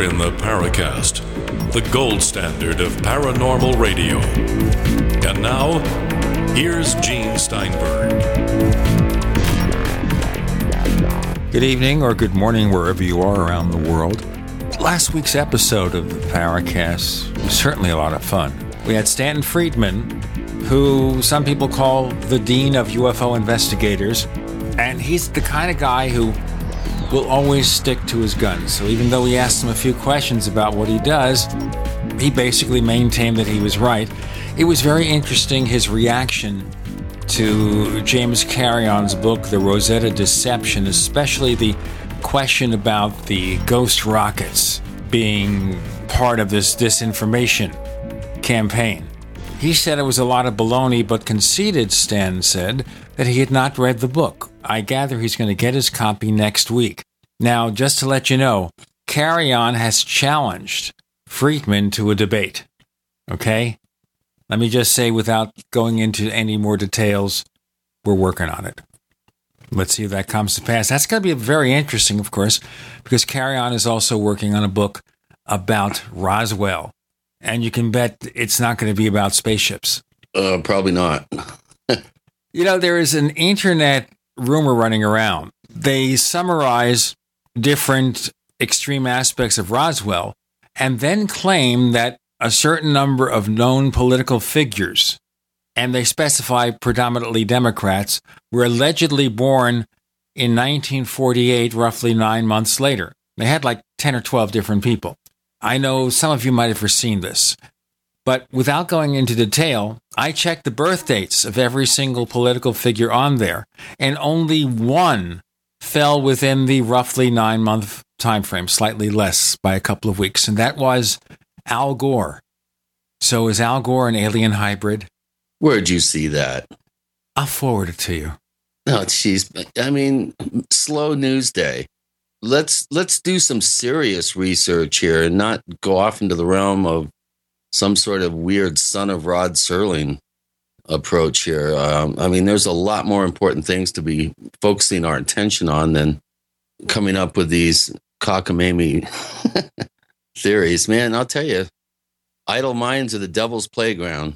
In the Paracast, the gold standard of paranormal radio. And now, here's Gene Steinberg. Good evening or good morning, wherever you are around the world. Last week's episode of the Paracast was certainly a lot of fun. We had Stanton Friedman, who some people call the Dean of UFO investigators, and he's the kind of guy who will always stick to his guns. So even though we asked him a few questions about what he does, he basically maintained that he was right. It was very interesting his reaction to James Carrion's book, The Rosetta Deception, especially the question about the ghost rockets being part of this disinformation campaign. He said it was a lot of baloney, but conceded, Stan said, that he had not read the book. I gather he's going to get his copy next week. Now, just to let you know, Carrion has challenged Friedman to a debate. Okay? Let me just say, without going into any more details, we're working on it. Let's see if that comes to pass. That's going to be very interesting, of course, because Carrion is also working on a book about Roswell. And you can bet it's not going to be about spaceships. Uh, probably not. You know, there is an internet rumor running around. They summarize different extreme aspects of Roswell and then claim that a certain number of known political figures, and they specify predominantly Democrats, were allegedly born in 1948, roughly nine months later. They had like 10 or 12 different people. I know some of you might have foreseen this. But without going into detail, I checked the birth dates of every single political figure on there, and only one fell within the roughly nine month time frame, slightly less by a couple of weeks, and that was Al Gore. So is Al Gore an alien hybrid? Where'd you see that? I'll forward it to you. Oh, jeez. I mean, slow news day. Let's let's do some serious research here and not go off into the realm of some sort of weird son of Rod Serling approach here. Um, I mean, there's a lot more important things to be focusing our attention on than coming up with these cockamamie theories. Man, I'll tell you, idle minds are the devil's playground.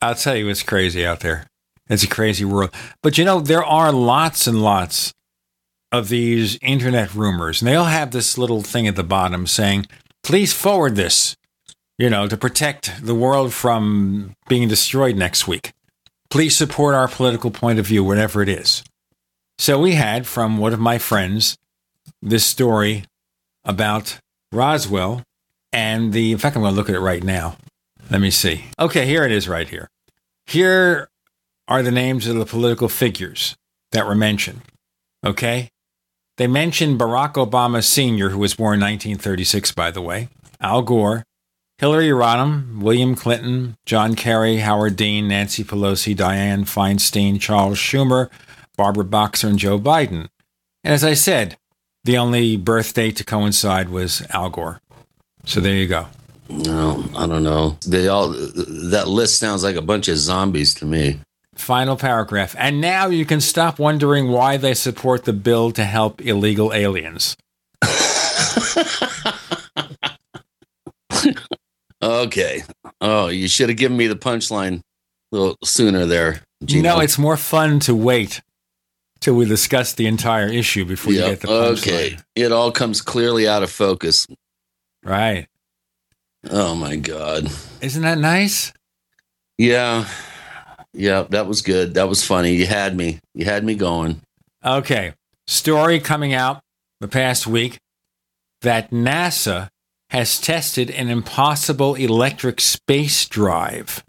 I'll tell you, it's crazy out there. It's a crazy world. But you know, there are lots and lots of these internet rumors, and they all have this little thing at the bottom saying, please forward this, you know, to protect the world from being destroyed next week. Please support our political point of view, whatever it is. So we had from one of my friends this story about Roswell and the, in fact, I'm going to look at it right now. Let me see. Okay, here it is right here. Here are the names of the political figures that were mentioned. Okay? They mentioned Barack Obama Sr., who was born in 1936, by the way, Al Gore, Hillary Rodham, William Clinton, John Kerry, Howard Dean, Nancy Pelosi, Dianne Feinstein, Charles Schumer, Barbara Boxer, and Joe Biden. And as I said, the only birthday to coincide was Al Gore. So there you go. No, I don't know. They all that list sounds like a bunch of zombies to me. Final paragraph. And now you can stop wondering why they support the bill to help illegal aliens. okay. Oh, you should have given me the punchline a little sooner there. You know, it's more fun to wait till we discuss the entire issue before you get the punchline. Okay. It all comes clearly out of focus. Right. Oh my god. Isn't that nice? Yeah. Yeah, that was good. That was funny. You had me. You had me going. Okay. Story coming out the past week that NASA has tested an impossible electric space drive.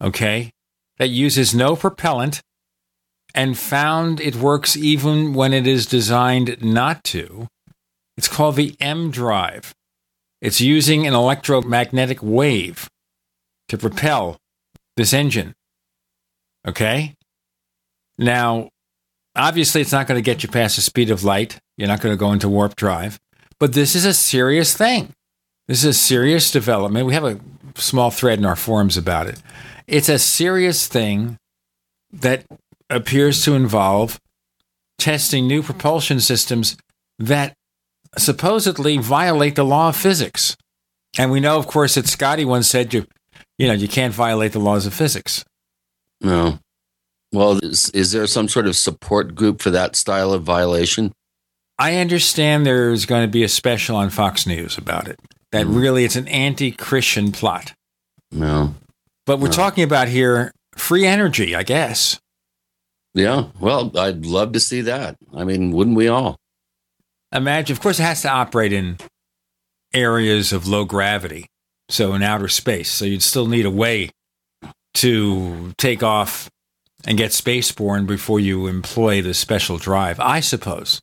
Okay. That uses no propellant and found it works even when it is designed not to. It's called the EmDrive. It's using an electromagnetic wave to propel this engine. Okay? Now, obviously, it's not going to get you past the speed of light. You're not going to go into warp drive. But this is a serious thing. This is a serious development. We have a small thread in our forums about it. It's a serious thing that appears to involve testing new propulsion systems that supposedly violate the law of physics. And we know, of course, that Scotty once said you, you know, you can't violate the laws of physics. No. Well, is, is there some sort of support group for that style of violation? I understand there's going to be a special on Fox News about it. That Mm. really it's an anti-Christian plot. No. But we're No. talking about here free energy, I guess. Yeah. Well, I'd love to see that. I mean, wouldn't we all? Imagine, of course, it has to operate in areas of low gravity, so in outer space. So you'd still need a way to take off and get spaceborne before you employ the special drive, I suppose.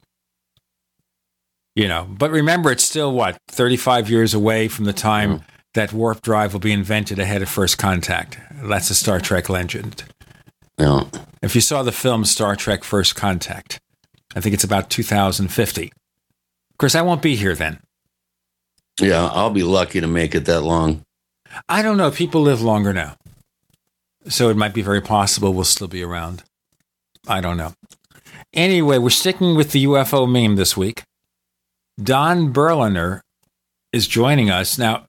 You know, but remember, it's still what, 35 years away from the time Mm. that warp drive will be invented ahead of first contact. That's a Star Trek legend. Yeah. If you saw the film Star Trek First Contact, I think it's about 2050. Of course, I won't be here then. Yeah. I'll be lucky to make it that long. I don't know. People live longer now. So it might be very possible we'll still be around. I don't know. Anyway, we're sticking with the UFO meme this week. Don Berliner is joining us. Now,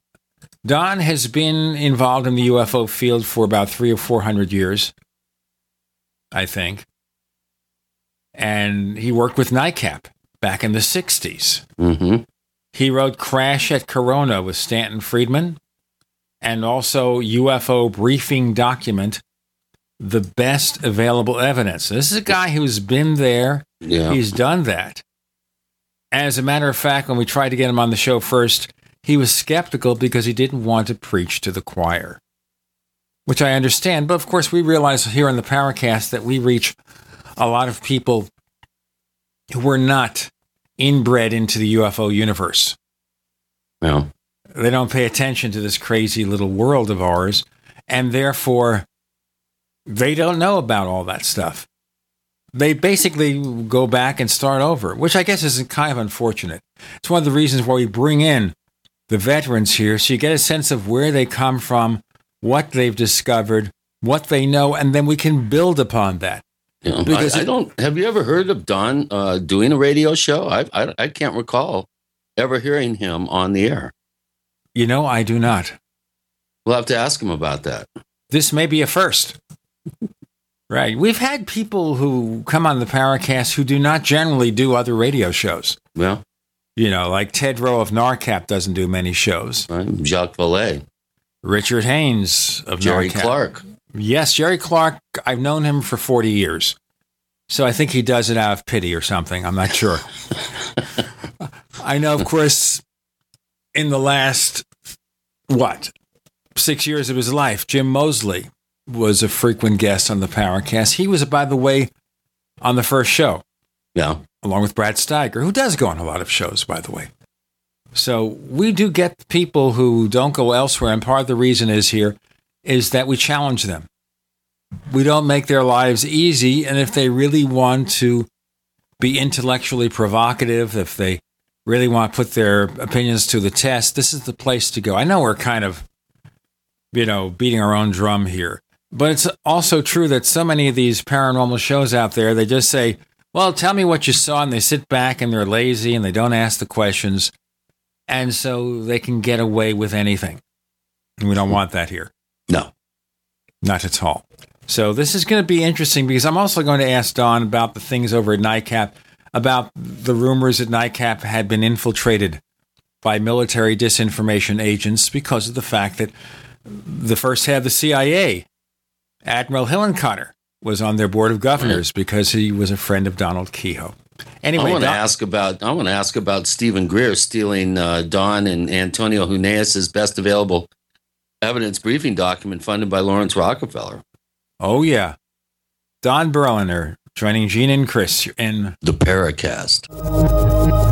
Don has been involved in the UFO field for about three or four hundred years, I think. And he worked with NICAP back in the 60s. Mm-hmm. He wrote Crash at Corona with Stanton Friedman and also UFO briefing document, The Best Available Evidence. This is a guy who's been there, Yeah. he's done that. As a matter of fact, when we tried to get him on the show first, he was skeptical because he didn't want to preach to the choir, which I understand. But of course, we realize here on the Paracast that we reach a lot of people who were not inbred into the UFO universe. yeah. They don't pay attention to this crazy little world of ours, and therefore they don't know about all that stuff. They basically go back and start over, which I guess is kind of unfortunate. It's one of the reasons why we bring in the veterans here so you get a sense of where they come from, what they've discovered, what they know, and then we can build upon that. Yeah. Because I, I don't. Have you ever heard of Don uh, doing a radio show? I, I I can't recall ever hearing him on the air. You know, I do not. We'll have to ask him about that. this may be a first. Right. We've had people who come on the Paracast who do not generally do other radio shows. Well, You know, like Ted Roe of NARCAP doesn't do many shows. Right. Jacques Vallée, Richard Haines of Jerry NARCAP. Clark. Yes, Jerry Clark. I've known him for 40 years. So I think he does it out of pity or something. I'm not sure. I know, of course, in the last, what, six years of his life, Jim Moseley was a frequent guest on the Paracast. He was, by the way, on the first show, Yeah. along with Brad Steiger, who does go on a lot of shows, by the way. So we do get people who don't go elsewhere. And part of the reason is here is that we challenge them. We don't make their lives easy. And if they really want to be intellectually provocative, if they really want to put their opinions to the test, this is the place to go. I know we're kind of, you know, beating our own drum here, but it's also true that so many of these paranormal shows out there, they just say, well, tell me what you saw. And they sit back and they're lazy and they don't ask the questions. And so they can get away with anything. And we don't want that here. No. Not at all. So this is going to be interesting because I'm also going to ask Don about the things over at NICAP, about the rumors that NICAP had been infiltrated by military disinformation agents because of the fact that the first head of the CIA, Admiral Hillenkotter, was on their board of governors because he was a friend of Donald Keyhoe. Anyway, I want to Don- ask about. I want to ask about Steven Greer stealing uh, Don and Antonio Huneeus's best available evidence briefing document funded by Laurance Rockefeller. oh yeah, Don Berliner joining Gene and Chris in The Paracast.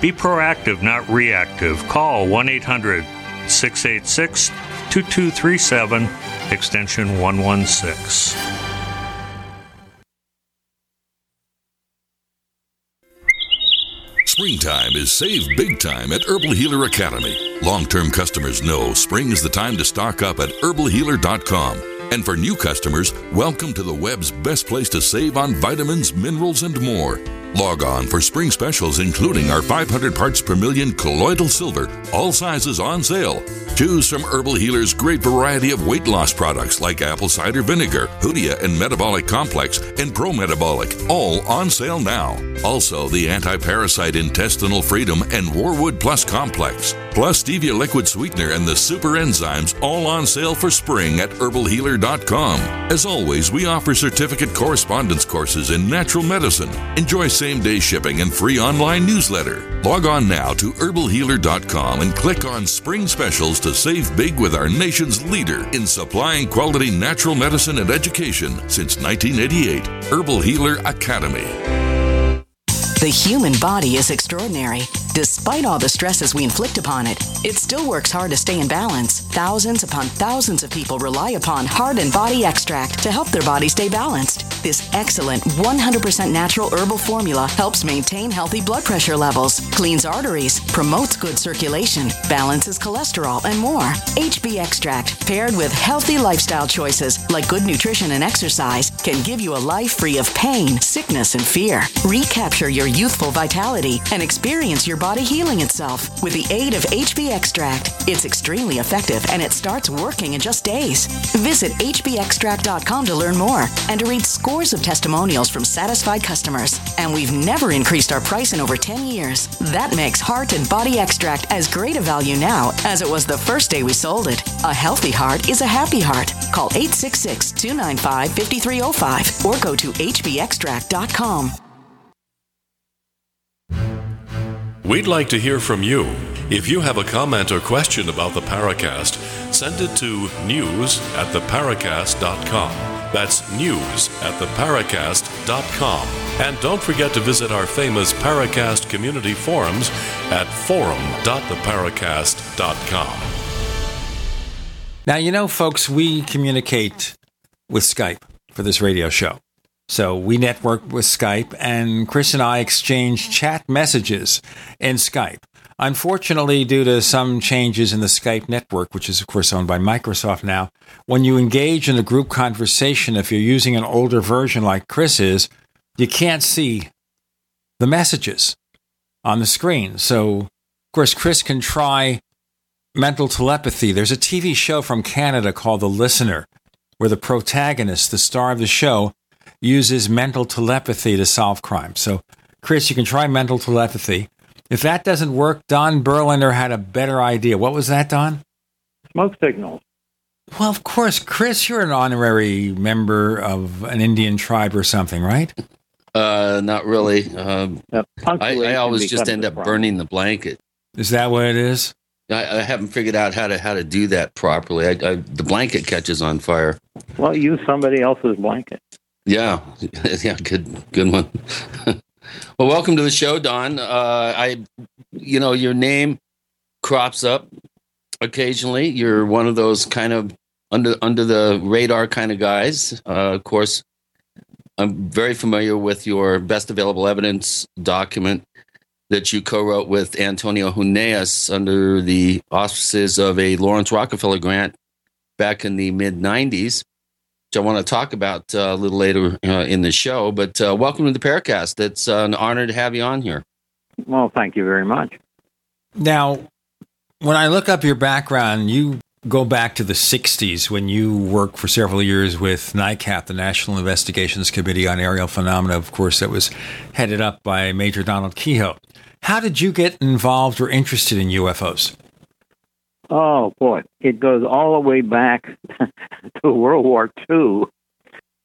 Be proactive, not reactive. Call 1 800 686 2237, extension 116. Springtime is save big time at Herbal Healer Academy. Long term customers know spring is the time to stock up at herbalhealer.com. And for new customers, welcome to the web's best place to save on vitamins, minerals, and more. Log on for spring specials, including our 500 parts per million colloidal silver, all sizes on sale. Choose from Herbal Healer's great variety of weight loss products like apple cider vinegar, Hoodia and Metabolic Complex, and Pro Metabolic, all on sale now. Also, the anti parasite intestinal freedom and Wormwood Plus Complex, plus Stevia liquid sweetener and the super enzymes, all on sale for spring at herbalhealer.com. As always, we offer certificate correspondence courses in natural medicine. Enjoy same day shipping and free online newsletter. Log on now to herbalhealer.com and click on Spring Specials to save big with our nation's leader in supplying quality natural medicine and education since 1988. Herbal Healer Academy. The human body is extraordinary. Despite all the stresses we inflict upon it, it still works hard to stay in balance. Thousands upon thousands of people rely upon Heart and Body Extract to help their body stay balanced. This excellent 100% natural herbal formula helps maintain healthy blood pressure levels, cleans arteries, promotes good circulation, balances cholesterol, and more. HB Extract, paired with healthy lifestyle choices like good nutrition and exercise, can give you a life free of pain, sickness, and fear. Recapture your youthful vitality and experience your body healing itself with the aid of HB Extract. It's extremely effective and it starts working in just days. Visit hbextract.com to learn more and to read scores of testimonials from satisfied customers. And we've never increased our price in over 10 years. That makes Heart and Body Extract as great a value now as it was the first day we sold it. A healthy heart is a happy heart. Call 866 295 5305 or go to hbextract.com. We'd like to hear from you. If you have a comment or question about the Paracast, send it to news at theparacast.com. That's news at theparacast.com. And don't forget to visit our famous Paracast community forums at forum.theparacast.com. Now, you know, folks, we communicate with Skype for this radio show. So we network with Skype, and Chris and I exchange chat messages in Skype. Unfortunately, due to some changes in the Skype network, which is, of course, owned by Microsoft now, when you engage in a group conversation, if you're using an older version like Chris is, you can't see the messages on the screen. So, of course, Chris can try mental telepathy. There's a TV show from Canada called The Listener, where the protagonist, the star of the show, uses mental telepathy to solve crime. So, Chris, you can try mental telepathy. If that doesn't work, Don Berliner had a better idea. What was that, Don? Smoke signals. Well, of course, Chris, you're an honorary member of an Indian tribe or something, right? Uh, not really. Um, Uh, I, I always just end up problem. burning the blanket. Is that what it is? I, I haven't figured out how to how to do that properly. I, I, the blanket catches on fire. Well, use somebody else's blanket. Yeah, yeah, good, good one. well, welcome to the show, Don. Uh, I, you know, your name crops up occasionally. You're one of those kind of under under the radar kind of guys. Uh, of course, I'm very familiar with your best available evidence document that you co-wrote with Antonio Huneeus under the auspices of a Laurance Rockefeller grant back in the mid '90s which I want to talk about uh, a little later uh, in the show. But uh, welcome to the Paracast. It's uh, an honor to have you on here. Well, thank you very much. Now, when I look up your background, you go back to the 60s when you worked for several years with NICAP, the National Investigations Committee on Aerial Phenomena, of course, that was headed up by Major Donald Keyhoe. How did you get involved or interested in UFOs? Oh boy, it goes all the way back to World War II.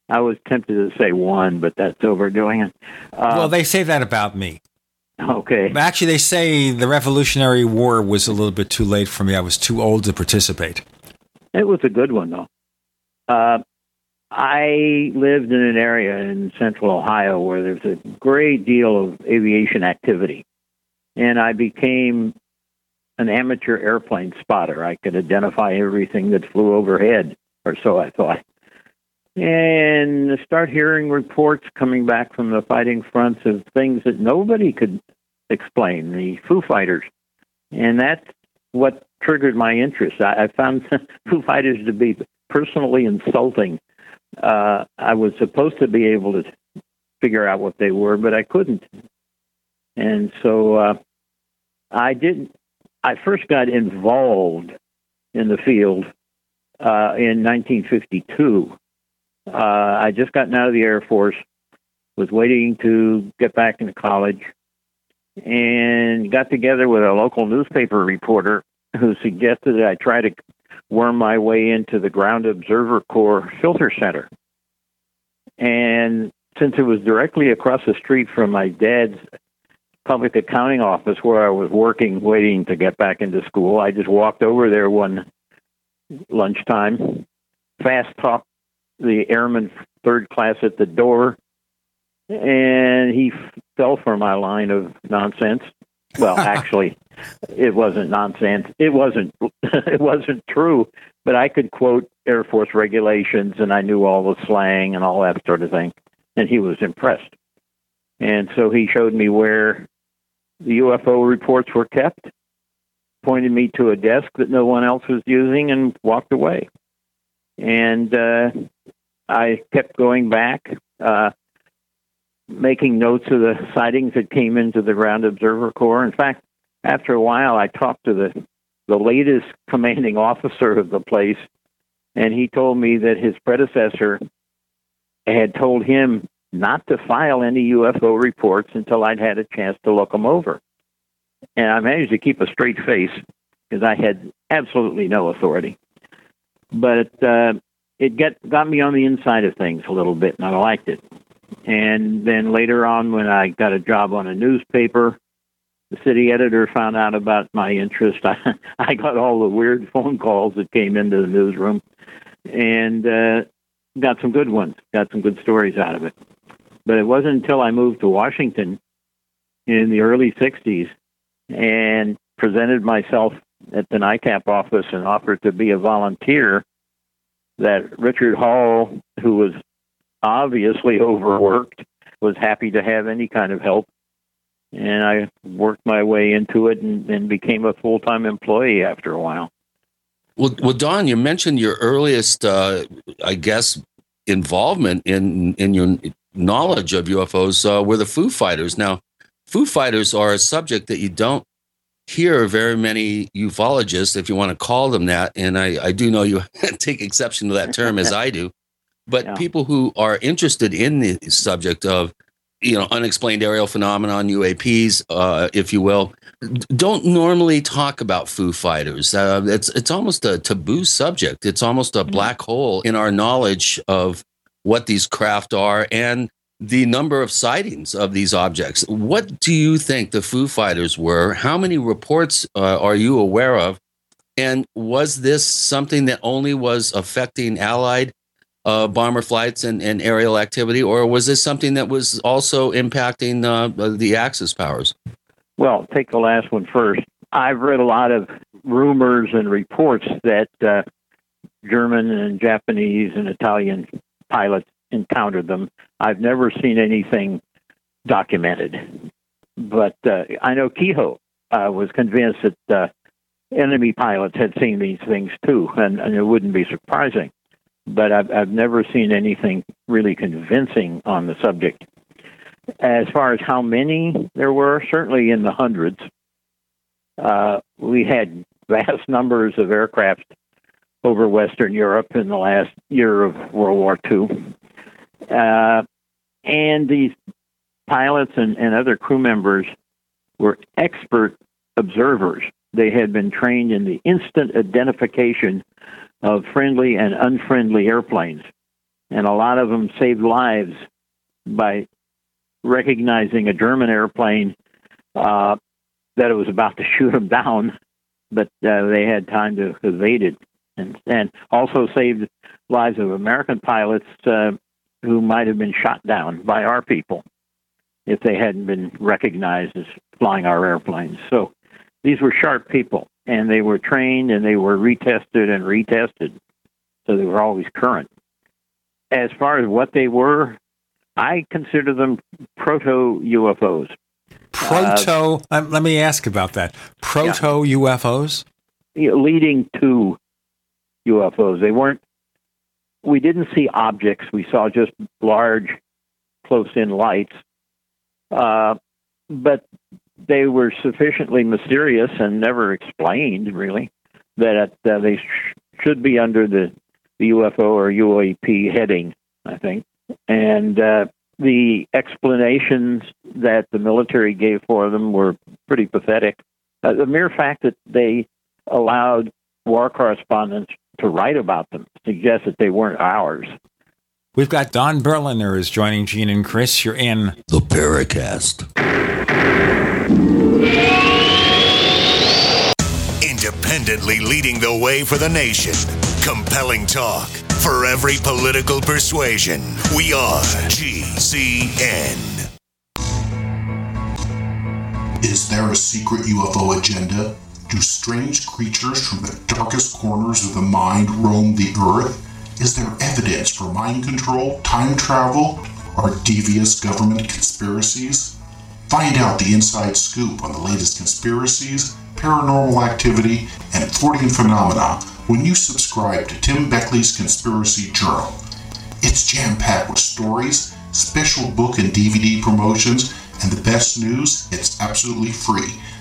I was tempted to say one, but that's overdoing it. Uh, well, they say that about me. okay. Actually, they say the Revolutionary War was a little bit too late for me. I was too old to participate. It was a good one, though. Uh, I lived in an area in central Ohio where there's a great deal of aviation activity. And I became an amateur airplane spotter. I could identify everything that flew overhead, or so I thought. And start hearing reports coming back from the fighting fronts of things that nobody could explain, the Foo Fighters. And that's what triggered my interest. I, I found Foo Fighters to be personally insulting. Uh, I was supposed to be able to figure out what they were, but I couldn't. And so uh, I didn't. I first got involved in the field uh, in 1952. Uh, I just gotten out of the Air Force, was waiting to get back into college, and got together with a local newspaper reporter who suggested that I try to worm my way into the Ground Observer Corps Filter Center. And since it was directly across the street from my dad's public accounting office where I was working, waiting to get back into school, I just walked over there one lunchtime, fast talked the airman third class at the door, and he fell for my line of nonsense. Well, actually, it wasn't nonsense. It wasn't. it wasn't true. But I could quote Air Force regulations, and I knew all the slang and all that sort of thing. And he was impressed. And so he showed me where the UFO reports were kept, pointed me to a desk that no one else was using, and walked away. And uh, I kept going back. Uh, making notes of the sightings that came into the Ground Observer Corps. In fact, after a while, I talked to the the latest commanding officer of the place, and he told me that his predecessor had told him not to file any UFO reports until I'd had a chance to look them over. And I managed to keep a straight face because I had absolutely no authority. But uh, it get, got me on the inside of things a little bit, and I liked it. And then later on, when I got a job on a newspaper, the city editor found out about my interest. I, I got all the weird phone calls that came into the newsroom and uh, got some good ones, got some good stories out of it. But it wasn't until I moved to Washington in the early 60s and presented myself at the NICAP office and offered to be a volunteer that Richard Hall, who was obviously overworked, was happy to have any kind of help. And I worked my way into it and, and became a full time employee after a while. Well, well, Don, you mentioned your earliest, uh, I guess, involvement in in your knowledge of UFOs uh, were the Foo Fighters. Now, Foo Fighters are a subject that you don't hear very many ufologists, if you want to call them that, and I, I do know you take exception to that term as I do, but Yeah. people who are interested in the subject of you know unexplained aerial phenomenon UAPs, uh, if you will, don't normally talk about Foo Fighters. Uh, it's it's almost a taboo subject. It's almost a black hole in our knowledge of what these craft are and the number of sightings of these objects. What do you think the Foo Fighters were? How many reports uh, are you aware of? And was this something that only was affecting Allied uh, bomber flights and, and, aerial activity, or was this something that was also impacting uh, the Axis powers? Well, take the last one first. I've read a lot of rumors and reports that uh, German and Japanese and Italian pilots encountered them. I've never seen anything documented, but uh, I know Keyhoe uh, was convinced that uh, enemy pilots had seen these things too, and, and it wouldn't be surprising. But I've, I've never seen anything really convincing on the subject. As far as how many there were, certainly in the hundreds. Uh, we had vast numbers of aircraft over Western Europe in the last year of World War II. Uh, and these pilots and, and other crew members were expert observers. They had been trained in the instant identification of friendly and unfriendly airplanes. And a lot of them saved lives by recognizing a German airplane uh, that it was about to shoot them down, but uh, they had time to evade it, and, and also saved lives of American pilots uh, who might have been shot down by our people if they hadn't been recognized as flying our airplanes. So these were sharp people, and they were trained and they were retested and retested, so they were always current. As far as what they were, I consider them proto UFOs. Proto. Uh, let me ask about that. Proto yeah. UFOs. Leading to UFOs. They weren't we didn't see objects. We saw just large, close in lights. Uh, but they were sufficiently mysterious and never explained, really, that uh, they sh- should be under the, the UFO or UAP heading, I think. And uh, the explanations that the military gave for them were pretty pathetic. Uh, the mere fact that they allowed war correspondents to write about them suggests that they weren't ours. We've got Don Berliner is joining Gene and Chris. You're in the Paracast. Independently leading the way for the nation. Compelling talk for every political persuasion. We are GCN. Is there a secret UFO agenda? Do strange creatures from the darkest corners of the mind roam the earth? Is there evidence for mind control, time travel, or devious government conspiracies? Find out the inside scoop on the latest conspiracies, paranormal activity, and Fortean phenomena when you subscribe to Tim Beckley's Conspiracy Journal. It's jam packed with stories, special book and DVD promotions, and the best news, it's absolutely free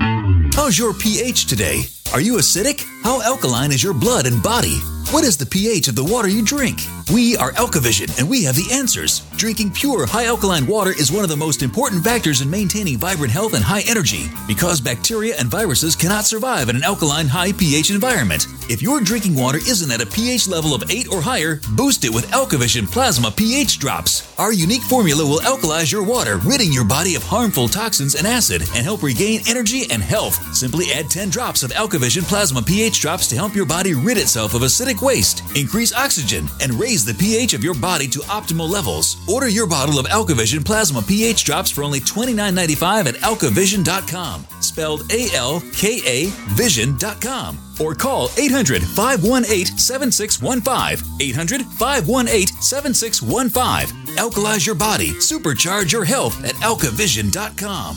How's your pH today? Are you acidic? How alkaline is your blood and body? What is the pH of the water you drink? We are Alkavision, and we have the answers. Drinking pure, high alkaline water is one of the most important factors in maintaining vibrant health and high energy because bacteria and viruses cannot survive in an alkaline, high pH environment. If your drinking water isn't at a pH level of 8 or higher, boost it with Alkavision Plasma pH drops. Our unique formula will alkalize your water, ridding your body of harmful toxins and acid, and help regain energy and health. Simply add 10 drops of Alkavision Plasma pH drops to help your body rid itself of acidic waste, increase oxygen, and raise the pH of your body to optimal levels. Order your bottle of Alkavision Plasma pH drops for only $29.95 at alkavision.com, spelled A L K A vision.com, or call 800 518 7615. 800 518 7615. Alkalize your body, supercharge your health at alkavision.com.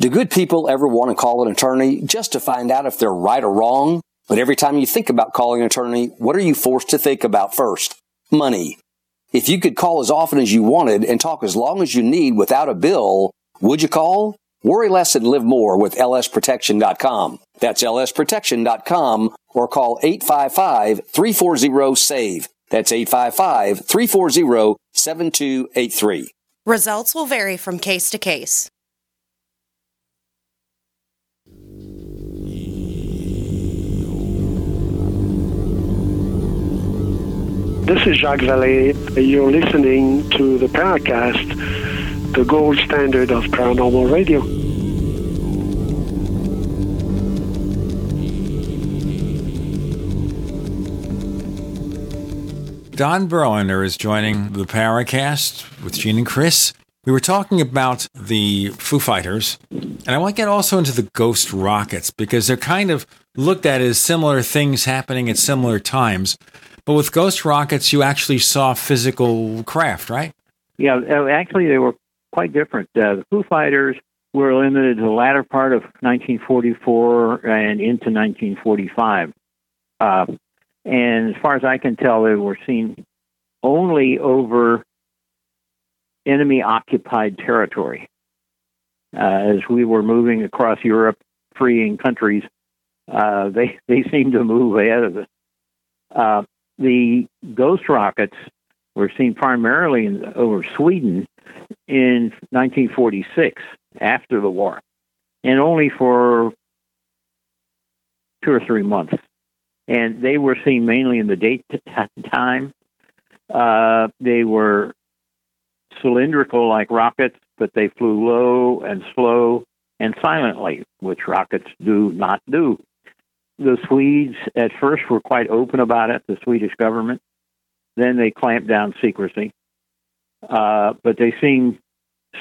Do good people ever want to call an attorney just to find out if they're right or wrong? But every time you think about calling an attorney, what are you forced to think about first? Money. If you could call as often as you wanted and talk as long as you need without a bill, would you call? Worry less and live more with lsprotection.com. That's lsprotection.com or call 855-340-SAVE. That's 855-340-7283. Results will vary from case to case. This is Jacques Vallée. You're listening to the Paracast, the gold standard of paranormal radio. Don Berliner is joining the Paracast with Gene and Chris. We were talking about the Foo Fighters, and I want to get also into the ghost rockets because they're kind of looked at as similar things happening at similar times. But with ghost rockets, you actually saw physical craft, right? Yeah, uh, actually, they were quite different. Uh, the Foo Fighters were limited to the latter part of 1944 and into 1945. Uh, and as far as I can tell, they were seen only over enemy occupied territory. Uh, as we were moving across Europe, freeing countries, uh, they, they seemed to move ahead of us. The ghost rockets were seen primarily in, over Sweden in 1946, after the war, and only for two or three months. And they were seen mainly in the daytime. Uh, they were cylindrical like rockets, but they flew low and slow and silently, which rockets do not do the Swedes at first were quite open about it, the Swedish government. Then they clamped down secrecy. Uh, but they seemed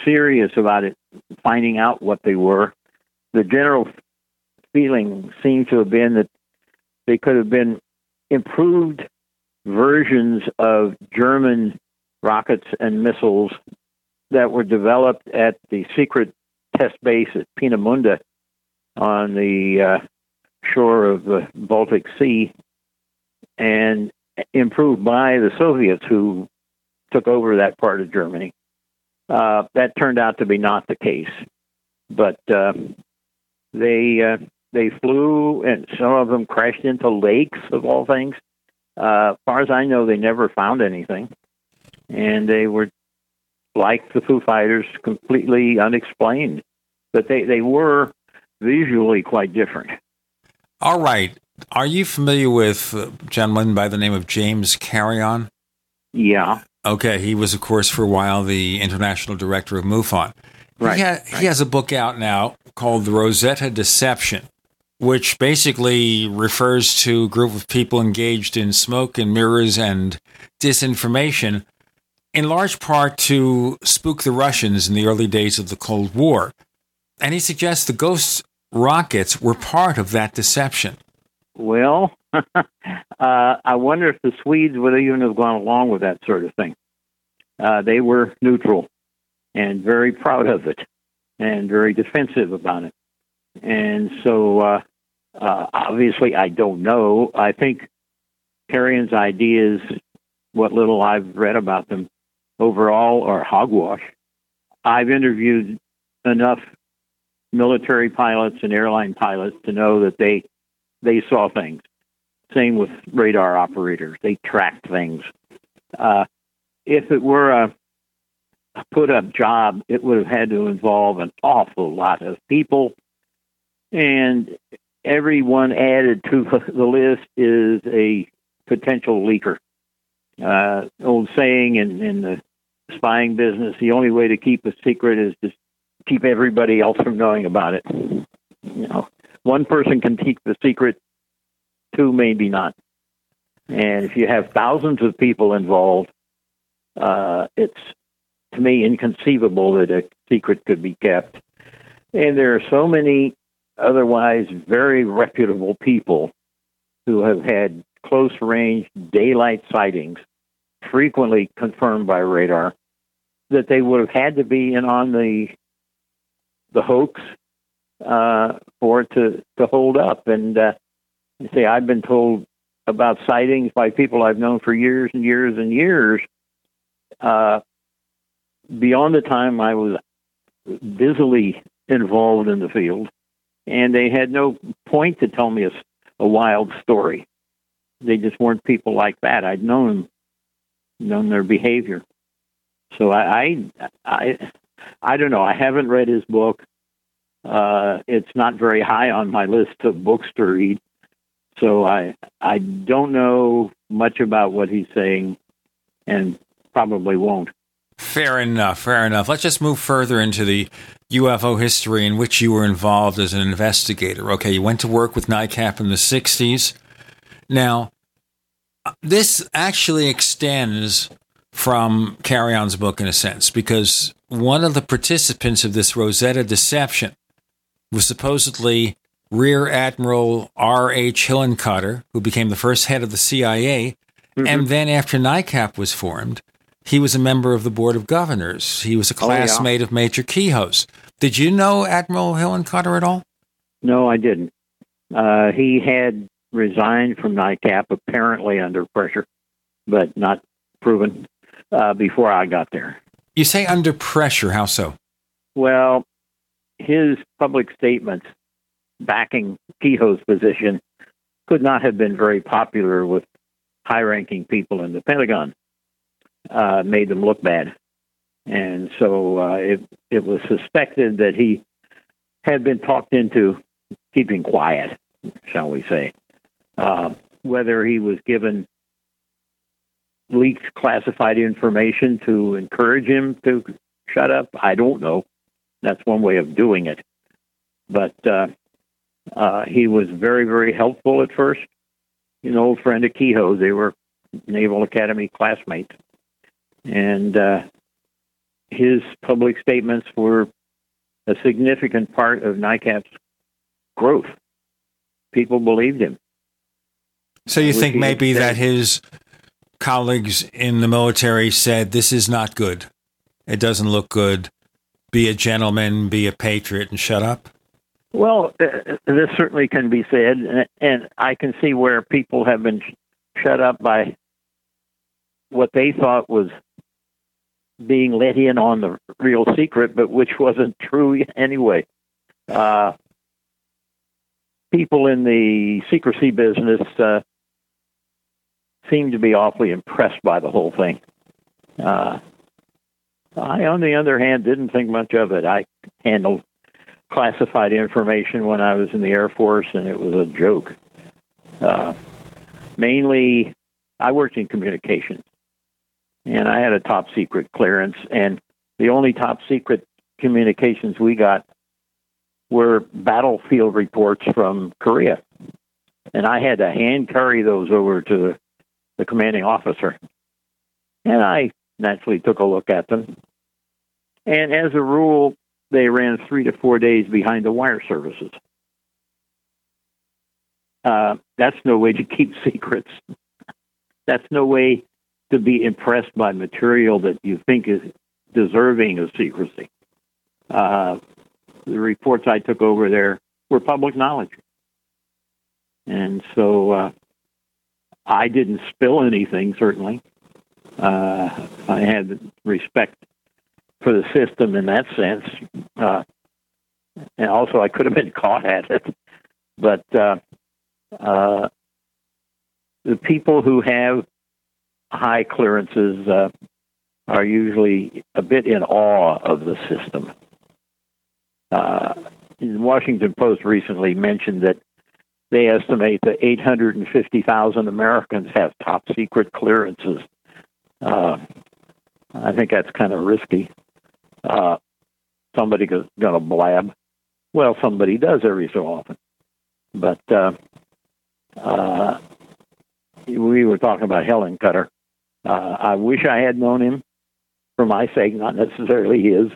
serious about it, finding out what they were. The general feeling seemed to have been that they could have been improved versions of German rockets and missiles that were developed at the secret test base at Peenemünde on the uh, shore of the Baltic Sea and improved by the Soviets who took over that part of Germany. Uh, that turned out to be not the case, but uh, they uh, they flew and some of them crashed into lakes of all things. Uh, far as I know, they never found anything, and they were like the Foo Fighters, completely unexplained. But they they were visually quite different. All right. Are you familiar with a gentleman by the name of James Carrion? Yeah. Okay. He was, of course, for a while the international director of MUFON. Right. He, ha- right. he has a book out now called The Rosetta Deception, which basically refers to a group of people engaged in smoke and mirrors and disinformation, in large part to spook the Russians in the early days of the Cold War. And he suggests the ghosts rockets were part of that deception. Well, uh, I wonder if the Swedes would even have gone along with that sort of thing. Uh, they were neutral and very proud of it and very defensive about it. And so, uh, uh, obviously, I don't know. I think Carrion's ideas, what little I've read about them overall, are hogwash. I've interviewed enough military pilots and airline pilots to know that they they saw things. Same with radar operators; they tracked things. Uh, if it were a put up job, it would have had to involve an awful lot of people, and everyone added to the list is a potential leaker. Uh, old saying in, in the spying business: the only way to keep a secret is to keep everybody else from knowing about it. You know, one person can keep the secret, two maybe not. And if you have thousands of people involved, uh, it's to me inconceivable that a secret could be kept. And there are so many otherwise very reputable people who have had close range daylight sightings, frequently confirmed by radar, that they would have had to be in on the the hoax uh, for it to to hold up. And uh, you see, I've been told about sightings by people I've known for years and years and years. Uh, beyond the time I was busily involved in the field, and they had no point to tell me a, a wild story. They just weren't people like that. I'd known known their behavior. So I, I, I, I don't know. I haven't read his book. Uh, it's not very high on my list of books to read. So I, I don't know much about what he's saying, and probably won't. Fair enough. Fair enough. Let's just move further into the UFO history in which you were involved as an investigator. Okay, you went to work with NICAP in the 60s. Now, this actually extends from Carrion's book in a sense, because one of the participants of this Rosetta deception was supposedly Rear Admiral R.H. Hillenkoetter, who became the first head of the CIA. Mm-hmm. And then after NICAP was formed, he was a member of the Board of Governors. He was a classmate oh, yeah. of Major Keyhoe's. Did you know Admiral Hillenkoetter at all? No, I didn't. Uh, he had resigned from NICAP, apparently under pressure, but not proven, uh, before I got there. You say under pressure. How so? Well, his public statements backing Keyhoe's position could not have been very popular with high ranking people in the Pentagon uh, made them look bad. And so uh, it, it was suspected that he had been talked into keeping quiet, shall we say. Uh, whether he was given leaked classified information to encourage him to shut up, I don't know. That's one way of doing it. But uh, uh, he was very, very helpful at first. An old friend of Keyhoe. They were Naval Academy classmates and uh, his public statements were a significant part of NICAP's growth. People believed him. So you think maybe that his colleagues in the military said, This is not good. It doesn't look good. Be a gentleman, be a patriot, and shut up? Well, uh, this certainly can be said, and I can see where people have been shut up by what they thought was being let in on the real secret, but which wasn't true anyway. Uh, people in the secrecy business uh, seem to be awfully impressed by the whole thing. Uh, I, on the other hand, didn't think much of it. I handled classified information when I was in the Air Force, and it was a joke. Uh, mainly, I worked in communications and I had a top secret clearance, and the only top secret communications we got were battlefield reports from Korea, and I had to hand carry those over to the, commanding officer, and I naturally took a look at them, and as a rule, they ran three to four days behind the wire services. uh, that's no way to keep secrets. that's no way to be impressed by material that you think is deserving of secrecy. Uh, the reports I took over there were public knowledge. And so uh, I didn't spill anything, certainly. Uh, I had respect for the system in that sense. Uh, and also, I could have been caught at it. But uh, uh, the people who have high clearances uh, are usually a bit in awe of the system. Uh, the Washington Post recently mentioned that they estimate that 850,000 Americans have top secret clearances. Uh, I think that's kind of risky. Uh, somebody going to blab. Well, somebody does every so often. But uh, uh, we were talking about Hillenkoetter. Uh, I wish I had known him for my sake, not necessarily his.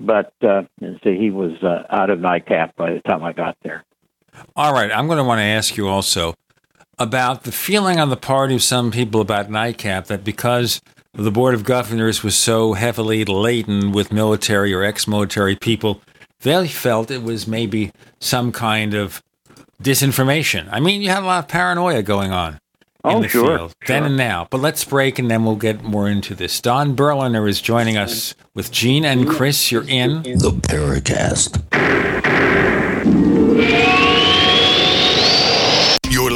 But uh, see, he was uh, out of NICAP by the time I got there. All right, I'm going to want to ask you also about the feeling on the part of some people about NICAP that because the Board of Governors was so heavily laden with military or ex military people, they felt it was maybe some kind of disinformation. I mean, you had a lot of paranoia going on in oh, the sure, field sure. then and now. But let's break and then we'll get more into this. Don Berliner is joining us with Gene and Chris. You're in the Paracast.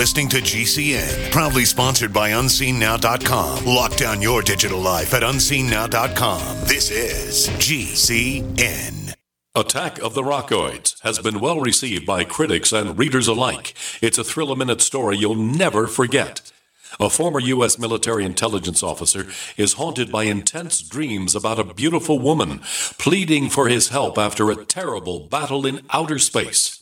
Listening to GCN, proudly sponsored by UnseenNow.com. Lock down your digital life at UnseenNow.com. This is GCN. Attack of the Rockoids has been well received by critics and readers alike. It's a thrill a minute story you'll never forget. A former U.S. military intelligence officer is haunted by intense dreams about a beautiful woman pleading for his help after a terrible battle in outer space.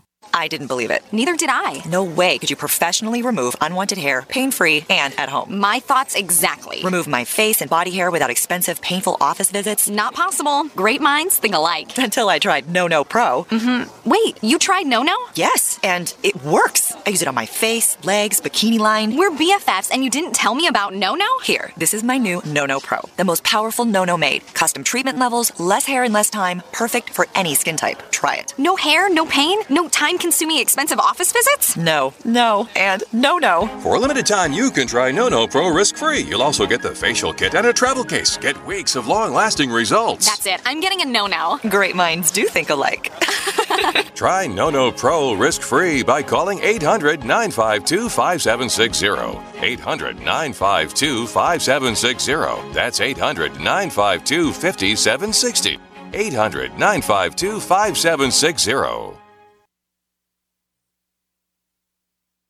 I didn't believe it. Neither did I. No way could you professionally remove unwanted hair, pain free, and at home. My thoughts exactly. Remove my face and body hair without expensive, painful office visits? Not possible. Great minds think alike. Until I tried No No Pro. Mm-hmm. Wait, you tried No No? Yes, and it works. I use it on my face, legs, bikini line. We're BFFs, and you didn't tell me about No No? Here, this is my new No No Pro. The most powerful No No made. Custom treatment levels, less hair in less time, perfect for any skin type. Try it. No hair, no pain, no time consuming expensive office visits? No, no, and no no. For a limited time, you can try No No Pro risk free. You'll also get the facial kit and a travel case. Get weeks of long lasting results. That's it. I'm getting a No No. Great minds do think alike. Try No No Pro risk free by calling 800 952 5760. 800 952 5760. That's 800 952 5760. 800 952 5760.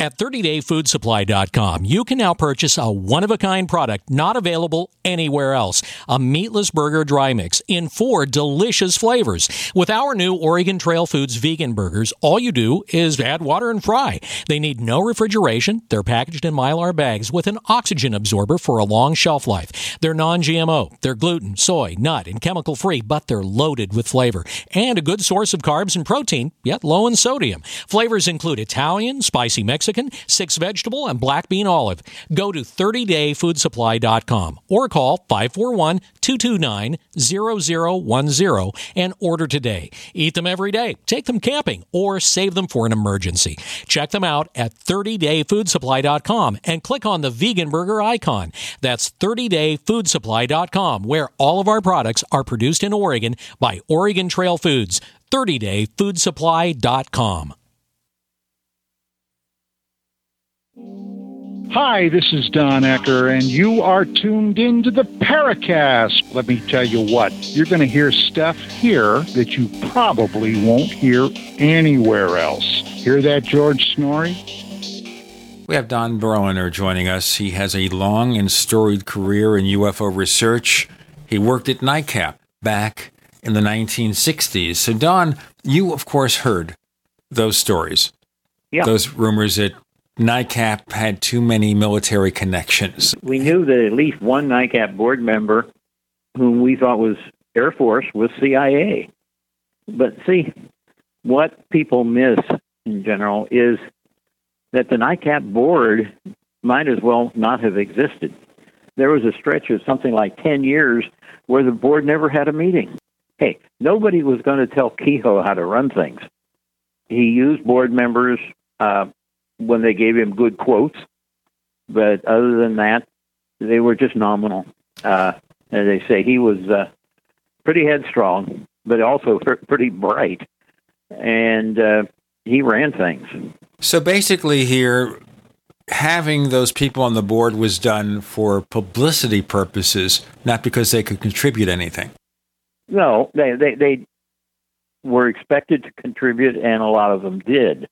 At 30dayfoodsupply.com, you can now purchase a one of a kind product not available anywhere else a meatless burger dry mix in four delicious flavors. With our new Oregon Trail Foods vegan burgers, all you do is add water and fry. They need no refrigeration. They're packaged in mylar bags with an oxygen absorber for a long shelf life. They're non GMO. They're gluten, soy, nut, and chemical free, but they're loaded with flavor and a good source of carbs and protein, yet low in sodium. Flavors include Italian, spicy Mexican, six vegetable, and black bean olive. Go to 30dayfoodsupply.com or call 541 229 0010 and order today. Eat them every day, take them camping, or save them for an emergency. Check them out at 30dayfoodsupply.com and click on the vegan burger icon. That's 30dayfoodsupply.com, where all of our products are produced in Oregon by Oregon Trail Foods. 30dayfoodsupply.com. Hi, this is Don Ecker, and you are tuned into the Paracast. Let me tell you what, you're going to hear stuff here that you probably won't hear anywhere else. Hear that, George Noory? We have Don Berliner joining us. He has a long and storied career in UFO research. He worked at NICAP back in the 1960s. So, Don, you, of course, heard those stories. Yeah. Those rumors that NICAP had too many military connections. We knew that at least one NICAP board member, whom we thought was Air Force, was CIA. But see, what people miss in general is that the NICAP board might as well not have existed. There was a stretch of something like 10 years where the board never had a meeting. Hey, nobody was going to tell Keyhoe how to run things. He used board members uh, when they gave him good quotes, but other than that, they were just nominal. Uh, as they say, he was uh, pretty headstrong, but also pretty bright, and uh, he ran things. So basically, here, having those people on the board was done for publicity purposes, not because they could contribute anything. No, they they, they were expected to contribute, and a lot of them did.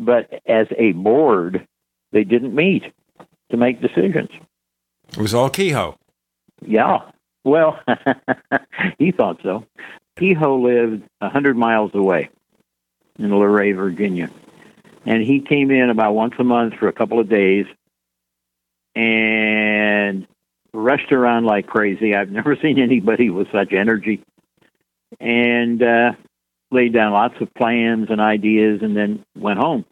But as a board, they didn't meet to make decisions. It was all Keyhoe. Yeah. Well, he thought so. Keyhoe lived a hundred miles away in Luray, Virginia, and he came in about once a month for a couple of days and rushed around like crazy. I've never seen anybody with such energy, and uh, laid down lots of plans and ideas, and then went home.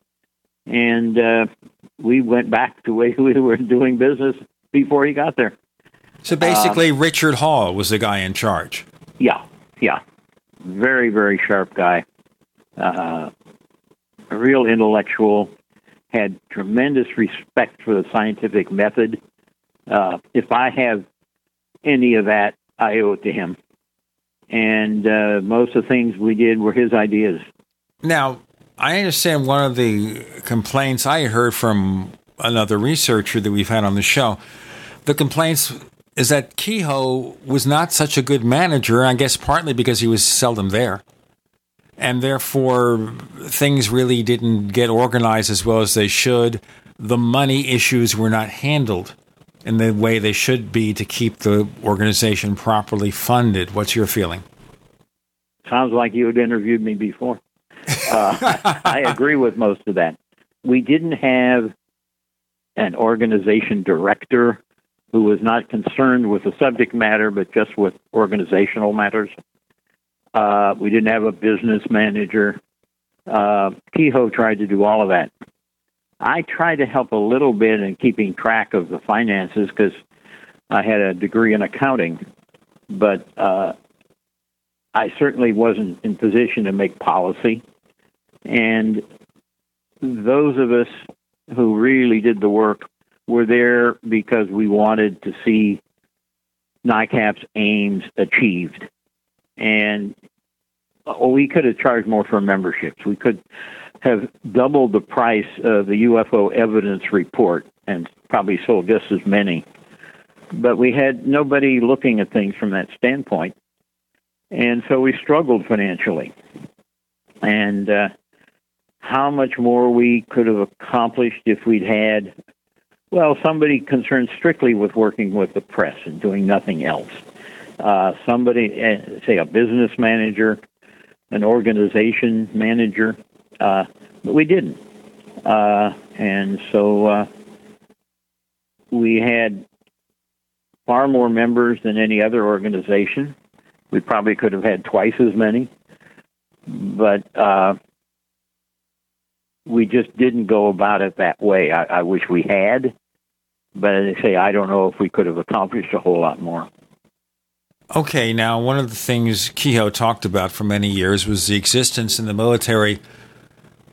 And uh, we went back the way we were doing business before he got there. So basically, um, Richard Hall was the guy in charge. Yeah, yeah, very very sharp guy, uh, a real intellectual, had tremendous respect for the scientific method. Uh, if I have any of that, I owe it to him. And uh, most of the things we did were his ideas. Now, I understand one of the complaints I heard from another researcher that we've had on the show. The complaints is that Keyhoe was not such a good manager, I guess partly because he was seldom there. And therefore, things really didn't get organized as well as they should. The money issues were not handled in the way they should be to keep the organization properly funded. What's your feeling? Sounds like you had interviewed me before. Uh, I agree with most of that. We didn't have an organization director who was not concerned with the subject matter, but just with organizational matters. Uh, we didn't have a business manager. Uh, Keyhoe tried to do all of that. I tried to help a little bit in keeping track of the finances because I had a degree in accounting, but uh, I certainly wasn't in position to make policy. And those of us who really did the work were there because we wanted to see NICAP's aims achieved. And we could have charged more for memberships. We could have doubled the price of the UFO evidence report and probably sold just as many. But we had nobody looking at things from that standpoint. And so we struggled financially. And uh, how much more we could have accomplished if we'd had, well, somebody concerned strictly with working with the press and doing nothing else. Uh, somebody, uh, say a business manager, an organization manager, uh, but we didn't. Uh, and so uh, we had far more members than any other organization. We probably could have had twice as many, but uh, we just didn't go about it that way. I, I wish we had, but as I say, I don't know if we could have accomplished a whole lot more. Okay, now one of the things Keyhoe talked about for many years was the existence in the military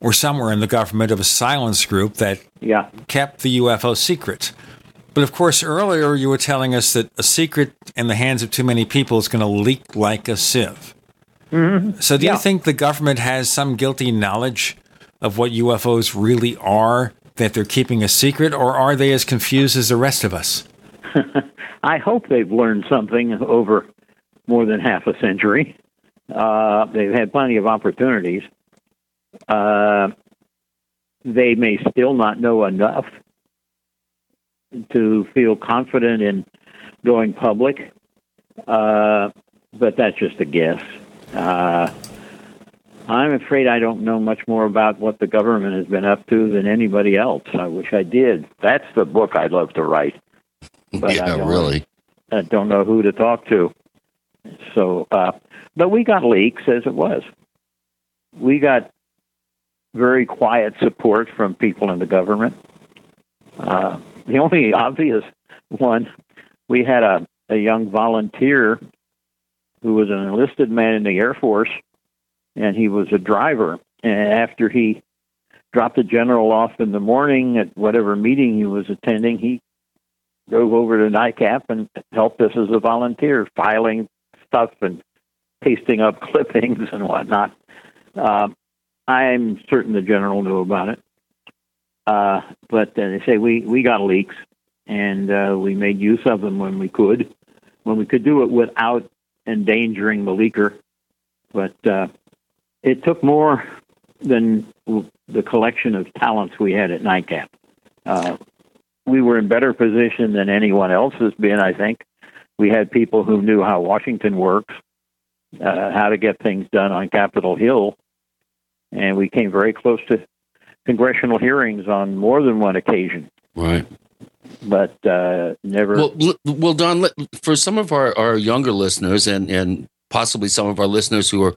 or somewhere in the government of a silence group that yeah. kept the UFO secret. But of course, earlier you were telling us that a secret in the hands of too many people is going to leak like a sieve. Mm-hmm. So, do Yeah. you think the government has some guilty knowledge of what UFOs really are that they're keeping a secret, or are they as confused as the rest of us? I hope they've learned something over more than half a century. Uh, they've had plenty of opportunities. Uh, they may still not know enough to feel confident in going public, uh, but that's just a guess. Uh, I'm afraid I don't know much more about what the government has been up to than anybody else. I wish I did. That's the book I'd love to write. But I yeah, don't, really. I don't know who to talk to. So, uh, but we got leaks as it was. We got very quiet support from people in the government. Uh, the only obvious one, we had a, a young volunteer who was an enlisted man in the Air Force, and he was a driver. And after he dropped the general off in the morning at whatever meeting he was attending, he drove over to NICAP and helped us as a volunteer, filing stuff and pasting up clippings and whatnot. Uh, I'm certain the general knew about it. Uh, but uh, they say we, we got leaks and uh, we made use of them when we could, when we could do it without endangering the leaker. But uh, it took more than the collection of talents we had at NICAP. Uh, we were in better position than anyone else has been, I think. We had people who knew how Washington works, uh, how to get things done on Capitol Hill, and we came very close to congressional hearings on more than one occasion, Right. but uh, never. Well, well, Don, let, for some of our, our younger listeners and, and possibly some of our listeners who are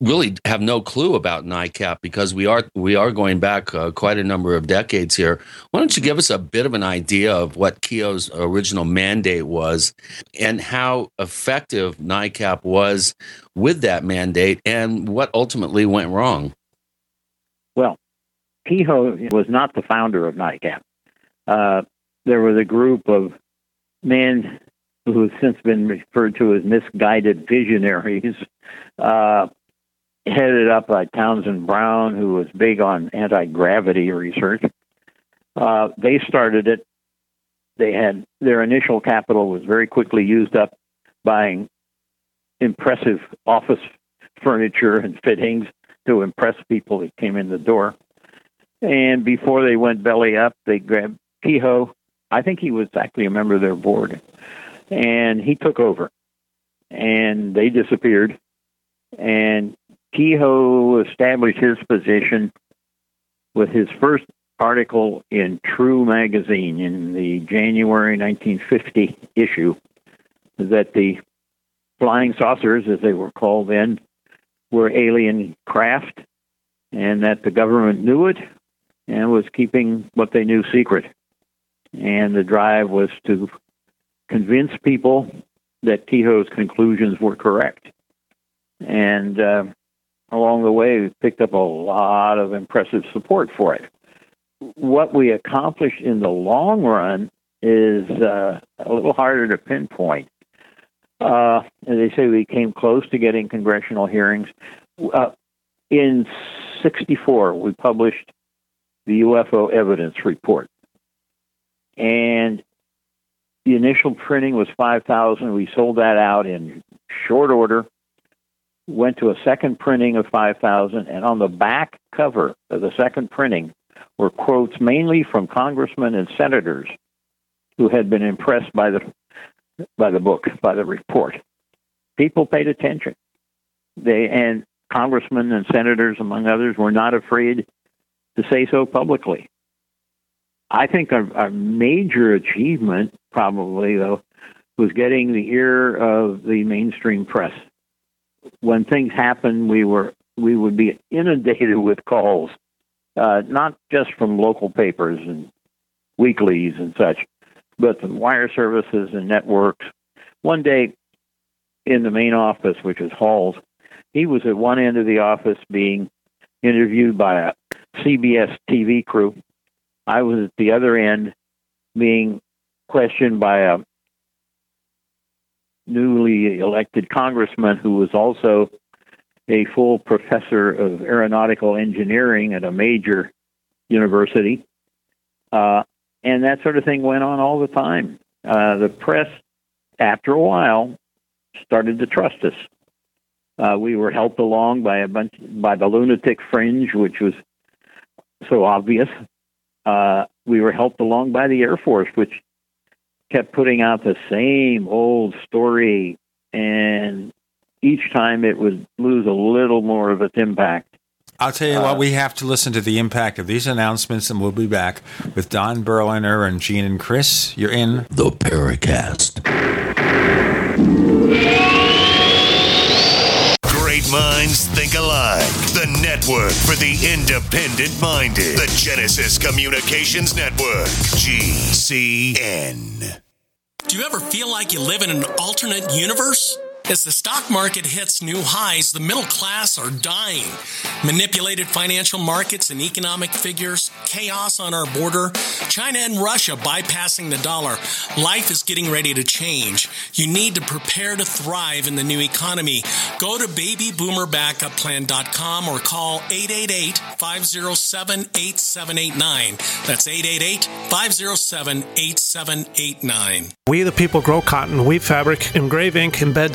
really have no clue about NICAP because we are we are going back uh, quite a number of decades here. Why don't you give us a bit of an idea of what Keyhoe's original mandate was and how effective NICAP was with that mandate and what ultimately went wrong? Well, Keyhoe was not the founder of NICAP. Uh, there was a group of men who have since been referred to as misguided visionaries, uh, headed up by Townsend Brown, who was big on anti gravity research. Uh, they started it. They had their initial capital was very quickly used up buying impressive office furniture and fittings to impress people that came in the door. And before they went belly up, they grabbed Keyhoe. I think he was actually a member of their board. And he took over. And they disappeared. And Keyhoe established his position with his first article in True magazine in the January 1950 issue that the flying saucers, as they were called then, were alien craft and that the government knew it and was keeping what they knew secret. And the drive was to convince people that Keyhoe's conclusions were correct. And uh, along the way, we picked up a lot of impressive support for it. What we accomplished in the long run is uh, a little harder to pinpoint. Uh, as they say, we came close to getting congressional hearings. Uh, in 64, we published the UFO evidence report. And the initial printing was 5,000. We sold that out in short order. went to a second printing of 5,000, and on the back cover of the second printing were quotes mainly from congressmen and senators who had been impressed by the by the book, by the report. People paid attention. They and congressmen and senators, among others, were not afraid to say so publicly. I think our, our major achievement, probably though, was getting the ear of the mainstream press. When things happened, we were we would be inundated with calls, uh, not just from local papers and weeklies and such, but from wire services and networks. One day, in the main office, which is Hall's, he was at one end of the office being interviewed by a CBS TV crew. I was at the other end being questioned by a newly elected congressman who was also a full professor of aeronautical engineering at a major university. Uh, and that sort of thing went on all the time. Uh, the press, after a while, started to trust us. Uh, we were helped along by a bunch by the lunatic fringe, which was so obvious. Uh, we were helped along by the Air Force, which kept putting out the same old story, and each time it would lose a little more of its impact. I'll tell you uh, what, we have to listen to the impact of these announcements, and we'll be back with Don Berliner and Gene and Chris. You're in the Paracast. Minds think alike. The network for the independent minded. The Genesis Communications Network. GCN. Do you ever feel like you live in an alternate universe? As the stock market hits new highs, the middle class are dying. Manipulated financial markets and economic figures, chaos on our border, China and Russia bypassing the dollar. Life is getting ready to change. You need to prepare to thrive in the new economy. Go to babyboomerbackupplan.com or call 888 507 8789. That's 888 507 8789. We the people grow cotton, weave fabric, engrave ink, embed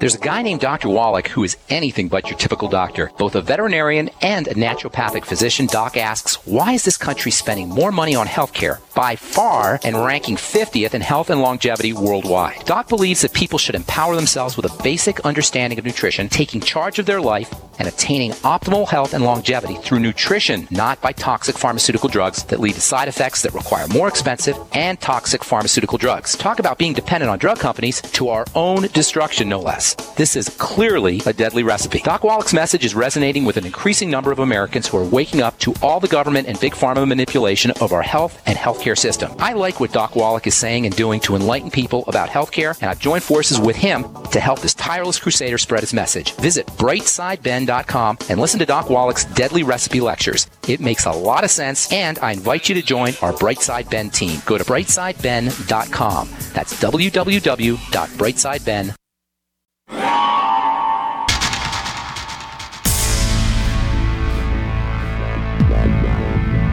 There's a guy named Dr. Wallach who is anything but your typical doctor. Both a veterinarian and a naturopathic physician, Doc asks, why is this country spending more money on healthcare by far and ranking 50th in health and longevity worldwide? Doc believes that people should empower themselves with a basic understanding of nutrition, taking charge of their life, and attaining optimal health and longevity through nutrition, not by toxic pharmaceutical drugs that lead to side effects that require more expensive and toxic pharmaceutical drugs. Talk about being dependent on drug companies to our own destruction, no less. This is clearly a deadly recipe. Doc Wallach's message is resonating with an increasing number of Americans who are waking up to all the government and big pharma manipulation of our health and healthcare system. I like what Doc Wallach is saying and doing to enlighten people about healthcare, and I've joined forces with him to help this tireless crusader spread his message. Visit brightsideben.com and listen to Doc Wallach's deadly recipe lectures. It makes a lot of sense, and I invite you to join our Brightside Ben team. Go to brightsideben.com. That's www.brightsideben.com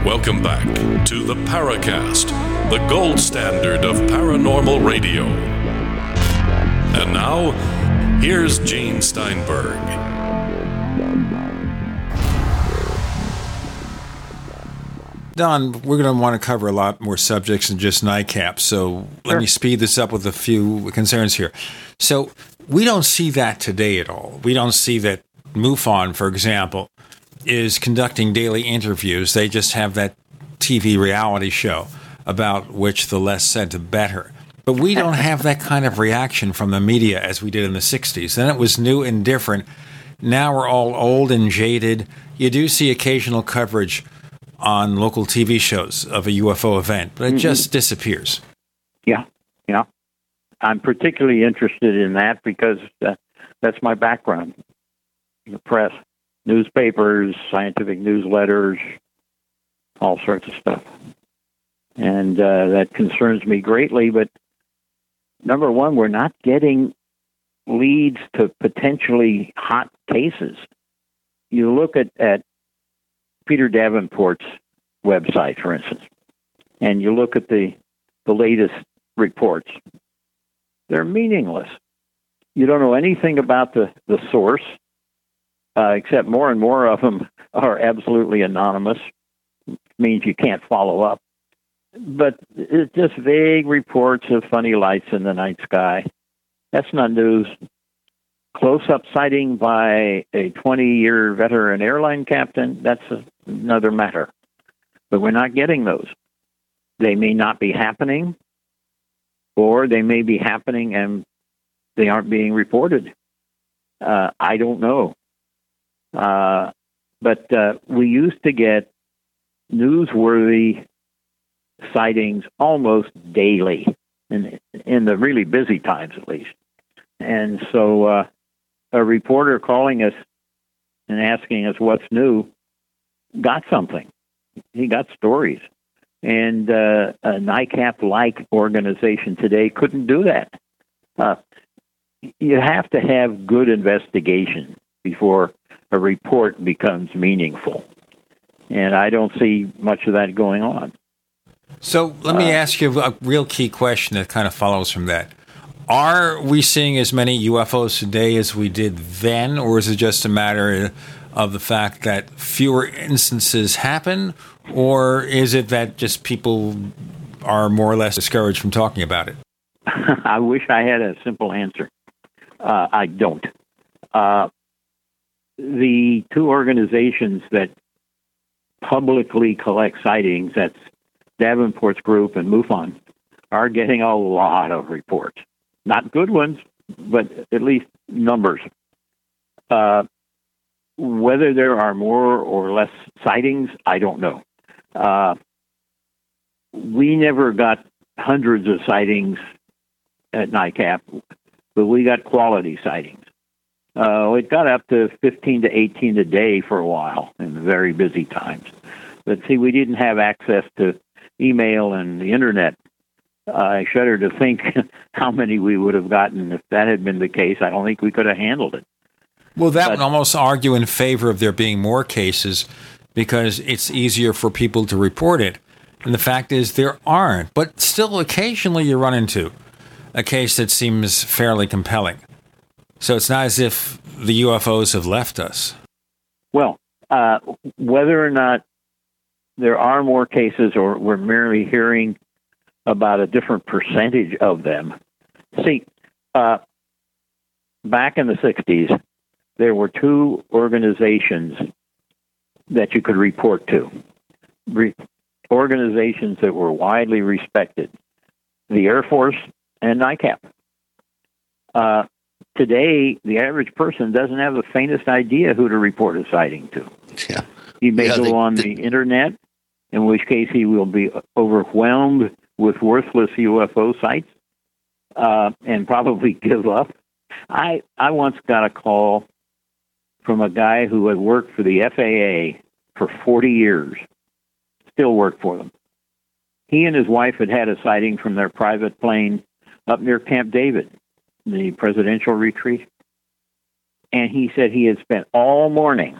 Welcome back to the Paracast, the gold standard of paranormal radio. And now, here's Gene Steinberg. Don, we're going to want to cover a lot more subjects than just NICAP, so sure. let me speed this up with a few concerns here. So, we don't see that today at all. We don't see that MUFON, for example, is conducting daily interviews. They just have that TV reality show about which the less said, the better. But we don't have that kind of reaction from the media as we did in the 60s. Then it was new and different. Now we're all old and jaded. You do see occasional coverage on local TV shows of a UFO event, but it mm-hmm. just disappears. Yeah, yeah. I'm particularly interested in that because uh, that's my background, the press. newspapers, scientific newsletters, all sorts of stuff. And uh, that concerns me greatly. But number one, we're not getting leads to potentially hot cases. You look at, at Peter Davenport's website, for instance, and you look at the, the latest reports, they're meaningless. You don't know anything about the, the source, uh, except more and more of them are absolutely anonymous. it means you can't follow up. But it's just vague reports of funny lights in the night sky. That's not news. Close up sighting by a 20 year veteran airline captain, that's another matter. But we're not getting those. They may not be happening, or they may be happening and they aren't being reported. Uh, I don't know. Uh, but uh, we used to get newsworthy sightings almost daily in in the really busy times, at least. And so, uh, a reporter calling us and asking us what's new got something. He got stories. And uh, a NICAP like organization today couldn't do that. Uh, you have to have good investigation before a report becomes meaningful. And I don't see much of that going on. So let me uh, ask you a real key question that kind of follows from that. Are we seeing as many UFOs today as we did then, or is it just a matter of the fact that fewer instances happen, or is it that just people are more or less discouraged from talking about it? I wish I had a simple answer. Uh, I don't. Uh, the two organizations that publicly collect sightings, that's Davenport's group and MUFON, are getting a lot of reports. Not good ones, but at least numbers. Uh, whether there are more or less sightings, I don't know. Uh, we never got hundreds of sightings at NICAP, but we got quality sightings. Uh, it got up to 15 to 18 a day for a while in very busy times. But see, we didn't have access to email and the internet. Uh, I shudder to think how many we would have gotten if that had been the case. I don't think we could have handled it. Well, that but, would almost argue in favor of there being more cases because it's easier for people to report it. And the fact is, there aren't. But still, occasionally you run into a case that seems fairly compelling. So it's not as if the UFOs have left us. Well, uh, whether or not there are more cases or we're merely hearing about a different percentage of them. See, uh, back in the 60s, there were two organizations that you could report to. Re- organizations that were widely respected the Air Force and NICAP. Uh, today, the average person doesn't have the faintest idea who to report a sighting to. Yeah. He may yeah, go they, on they, the internet, in which case he will be overwhelmed with worthless UFO sites uh, and probably give up. I I once got a call from a guy who had worked for the FAA for 40 years, still worked for them. He and his wife had had a sighting from their private plane up near Camp David, the presidential retreat. And he said he had spent all morning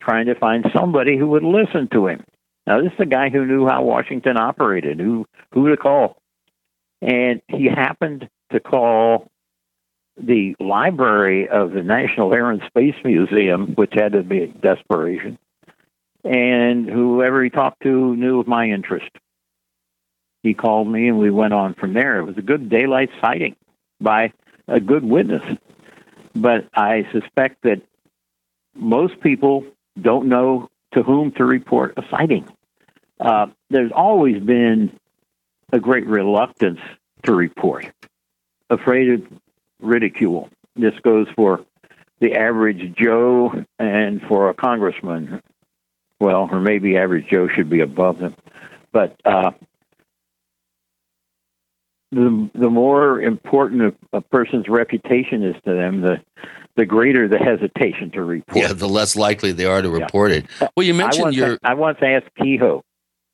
trying to find somebody who would listen to him. Now, this is a guy who knew how Washington operated, who who to call, and he happened to call the library of the National Air and Space Museum, which had to be desperation, and whoever he talked to knew of my interest. He called me, and we went on from there. It was a good daylight sighting by a good witness, but I suspect that most people don't know to whom to report a sighting. Uh, there's always been a great reluctance to report, afraid of ridicule. This goes for the average Joe and for a congressman. Well, or maybe average Joe should be above them. But uh, the the more important a, a person's reputation is to them, the the greater the hesitation to report. Yeah, the less likely they are to report yeah. it. Well, you mentioned I your. I once asked Keyhoe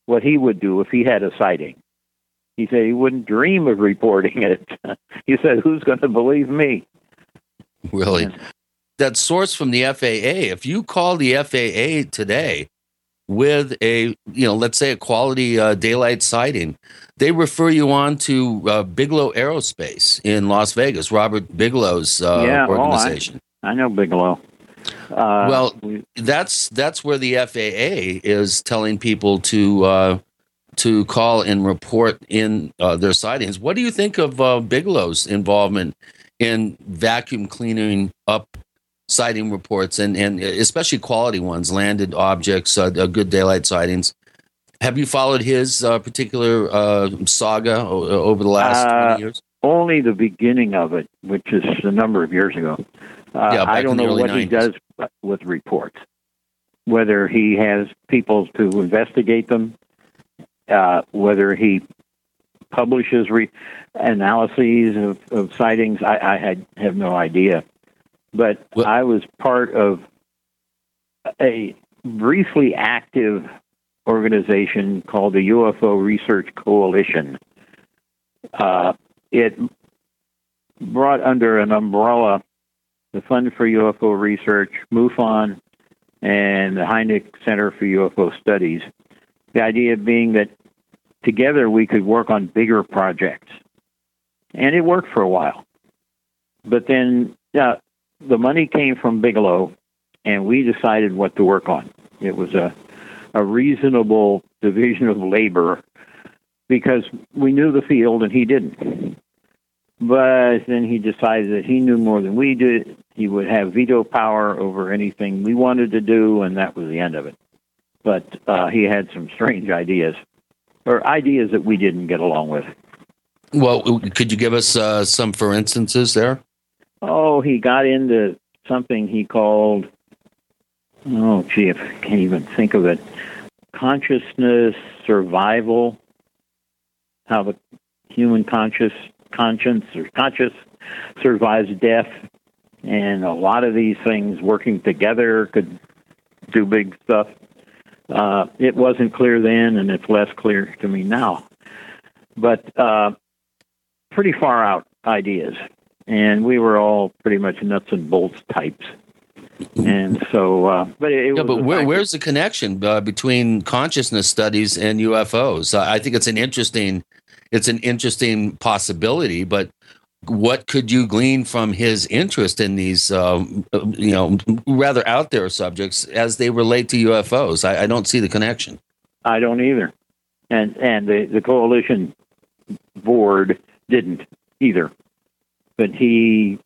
what he would do if he had a sighting. He said he wouldn't dream of reporting it. he said, "Who's going to believe me?" Really, that source from the FAA. If you call the FAA today with a, you know, let's say a quality uh, daylight sighting, they refer you on to uh, Bigelow Aerospace in Las Vegas, Robert Bigelow's uh, yeah, organization. Oh, I, I, know Bigelow. Uh, well, that's that's where the FAA is telling people to uh, to call and report in uh, their sightings. What do you think of uh, Bigelow's involvement in vacuum cleaning up sighting reports and, and especially quality ones, landed objects, uh, good daylight sightings? Have you followed his uh, particular uh, saga o- over the last uh, 20 years? Only the beginning of it, which is a number of years ago. Uh, yeah, I don't know what 90s. he does with reports, whether he has people to investigate them, uh, whether he publishes re- analyses of, of sightings. I, I had have no idea, but Well- I was part of a briefly active organization called the UFO Research Coalition. Uh, it brought under an umbrella the Fund for UFO Research, MUFON, and the Hynek Center for UFO Studies. The idea being that together we could work on bigger projects. And it worked for a while. But then uh, the money came from Bigelow, and we decided what to work on. It was a, a reasonable division of labor because we knew the field and he didn't. But then he decided that he knew more than we did. He would have veto power over anything we wanted to do, and that was the end of it. But uh, he had some strange ideas, or ideas that we didn't get along with. Well, could you give us uh, some for instances there? Oh, he got into something he called, oh, gee, I can't even think of it. Consciousness survival. How the human conscious conscience or conscious survives death, and a lot of these things working together could do big stuff. Uh, it wasn't clear then, and it's less clear to me now. But uh, pretty far out ideas, and we were all pretty much nuts and bolts types. And so, uh, but it, it Yeah, was but where, where's the connection uh, between consciousness studies and UFOs? I I think it's an interesting, it's an interesting possibility. But what could you glean from his interest in these, um, you know, rather out there subjects as they relate to UFOs? I, I don't see the connection. I don't either, and and the the coalition board didn't either. But he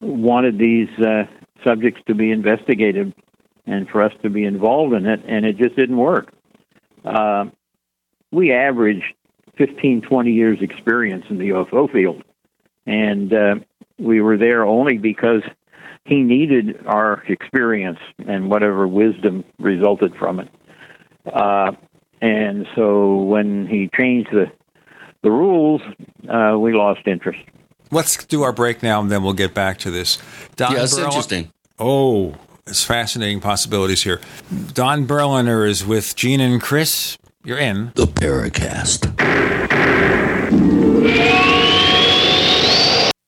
wanted these uh, subjects to be investigated and for us to be involved in it, and it just didn't work. Uh, we averaged 15, 20 years experience in the UFO field, and uh, we were there only because he needed our experience and whatever wisdom resulted from it. Uh, and so when he changed the the rules, uh, we lost interest. Let's do our break now, and then we'll get back to this. Don Yeah, it's Berlin- interesting. Oh, it's fascinating possibilities here. Don Berliner is with Gene and Chris. You're in the Paracast.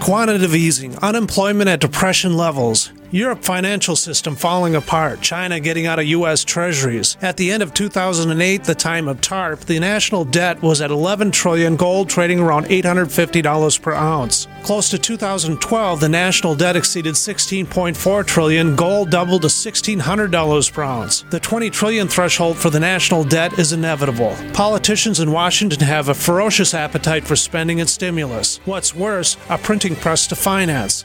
Quantitative easing, unemployment at depression levels, Europe financial system falling apart, China getting out of U.S. treasuries. At the end of 2008, the time of TARP, the national debt was at 11 trillion, gold trading around $850 per ounce. Close to 2012, the national debt exceeded 16.4 trillion, gold doubled to $1,600 per ounce. The 20 trillion threshold for the national debt is inevitable. Politicians in Washington have a ferocious appetite for spending and stimulus. What's worse, a printing press to finance.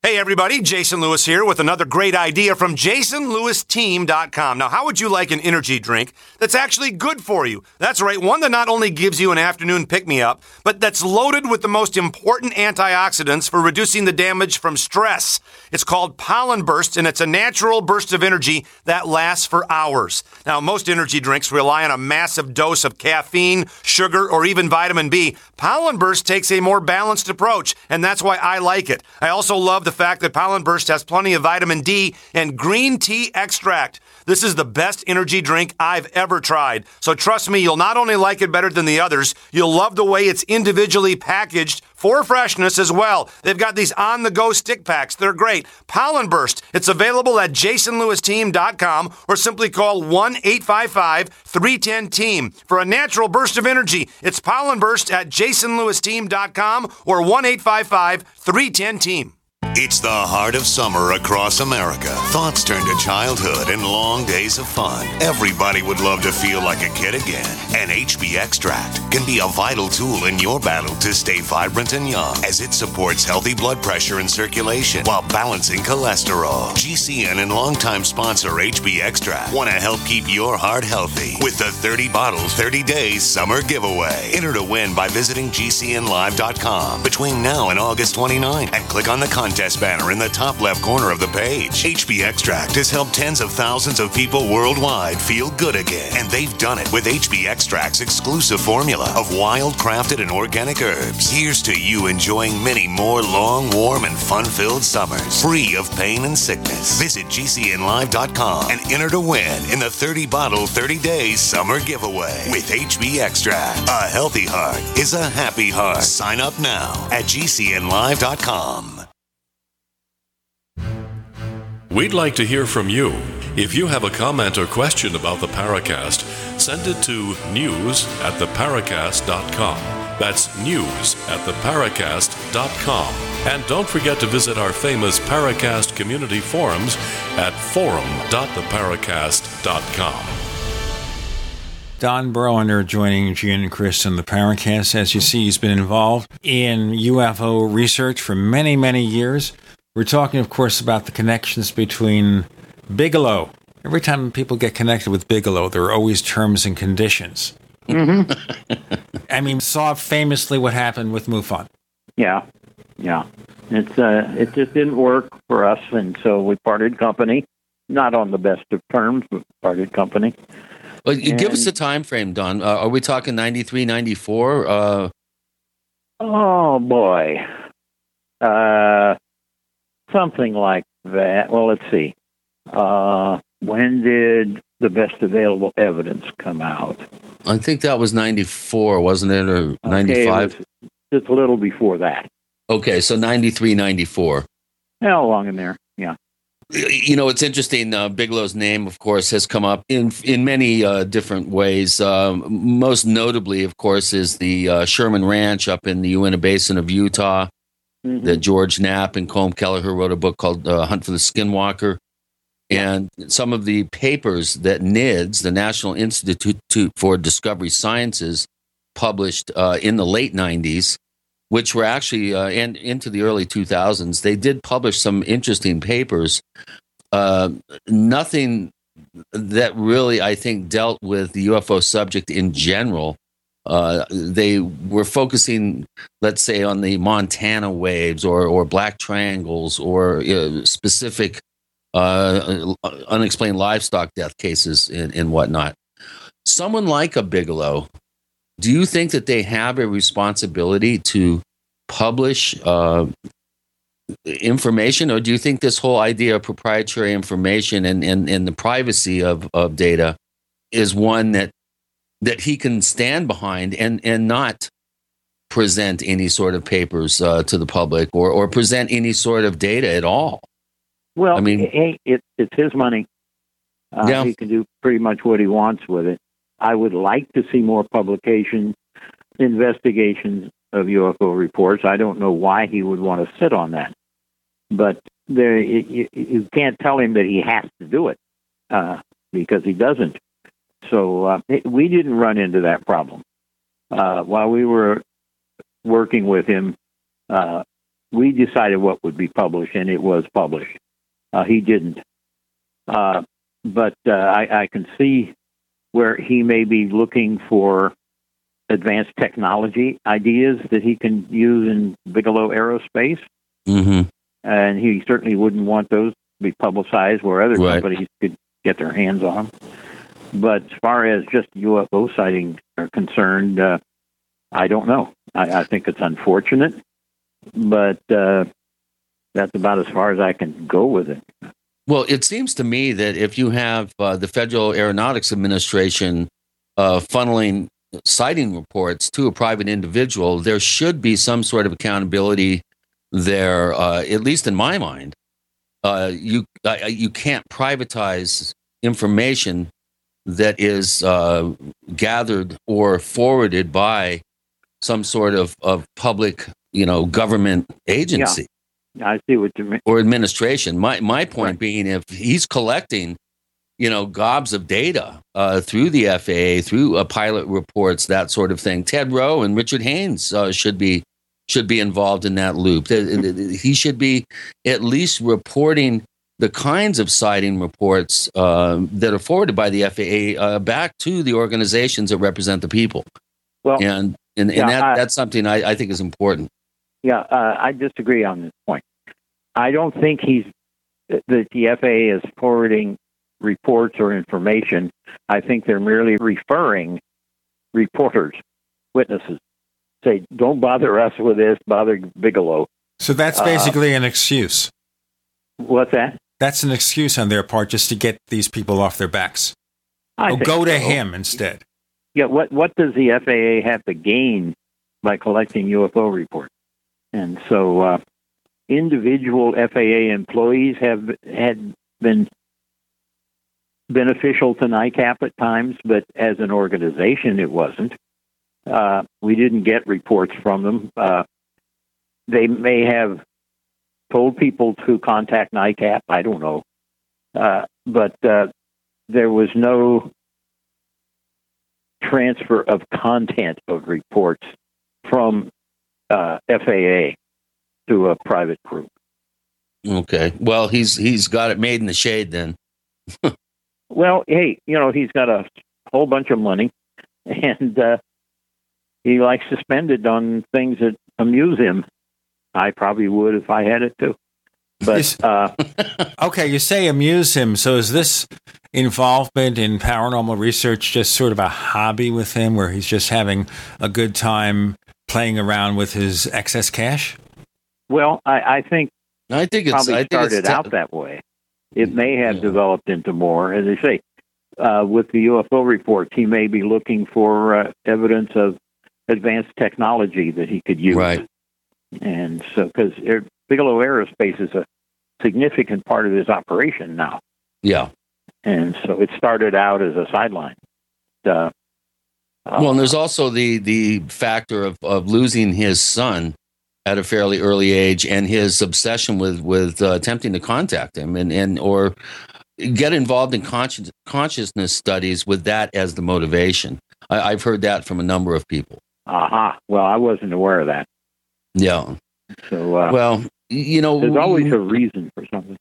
Hey everybody, Jason Lewis here with another great idea from jasonlewisteam.com. Now, how would you like an energy drink that's actually good for you? That's right, one that not only gives you an afternoon pick me up, but that's loaded with the most important antioxidants for reducing the damage from stress. It's called Pollen Burst and it's a natural burst of energy that lasts for hours. Now, most energy drinks rely on a massive dose of caffeine, sugar, or even vitamin B. Pollen Burst takes a more balanced approach, and that's why I like it. I also love the fact that Pollen Burst has plenty of vitamin D and green tea extract. This is the best energy drink I've ever tried. So trust me, you'll not only like it better than the others, you'll love the way it's individually packaged for freshness as well. They've got these on the go stick packs. They're great. Pollen Burst. It's available at jasonlewisteam.com or simply call 1 855 310 Team for a natural burst of energy. It's Pollen Burst at jasonlewisteam.com or 1 855 310 Team. It's the heart of summer across America. Thoughts turn to childhood and long days of fun. Everybody would love to feel like a kid again. And HB Extract can be a vital tool in your battle to stay vibrant and young as it supports healthy blood pressure and circulation while balancing cholesterol. GCN and longtime sponsor HB Extract want to help keep your heart healthy with the 30 bottle 30 days summer giveaway. Enter to win by visiting GCNlive.com between now and August 29 and click on the contest banner in the top left corner of the page. HB Extract has helped tens of thousands of people worldwide feel good again, and they've done it with HB Extract's exclusive formula of wild crafted and organic herbs. Here's to you enjoying many more long, warm, and fun filled summers, free of pain and sickness. Visit GCNlive.com and enter to win in the 30 bottle 30 days summer giveaway with HB Extract. A healthy heart is a happy heart. Sign up now at GCNlive.com. We'd like to hear from you. If you have a comment or question about the Paracast, send it to news at theparacast.com. That's news at theparacast.com. And don't forget to visit our famous Paracast community forums at forum.theparacast.com. Don Berliner joining Gene and Chris on the Paracast. As you see, he's been involved in UFO research for many, many years. We're talking, of course, about the connections between Bigelow. Every time people get connected with Bigelow, there are always terms and conditions. Mm-hmm. I mean, saw famously what happened with MUFON. Yeah, yeah. It's uh, it just didn't work for us, and so we parted company. Not on the best of terms, but parted company. Well, you give us a time frame, Don. Uh, are we talking 93, 94? Uh, Oh boy, uh, something like that. Well, let's see. Uh, when did the best available evidence come out? I think that was 94, wasn't it? Or Okay, it 95? was just a little before that. Okay, so 93, 94. Yeah, along in there. Yeah. You know, it's interesting. Uh, Bigelow's name, of course, has come up in in many uh, different ways. Um, most notably, of course, is the uh, Sherman Ranch up in the Uinta Basin of Utah. Mhm. that George Knapp and Colm Kelleher wrote a book called uh, Hunt for the Skinwalker. And some of the papers that NIDS, the National Institute for Discovery Sciences, published uh, in the late 90s, which were actually uh, and into the early 2000s, they did publish some interesting papers. Uh, nothing that really, I think, dealt with the UFO subject in general. Uh, they were focusing, let's say, on the Montana waves or, or black triangles or uh, specific uh, unexplained livestock death cases and, and whatnot. Someone like a Bigelow, do you think that they have a responsibility to publish uh, information, or do you think this whole idea of proprietary information and, and, and the privacy of, of data is one that that he can stand behind and, and not present any sort of papers uh, to the public or, or present any sort of data at all? Well, I mean- hey, it, it's his money. Uh, Yeah. He can do pretty much what he wants with it. I would like to see more publications, investigations of UFO reports. I don't know why he would want to sit on that, but there you, you can't tell him that he has to do it uh, because he doesn't. So uh, we didn't run into that problem uh, while we were working with him. Uh, we decided what would be published, and it was published. Uh, he didn't. Uh, but uh, I, I can see where he may be looking for advanced technology ideas that he can use in Bigelow Aerospace, Mm-hmm. and he certainly wouldn't want those to be publicized where other Right. companies could get their hands on them. But as far as just UFO sightings are concerned, uh, I don't know. I, I think it's unfortunate, but uh, that's about as far as I can go with it. Well, it seems to me that if you have uh, the Federal Aeronautics Administration uh, funneling sighting reports to a private individual, there should be some sort of accountability there. Uh, at least in my mind, uh, you you can't privatize information that is uh, gathered or forwarded by some sort of, of public, you know, government agency I see what you mean. or administration. My my point being, if he's collecting, you know, gobs of data uh, through the FAA, through uh, pilot reports, that sort of thing, Ted Roe and Richard Haines uh, should be should be involved in that loop. He should be at least reporting the kinds of sighting reports uh, that are forwarded by the FAA uh, back to the organizations that represent the people. Well, and and, yeah, that, I- that's something I, I think is important. Yeah, uh, I disagree on this point. I don't think he's that the FAA is forwarding reports or information. I think they're merely referring reporters, witnesses. Say, don't bother us with this. Bother Bigelow. So that's Uh, basically an excuse. What's that? That's an excuse on their part just to get these people off their backs. I oh, go to so. him instead. Yeah. What What does the FAA have to gain by collecting UFO reports? And so, uh, individual FAA employees have had been beneficial to NICAP at times, but as an organization, it wasn't. Uh, we didn't get reports from them. Uh, they may have told people to contact NICAP. I don't know, uh, but uh, there was no transfer of content of reports from uh, FAA to a private group. Okay. Well, he's he's got it made in the shade then. Well, hey, you know he's got a whole bunch of money, and uh, he likes to spend it on things that amuse him. I probably would if I had it too. But uh, Okay, you say amuse him. So is this involvement in paranormal research just sort of a hobby with him where he's just having a good time playing around with his excess cash? well, I, I think I think it's probably I think it's started te- out that way. It may have developed into more, as I say. Uh, with the UFO reports, he may be looking for uh, evidence of advanced technology that he could use. Right. And so, because Bigelow Aerospace is a significant part of his operation now, Yeah. and so it started out as a sideline. Uh, well, and there's also the the factor of, of losing his son at a fairly early age, and his obsession with with uh, attempting to contact him and and or get involved in conscious, consciousness studies with that as the motivation. I, I've heard that from a number of people. Aha. Uh-huh. Well, I wasn't aware of that. Yeah. So, uh, well, you know, there's always a reason for something.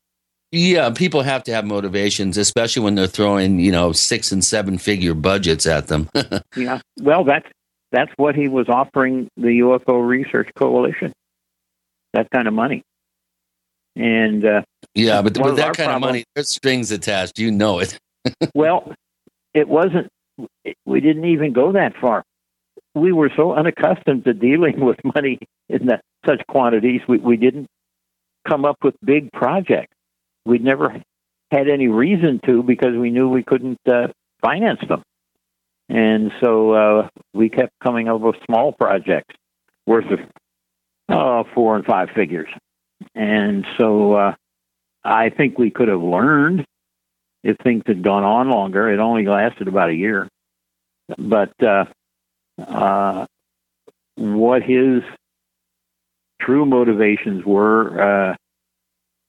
Yeah, people have to have motivations, especially when they're throwing, you know, six and seven figure budgets at them. yeah. Well, that's that's what he was offering the UFO Research Coalition. That kind of money. And uh, yeah, but with that kind problems, of money, there's strings attached. You know it. well, it wasn't. We didn't even go that far. We were so unaccustomed to dealing with money in the, such quantities. We we didn't come up with big projects. We'd never had any reason to because we knew we couldn't uh, finance them. And so uh, we kept coming up with small projects worth of uh, four and five figures. And so uh, I think we could have learned if things had gone on longer. It only lasted about a year. But uh, uh, what his true motivations were, uh,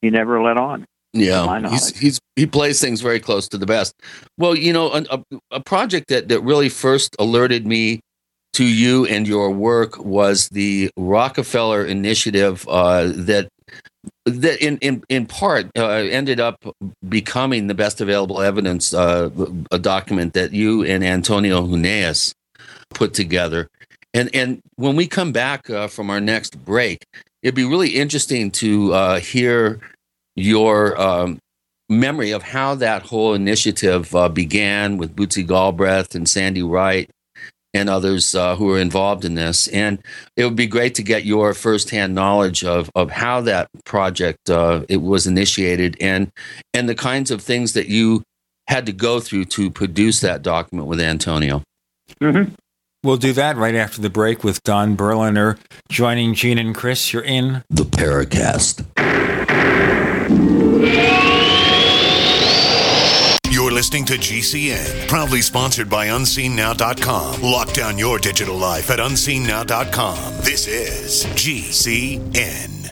he never let on. Yeah, he's, he's he plays things very close to the best. Well, you know, a, a project that that really first alerted me to you and your work was the Rockefeller Initiative uh, that that in in in part uh, ended up becoming the best available evidence, uh, a document that you and Antonio Huneeus put together. And and when we come back uh, from our next break, it'd be really interesting to uh, hear your um, memory of how that whole initiative uh, began with Bootsy Galbraith and Sandy Wright and others uh, who were involved in this. And it would be great to get your firsthand knowledge of, of how that project uh, it was initiated and and the kinds of things that you had to go through to produce that document with Antonio. Mm-hmm. We'll do that right after the break with Don Berliner joining Gene and Chris. You're in the Paracast. You're listening to GCN, proudly sponsored by UnseenNow.com. Lock down your digital life at UnseenNow.com. This is GCN.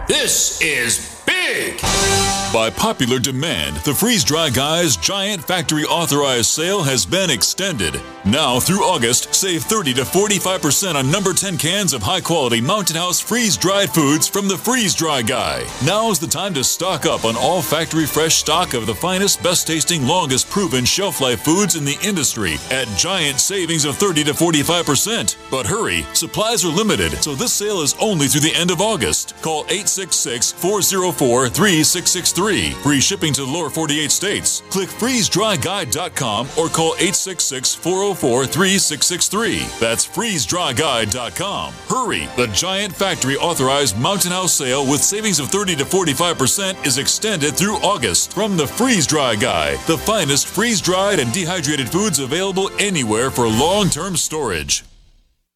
This is big! By popular demand, the Freeze Dry Guys giant factory authorized sale has been extended. Now through August, save 30 to 45% on number 10 cans of high quality Mountain House freeze dried foods from the Freeze Dry Guy. Now is the time to stock up on all factory fresh stock of the finest, best tasting, longest proven shelf life foods in the industry at giant savings of 30 to 45%. But hurry, supplies are limited, so this sale is only through the end of August. Call 866 404 3663. Free shipping to the lower 48 states. Click freezedryguy.com or call 866 404 3663. That's freezedryguy.com. Hurry! The giant factory authorized Mountain House sale with savings of 30 to 45% is extended through August from the Freeze Dry Guy, the finest freeze dried and dehydrated foods available anywhere for long term storage.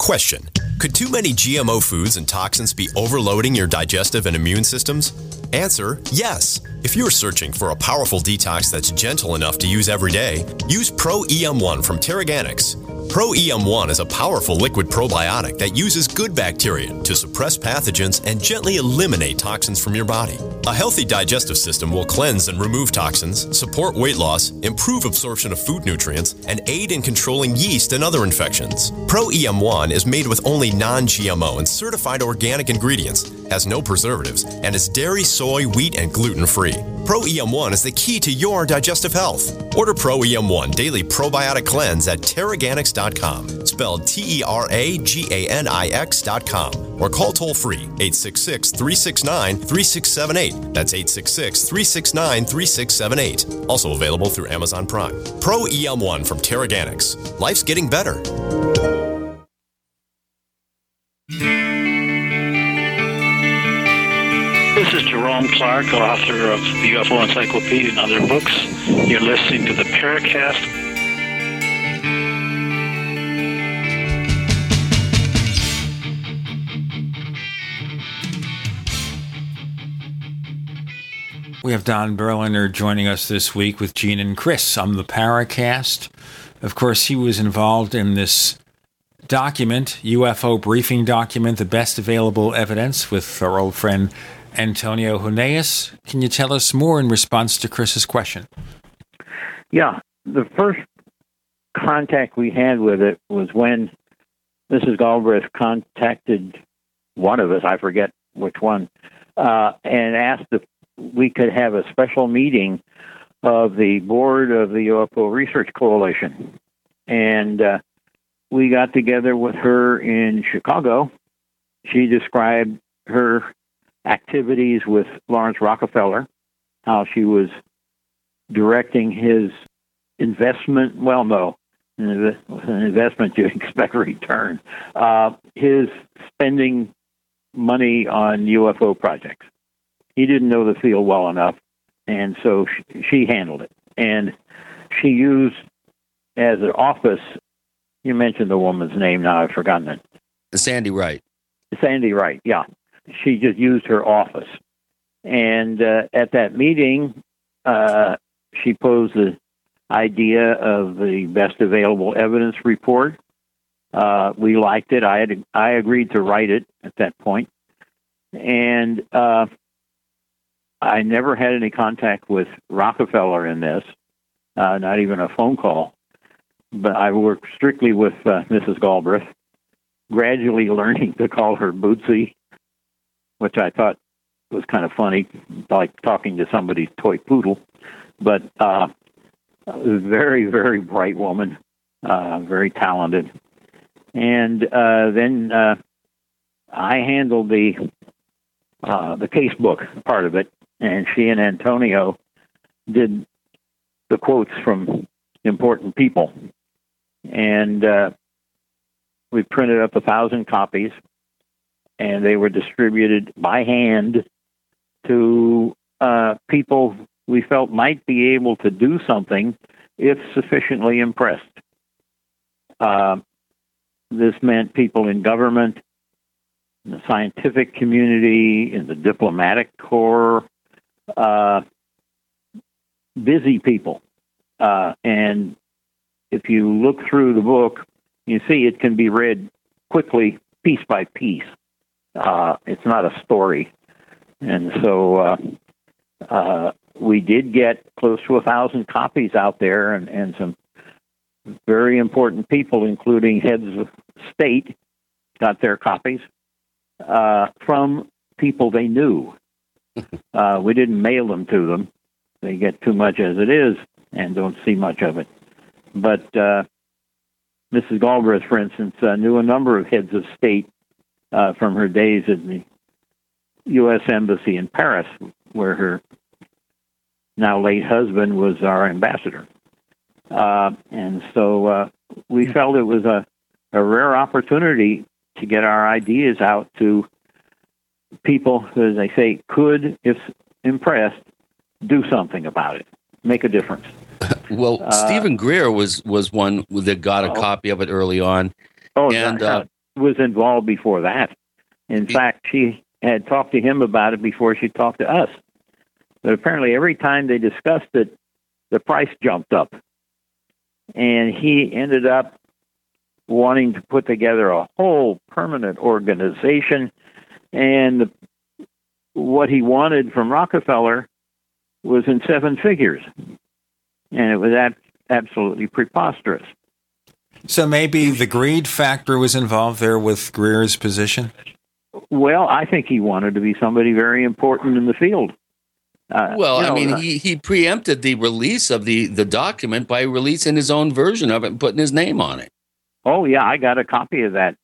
Question Could too many GMO foods and toxins be overloading your digestive and immune systems? Answer Yes. If you're searching for a powerful detox that's gentle enough to use every day, use Pro EM1 from Teraganix. Pro EM1 is a powerful liquid probiotic that uses good bacteria to suppress pathogens and gently eliminate toxins from your body. A healthy digestive system will cleanse and remove toxins, support weight loss, improve absorption of food nutrients, and aid in controlling yeast and other infections. Pro EM1 is made with only non GMO and certified organic ingredients, has no preservatives, and is dairy, soy, wheat, and gluten free. Pro EM1 is the key to your digestive health. Order Pro EM1 Daily Probiotic Cleanse at Teraganix.com, spelled T E R A G A N I X.com, or call toll free 866 369 3678. That's 866 369 3678. Also available through Amazon Prime. Pro EM1 from Teraganix. Life's getting better. Jerome Clark, author of the UFO Encyclopedia and other books. You're listening to the Paracast. We have Don Berliner joining us this week with Gene and Chris on the Paracast. Of course, he was involved in this document, UFO briefing document, the best available evidence, with our old friend Antonio Huneeus. Can you tell us more in response to Chris's question? Yeah, the first contact we had with it was when Mrs. Galbraith contacted one of us, I forget which one, uh, and asked if we could have a special meeting of the board of the UFO Research Coalition. And uh, we got together with her in Chicago. She described her activities with Laurance Rockefeller, how she was directing his investment. Well, no, an investment you expect a return. Uh, his spending money on UFO projects. He didn't know the field well enough, and so she, she handled it. And she used as an office. You mentioned the woman's name. Now I've forgotten it. Sandy Wright. Sandy Wright. Yeah, she just used her office. And uh, at that meeting, uh, she posed the idea of the best available evidence report. Uh, we liked it. I had I agreed to write it at that point, and uh, I never had any contact with Rockefeller in this, uh, not even a phone call. But I worked strictly with uh, Mrs. Galbraith, gradually learning to call her Bootsy, which I thought was kind of funny, like talking to somebody's toy poodle. But uh, a very, very bright woman, uh, very talented. And uh, then uh, I handled the uh, the case book part of it, and she and Antonio did the quotes from important people. And uh, we printed up a thousand copies, and they were distributed by hand to uh, people we felt might be able to do something if sufficiently impressed. Uh, this meant people in government, in the scientific community, in the diplomatic corps, uh, busy people. Uh, and if you look through the book, you see it can be read quickly, piece by piece. Uh, it's not a story. And so uh, uh, we did get close to a thousand copies out there and, and some very important people, including heads of state, got their copies uh, from people they knew. uh, we didn't mail them to them. They get too much as it is and don't see much of it. But uh, Mrs. Galbraith, for instance, uh, knew a number of heads of state uh, from her days at the U.S. Embassy in Paris, where her now late husband was our ambassador. Uh, and so uh, we felt it was a, a rare opportunity to get our ideas out to people who, as I say, could, if impressed, do something about it, make a difference. Well, Uh, Steven Greer was was one that got a Oh. copy of it early on. Oh, and no, uh, no, was involved before that. In fact, she had talked to him about it before she talked to us. But apparently, every time they discussed it, the price jumped up, and he ended up wanting to put together a whole permanent organization. And the, what he wanted from Rockefeller was in seven figures, and it was ab- absolutely preposterous. So maybe the greed factor was involved there with Greer's position? Well, I think he wanted to be somebody very important in the field. Uh, well, you I mean, uh, he, he preempted the release of the, the document by releasing his own version of it and putting his name on it. oh yeah, I got a copy of that.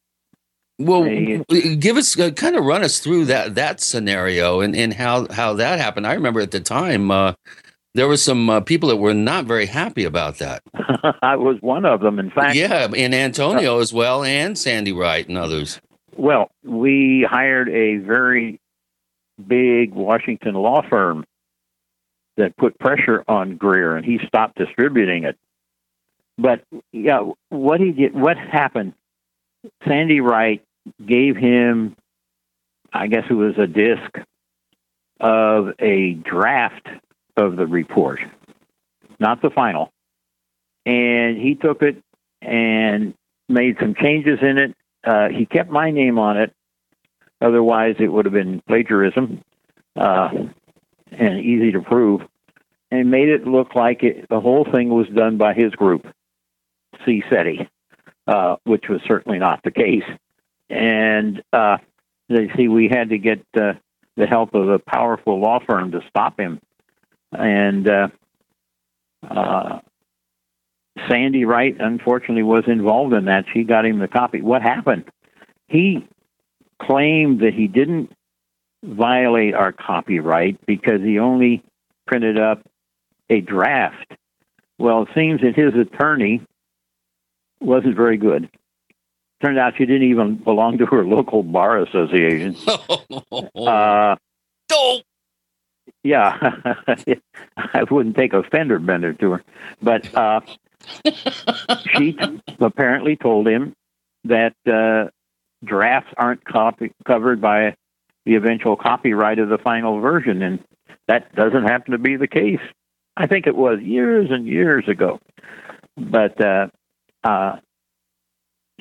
Well, Hey, give us uh, kind of run us through that that scenario and, and how how that happened. I remember at the time uh, there were some uh, people that were not very happy about that. I was one of them. In fact, yeah, and Antonio as well, and Sandy Wright and others. Well, we hired a very big Washington law firm that put pressure on Greer, and he stopped distributing it. But yeah, what he did, what happened? Sandy Wright gave him, I guess it was a disc of a draft of the report, not the final. And he took it and made some changes in it. Uh, he kept my name on it. Otherwise, it would have been plagiarism uh, and easy to prove. And made it look like it, the whole thing was done by his group, CSETI, uh, which was certainly not the case. And uh, they see we had to get uh, the help of a powerful law firm to stop him. And uh, uh, Sandy Wright, unfortunately, was involved in that. She got him the copy. What happened? He claimed that he didn't violate our copyright because he only printed up a draft. Well, it seems that his attorney wasn't very good. Turned out she didn't even belong to her local bar association. Uh, yeah, I wouldn't take a fender bender to her, but uh, she apparently told him that uh, drafts aren't copy- covered by the eventual copyright of the final version, and that doesn't happen to be the case. I think it was years and years ago, but uh, uh,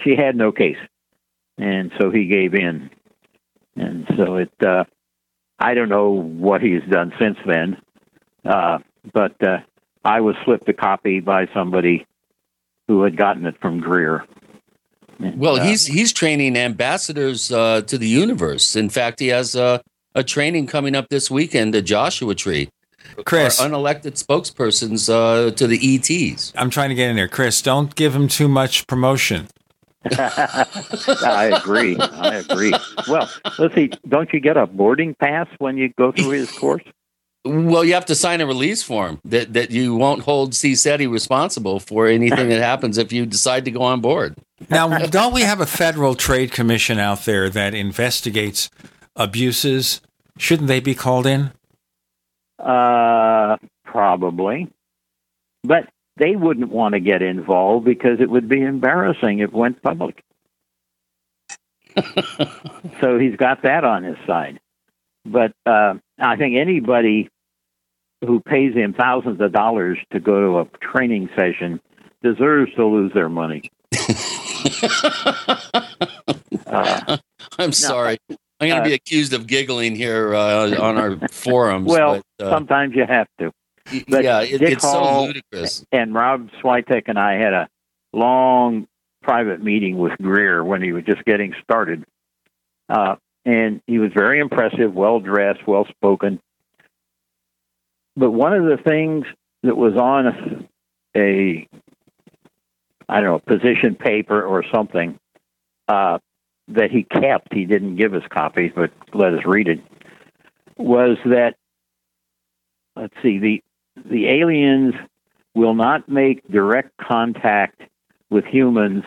she had no case, and so he gave in, and so it. Uh, I don't know what he's done since then, uh, but uh, I was slipped a copy by somebody who had gotten it from Greer. Well, he's he's training ambassadors uh, to the universe. In fact, he has uh, a training coming up this weekend, the Joshua Tree. Chris. Our unelected spokespersons uh, to the ETs. I'm trying to get in there. Chris, don't give him too much promotion. I agree. I agree. Well, let's see. Don't you get a boarding pass when you go through his course? Well, you have to sign a release form that, that you won't hold CSETI responsible for anything that happens if you decide to go on board. Now, don't we have a federal trade commission out there that investigates abuses? Shouldn't they be called in? Uh, probably. But they wouldn't want to get involved because it would be embarrassing if it went public. so he's got that on his side. But uh, I think anybody who pays him thousands of dollars to go to a training session deserves to lose their money. Uh, I'm sorry. I'm going to uh, be accused of giggling here uh, on our forums. well, but, uh, sometimes you have to. But yeah, it- Dick it's so ludicrous. And Rob Swiatek and I had a long private meeting with Greer when he was just getting started. Uh, and he was very impressive, well dressed, well spoken. But one of the things that was on a, I don't know, position paper or something uh, that he kept, he didn't give us copies, but let us read it, was that, let's see, the, the aliens will not make direct contact with humans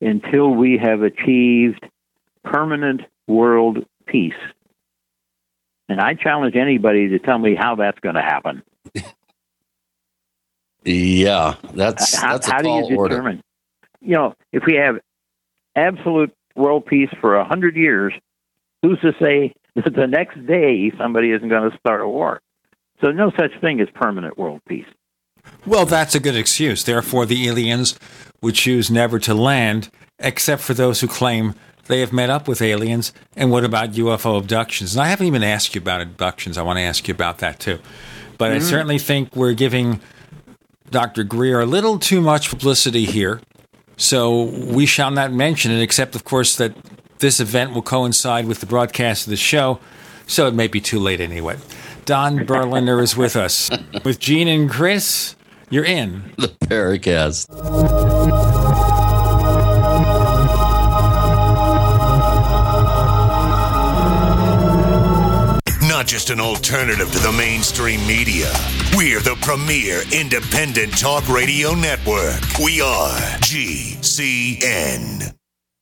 until we have achieved permanent world peace. And I challenge anybody to tell me how that's going to happen. Yeah, that's how, that's a how do you order. You know, if we have absolute world peace for a hundred years, who's to say that the next day somebody isn't going to start a war? So no such thing as permanent world peace. Well, that's a good excuse. Therefore, the aliens would choose never to land, except for those who claim they have met up with aliens. And what about UFO abductions? And I haven't even asked you about abductions. I want to ask you about that too. But I Mhm. certainly think we're giving Dr. Greer a little too much publicity here. So we shall not mention it, except, of course, that this event will coincide with the broadcast of the show. So it may be too late anyway. Don Berliner is with us. With Gene and Chris, you're in. The Paracast. Not just an alternative to the mainstream media. We're the premier independent talk radio network. We are GCN.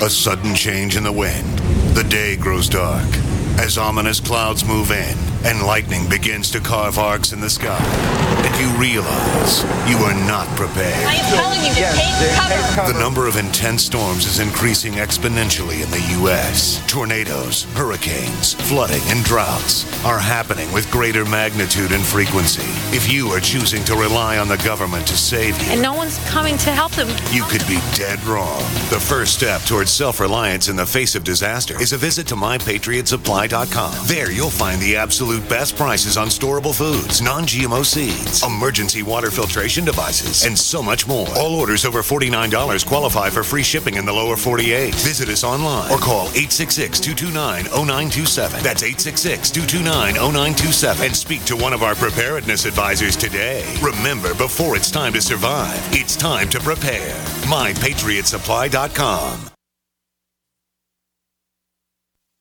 A sudden change in the wind. The day grows dark as ominous clouds move in and lightning begins to carve arcs in the sky. And you realize you are not prepared. I am telling you to take cover. The number of intense storms is increasing exponentially in the U.S. Tornadoes, hurricanes, flooding, and droughts are happening with greater magnitude and frequency. If you are choosing to rely on the government to save you, And no one's coming to help them. you could be dead wrong. The first step towards self reliance in the face of disaster is a visit to There you'll find the absolute best prices on storable foods, non GMO seeds, emergency water filtration devices, and so much more. All orders over $49 qualify for free shipping in the lower 48. Visit us online or call 866 229 0927. That's 866 229 0927 and speak to one of our preparedness advisors today. Remember, before it's time to survive, it's time to prepare. MyPatriotSupply.com.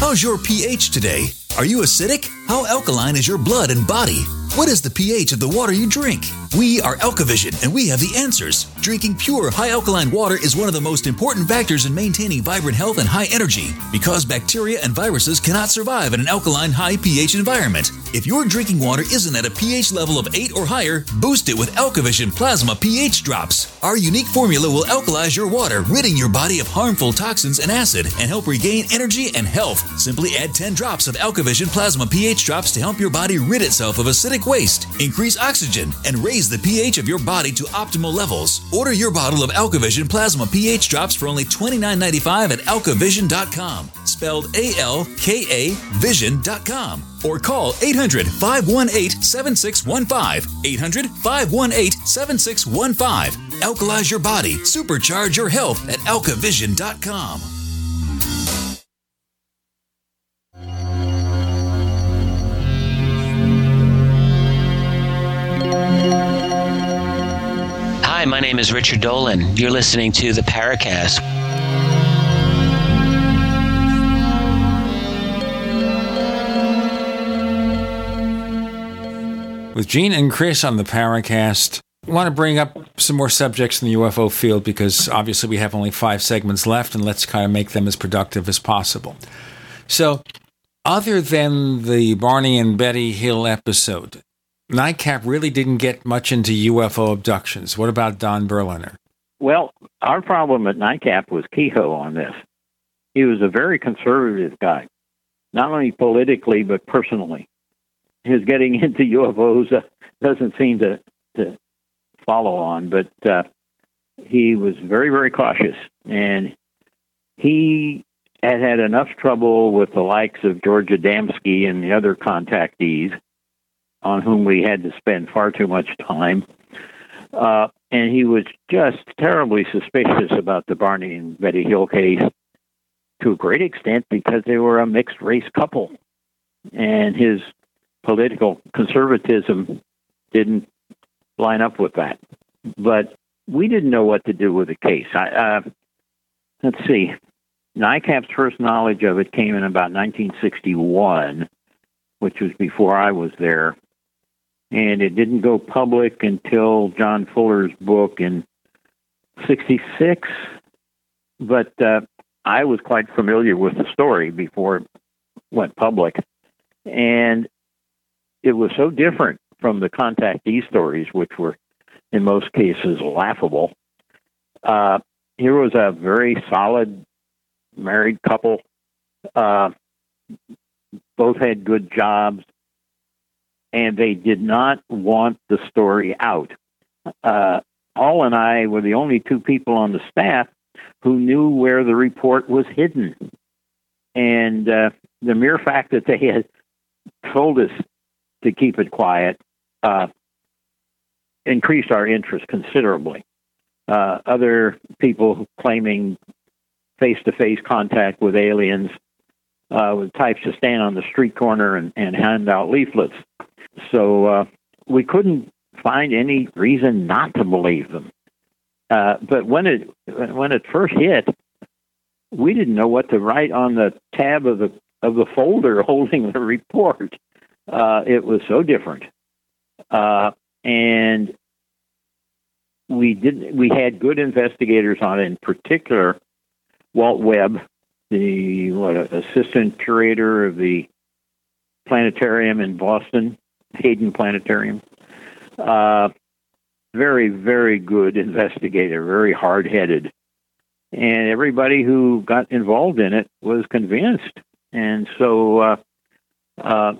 How's your pH today? Are you acidic? How alkaline is your blood and body? What is the pH of the water you drink? We are Alkavision, and we have the answers. Drinking pure, high alkaline water is one of the most important factors in maintaining vibrant health and high energy because bacteria and viruses cannot survive in an alkaline, high pH environment. If your drinking water isn't at a pH level of 8 or higher, boost it with Alkavision Plasma pH drops. Our unique formula will alkalize your water, ridding your body of harmful toxins and acid, and help regain energy and health. Simply add 10 drops of Alkavision Plasma pH drops to help your body rid itself of acidic waste, increase oxygen, and raise the pH of your body to optimal levels. Order your bottle of Alkavision Plasma pH drops for only $29.95 at alkavision.com. Spelled A L K A vision.com. Or call 800 518 7615. 800 518 7615. Alkalize your body, supercharge your health at alkavision.com. Hi, my name is Richard Dolan. You're listening to the Paracast. With Gene and Chris on the Paracast, I want to bring up some more subjects in the UFO field because obviously we have only five segments left, and let's kind of make them as productive as possible. So, other than the Barney and Betty Hill episode, NICAP really didn't get much into UFO abductions. What about Don Berliner? Well, our problem at NICAP was Keyhoe on this. He was a very conservative guy, not only politically but personally. His getting into UFOs uh, doesn't seem to to follow on, but uh, he was very very cautious, and he had had enough trouble with the likes of George Adamski and the other contactees on whom we had to spend far too much time. Uh, and he was just terribly suspicious about the Barney and Betty Hill case to a great extent because they were a mixed race couple. And his political conservatism didn't line up with that. But we didn't know what to do with the case. I, uh, let's see. NICAP's first knowledge of it came in about 1961, which was before I was there and it didn't go public until John Fuller's book in 66. But uh, I was quite familiar with the story before it went public. And it was so different from the contactee stories, which were in most cases laughable. Uh, here was a very solid married couple. Uh, both had good jobs and they did not want the story out. Uh, and I were the only two people on the staff who knew where the report was hidden. And uh, the mere fact that they had told us to keep it quiet uh, increased our interest considerably. Uh, other people claiming face to face contact with aliens uh, with types to stand on the street corner and, and hand out leaflets so uh, we couldn't find any reason not to believe them. Uh, but when it when it first hit, we didn't know what to write on the tab of the of the folder holding the report. Uh, it was so different, uh, and we did we had good investigators on it. In particular, Walt Webb, the what, assistant curator of the planetarium in Boston, Hayden Planetarium. Uh, very, very good investigator, very hard headed. And everybody who got involved in it was convinced. And so uh, uh,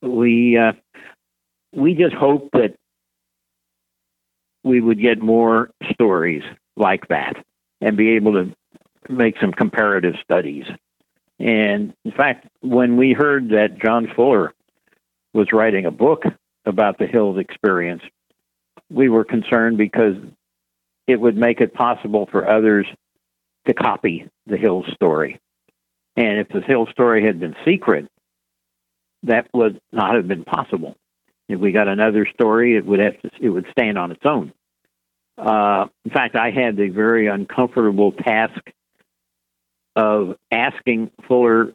we uh, we just hope that we would get more stories like that and be able to make some comparative studies. And in fact, when we heard that John Fuller was writing a book about the Hills experience, we were concerned because it would make it possible for others to copy the Hills story. And if the Hills story had been secret, that would not have been possible. If we got another story, it would have to, it would stand on its own. Uh, in fact, I had the very uncomfortable task of asking Fuller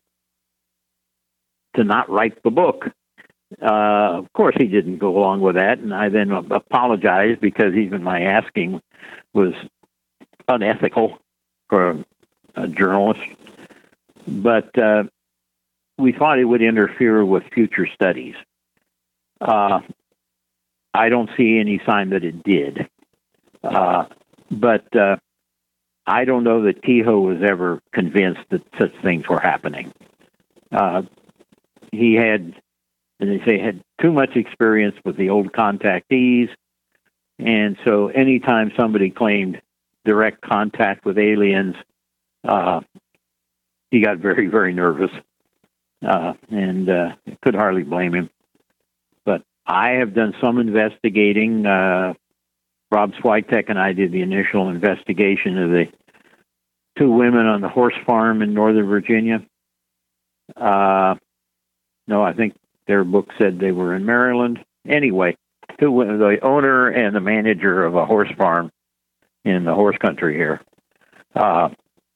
to not write the book Uh, of course, he didn't go along with that, and I then apologized because even my asking was unethical for a, journalist. But uh, we thought it would interfere with future studies. Uh, I don't see any sign that it did. Uh, but uh, I don't know that Keyhoe was ever convinced that such things were happening. Uh, he had, and they say, had too much experience with the old contactees, and so anytime somebody claimed direct contact with aliens, uh, he got very, very nervous, uh, and uh, could hardly blame him. But I have done some investigating. Uh, Rob Swiatek and I did the initial investigation of the two women on the horse farm in Northern Virginia. Uh, no, I think their book said they were in Maryland. Anyway, two the owner and the manager of a horse farm in the horse country here, uh,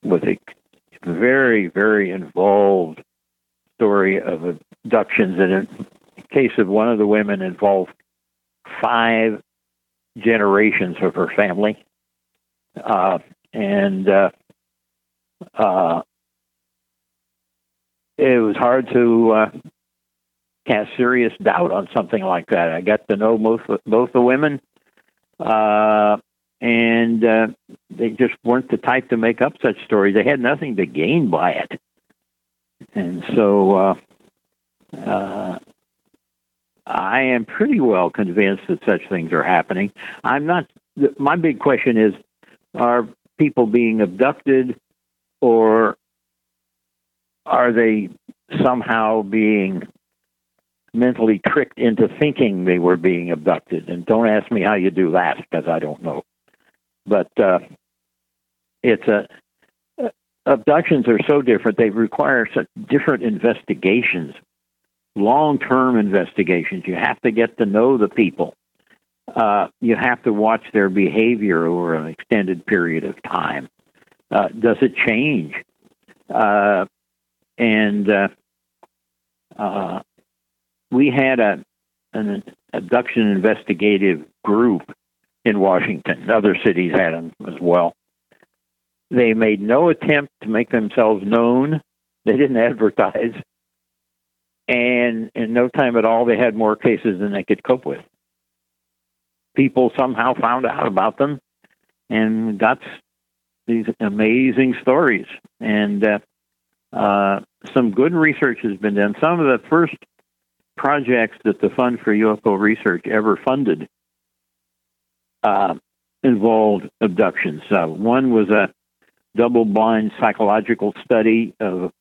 with a very, very involved story of abductions. And in the case of one of the women, involved five generations of her family. Uh, and uh, uh, it was hard to uh, cast serious doubt on something like that. I got to know both both the women, uh, and uh, they just weren't the type to make up such stories. They had nothing to gain by it, and so uh, uh, I am pretty well convinced that such things are happening. I'm not. My big question is: Are people being abducted, or are they somehow being mentally tricked into thinking they were being abducted? And don't ask me how you do that because I don't know. But uh, it's a uh, abductions are so different; they require such different investigations, long-term investigations. You have to get to know the people. Uh, you have to watch their behavior over an extended period of time. Uh, does it change? Uh, and uh, uh, we had a an abduction investigative group in Washington. Other cities had them as well. They made no attempt to make themselves known. They didn't advertise. And in no time at all, they had more cases than they could cope with. People somehow found out about them and got these amazing stories. And uh, uh, some good research has been done. Some of the first projects that the Fund for UFO Research ever funded uh, involved abductions. Uh, one was a double blind psychological study of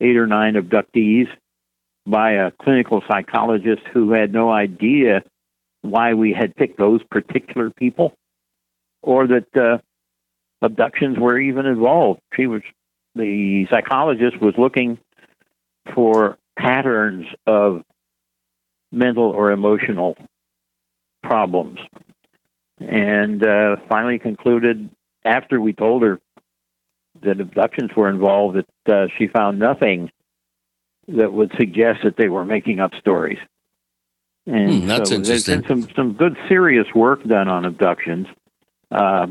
eight or nine abductees by a clinical psychologist who had no idea why we had picked those particular people or that uh, abductions were even involved. She was the psychologist was looking for patterns of mental or emotional problems, and uh, finally concluded after we told her that abductions were involved that uh, she found nothing that would suggest that they were making up stories. And hmm, that's so interesting. There's been some some good serious work done on abductions. Uh,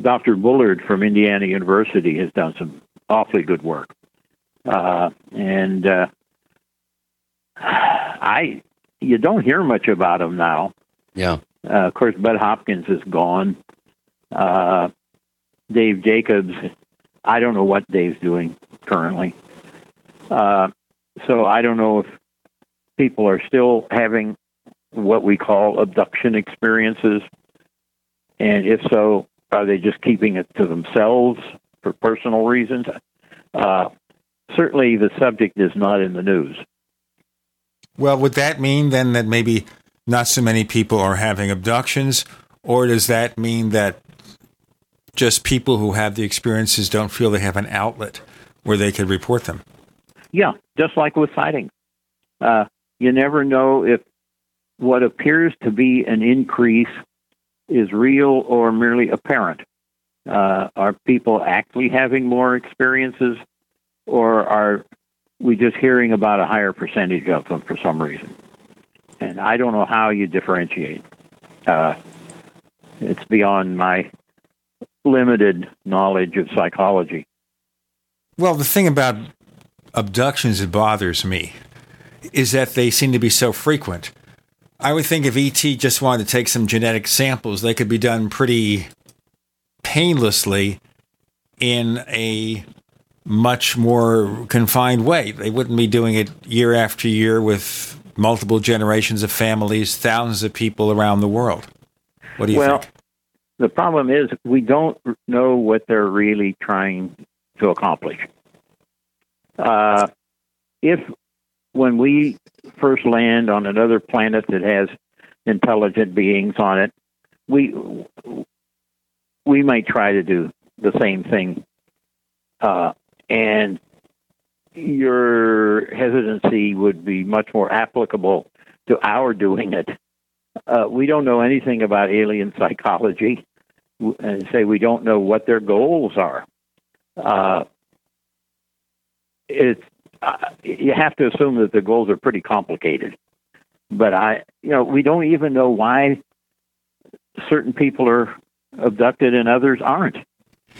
Dr. Bullard from Indiana University has done some awfully good work. Uh, and uh, I, you don't hear much about him now. Yeah. Uh, of course, Bud Hopkins is gone. Uh, Dave Jacobs, I don't know what Dave's doing currently. Uh, so I don't know if people are still having what we call abduction experiences. And if so, are they just keeping it to themselves for personal reasons? Uh, certainly, the subject is not in the news. Well, would that mean then that maybe not so many people are having abductions, or does that mean that just people who have the experiences don't feel they have an outlet where they could report them? Yeah, just like with sightings. Uh, you never know if what appears to be an increase is real or merely apparent. Uh, are people actually having more experiences, or are we're just hearing about a higher percentage of them for some reason. And I don't know how you differentiate. Uh, it's beyond my limited knowledge of psychology. Well, the thing about abductions that bothers me is that they seem to be so frequent. I would think if ET just wanted to take some genetic samples, they could be done pretty painlessly in a much more confined way. They wouldn't be doing it year after year with multiple generations of families, thousands of people around the world. What do you think? well, think? The problem is we don't know what they're really trying to accomplish. Uh, if when we first land on another planet that has intelligent beings on it, we we might try to do the same thing, uh, and your hesitancy would be much more applicable to our doing it. Uh, we don't know anything about alien psychology, and say we don't know what their goals are. Uh, it's uh, you have to assume that the goals are pretty complicated. But I, you know, we don't even know why certain people are abducted and others aren't.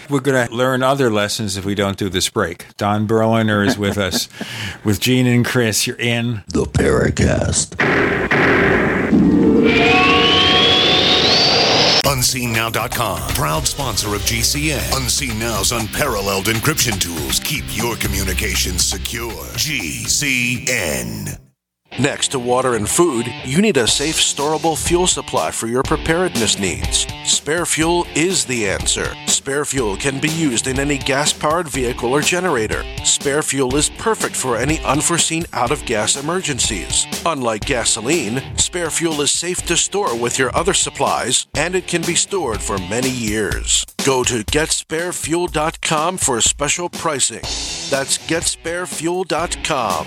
We're going to learn other lessons if we don't do this break. Don Berliner is with us, with Gene and Chris. You're in the Paracast. UnseenNow.com, proud sponsor of GCN. Unseen Now's unparalleled encryption tools keep your communications secure. GCN. Next to water and food, you need a safe, storable fuel supply for your preparedness needs. Spare fuel is the answer. Spare fuel can be used in any gas powered vehicle or generator. Spare fuel is perfect for any unforeseen out of gas emergencies. Unlike gasoline, spare fuel is safe to store with your other supplies and it can be stored for many years. Go to getsparefuel.com for special pricing. That's getsparefuel.com.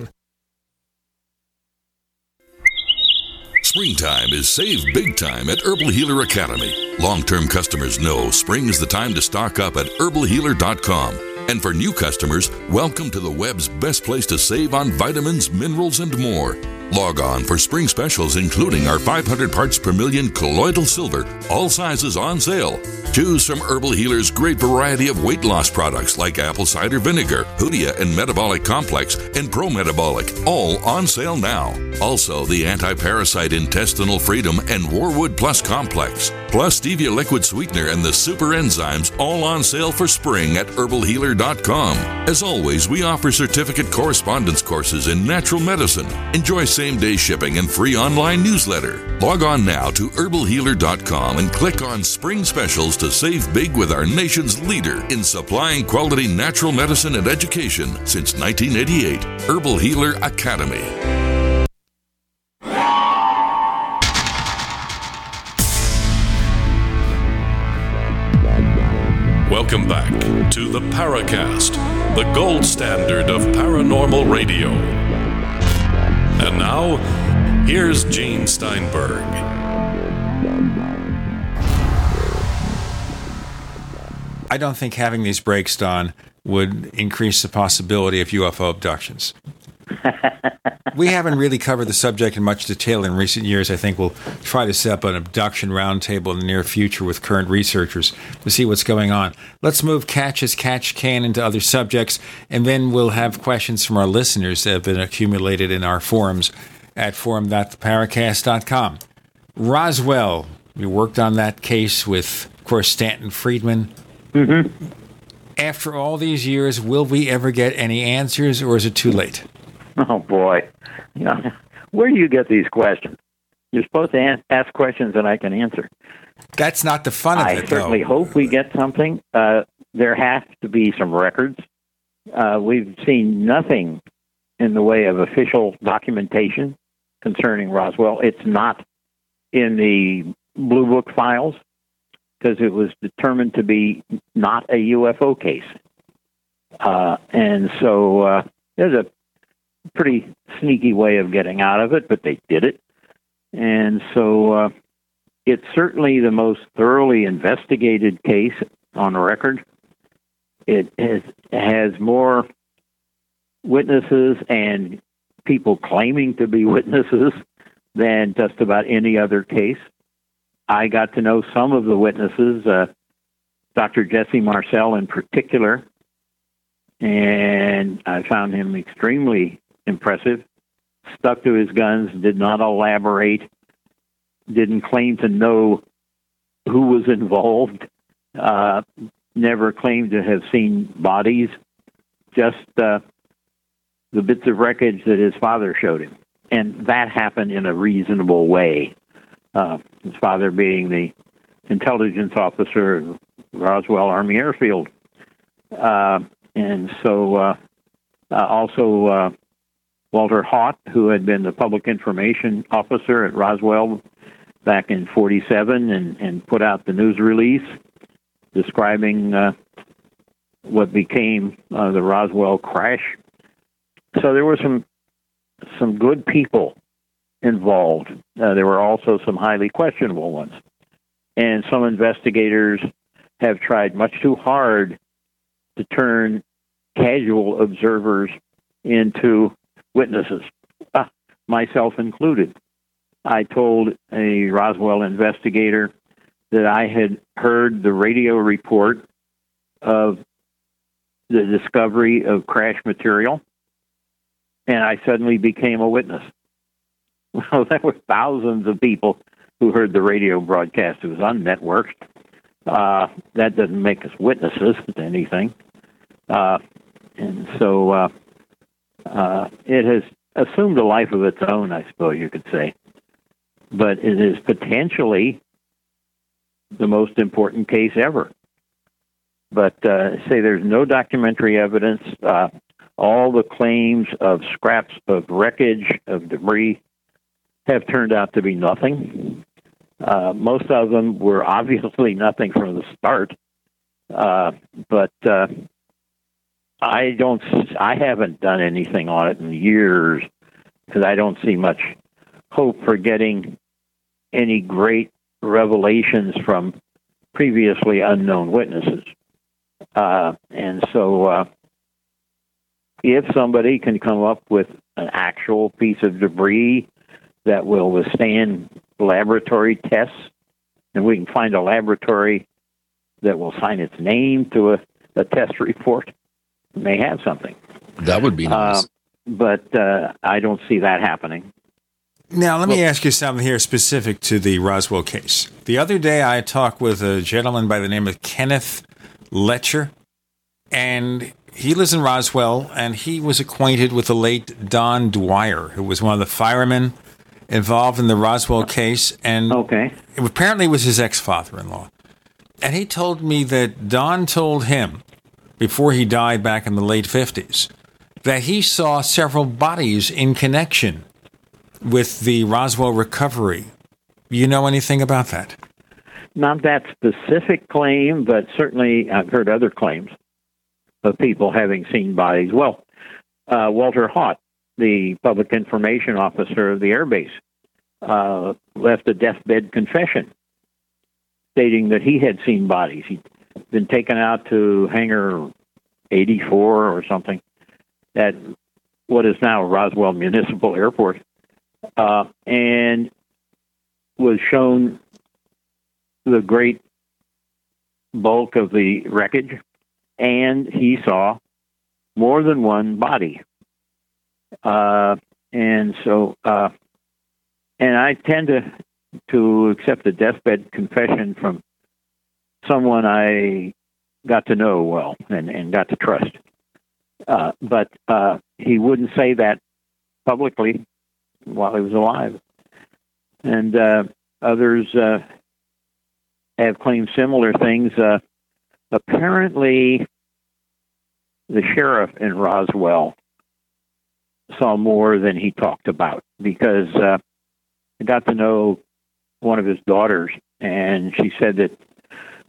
Springtime is save big time at Herbal Healer Academy. Long term customers know spring is the time to stock up at herbalhealer.com. And for new customers, welcome to the web's best place to save on vitamins, minerals, and more. Log on for spring specials, including our 500 parts per million colloidal silver, all sizes on sale. Choose from Herbal Healer's great variety of weight loss products like apple cider vinegar, Hoodia and Metabolic Complex, and Pro Metabolic, all on sale now. Also, the anti parasite intestinal freedom and Wormwood Plus Complex, plus Stevia liquid sweetener and the super enzymes, all on sale for spring at herbalhealer.com. As always, we offer certificate correspondence courses in natural medicine. Enjoy same day shipping and free online newsletter. Log on now to herbalhealer.com and click on Spring Specials to save big with our nation's leader in supplying quality natural medicine and education since 1988. Herbal Healer Academy. Welcome back to the Paracast, the gold standard of paranormal radio. And now, here's Gene Steinberg. I don't think having these breaks, Don, would increase the possibility of UFO abductions. We haven't really covered the subject in much detail in recent years. I think we'll try to set up an abduction roundtable in the near future with current researchers to see what's going on. Let's move catch as catch can into other subjects, and then we'll have questions from our listeners that have been accumulated in our forums at forum.theparacast.com. Roswell, we worked on that case with, of course, Stanton Friedman. Mm-hmm. After all these years, will we ever get any answers, or is it too late? Oh boy, you know, where do you get these questions? You're supposed to ask questions that I can answer. That's not the fun of I it, I certainly though. hope we get something. Uh, there has to be some records Uh, we've seen nothing in the way of official documentation concerning Roswell. It's not in the Blue Book files because it was determined to be not a UFO case. Uh, and so uh, there's a pretty sneaky way of getting out of it, but they did it. And so uh, it's certainly the most thoroughly investigated case on record. It has, has more witnesses and people claiming to be witnesses than just about any other case. I got to know some of the witnesses, uh, Dr. Jesse Marcel in particular, and I found him extremely impressive. Stuck to his guns, did not elaborate, didn't claim to know who was involved, uh, never claimed to have seen bodies, just uh, the bits of wreckage that his father showed him. And that happened in a reasonable way. Uh, his father being the intelligence officer at Roswell Army Airfield. Uh, and so uh, uh also uh, Walter Haut, who had been the public information officer at Roswell back in 47 and, and put out the news release describing uh, what became the Roswell crash so there were some some good people involved. Uh, there were also some highly questionable ones, and some investigators have tried much too hard to turn casual observers into witnesses, uh, myself included. I told a Roswell investigator that I had heard the radio report of the discovery of crash material and I suddenly became a witness. Well, there were thousands of people who heard the radio broadcast. It was unnetworked. Uh, that doesn't make us witnesses to anything. Uh, and so uh, uh, it has assumed a life of its own, I suppose you could say. But it is potentially the most important case ever. But uh, say there's no documentary evidence. Uh, all the claims of scraps of wreckage, of debris, have turned out to be nothing. Uh, most of them were obviously nothing from the start. Uh, but uh, I don't, I haven't done anything on it in years because I don't see much hope for getting any great revelations from previously unknown witnesses. Uh, and so uh, if somebody can come up with an actual piece of debris that will withstand laboratory tests, and we can find a laboratory that will sign its name to a, a test report, may have something. That would be nice. Uh, but uh, I don't see that happening. Now, let well, me ask you something here specific to the Roswell case. The other day, I talked with a gentleman by the name of Kenneth Letcher, and he lives in Roswell, and he was acquainted with the late Don Dwyer, who was one of the firemen involved in the Roswell case, and okay. apparently was his ex father in law. And he told me that Don told him before he died back in the late 50s that he saw several bodies in connection with the Roswell recovery. You know anything about that? Not that specific claim, but certainly I've heard other claims of people having seen bodies. Well, uh, Walter Haut, the public information officer of the airbase, uh, left a deathbed confession stating that he had seen bodies. He'd been taken out to hangar 84 or something at what is now Roswell Municipal Airport, uh, and was shown the great bulk of the wreckage and he saw more than one body. Uh, and so, uh, and I tend to to accept a deathbed confession from someone I got to know well and, and got to trust. Uh, but uh, he wouldn't say that publicly while he was alive. And uh, others uh, have claimed similar things. Uh, apparently, the sheriff in Roswell saw more than he talked about because uh, I got to know one of his daughters, and she said that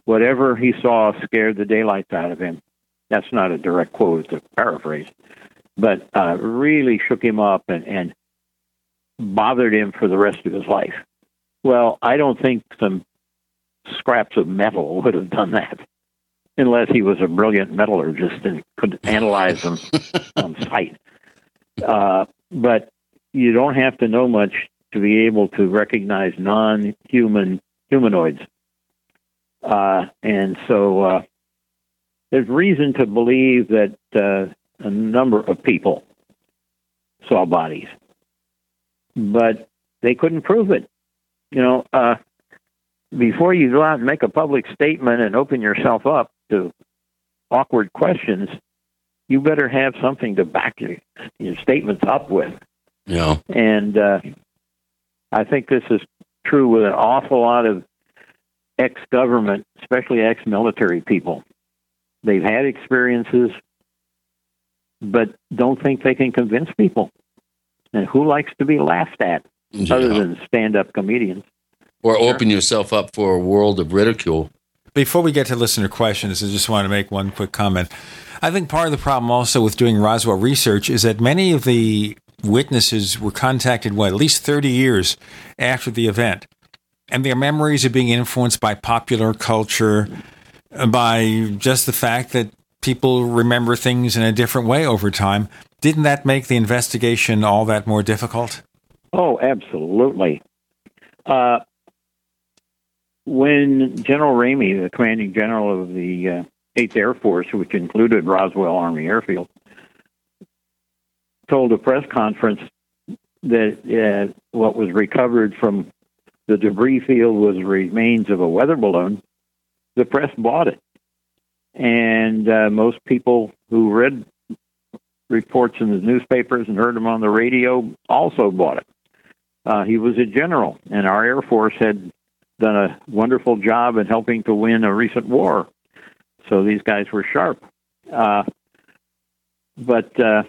whatever he saw scared the daylights out of him. That's not a direct quote, it's a paraphrase, but uh, really shook him up and, and bothered him for the rest of his life. Well, I don't think some scraps of metal would have done that unless he was a brilliant metallurgist and could analyze them on sight. Uh, but you don't have to know much to be able to recognize non-human humanoids. Uh, and so uh, there's reason to believe that uh, a number of people saw bodies, but they couldn't prove it. You know, uh, before you go out and make a public statement and open yourself up to awkward questions, you better have something to back your, your statements up with. Yeah. And uh, I think this is true with an awful lot of ex government, especially ex military people. They've had experiences, but don't think they can convince people. And who likes to be laughed at Yeah. other than stand up comedians? Or open yourself up for a world of ridicule. Before we get to listener questions, I just want to make one quick comment. I think part of the problem also with doing Roswell research is that many of the witnesses were contacted, what, at least 30 years after the event. And their memories are being influenced by popular culture, by just the fact that people remember things in a different way over time. Didn't that make the investigation all that more difficult? Oh, absolutely. Uh, when General Ramey, the commanding general of the uh, 8th Air Force, which included Roswell Army Airfield, told a press conference that uh, what was recovered from the debris field was remains of a weather balloon, the press bought it. And uh, most people who read reports in the newspapers and heard them on the radio also bought it. Uh, he was a general, and our Air Force had done a wonderful job in helping to win a recent war. So these guys were sharp. Uh, but uh,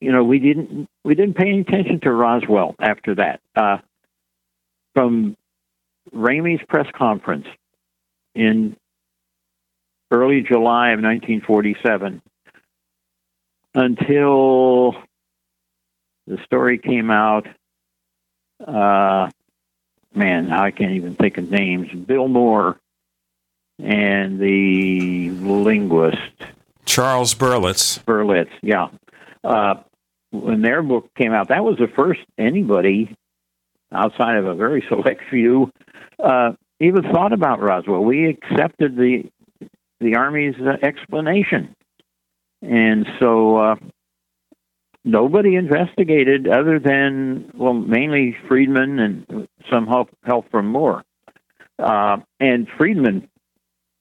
you know, we didn't we didn't pay any attention to Roswell after that. From Ramey's press conference in early July of 1947 until the story came out. Uh, man, I can't even think of names. Bill Moore and the linguist Charles Berlitz. Berlitz, yeah. Uh, when their book came out, that was the first anybody outside of a very select few uh, even thought about Roswell. We accepted the the Army's uh, explanation, and so uh, nobody investigated other than well, mainly Friedman and some help help from Moore. Uh, and Friedman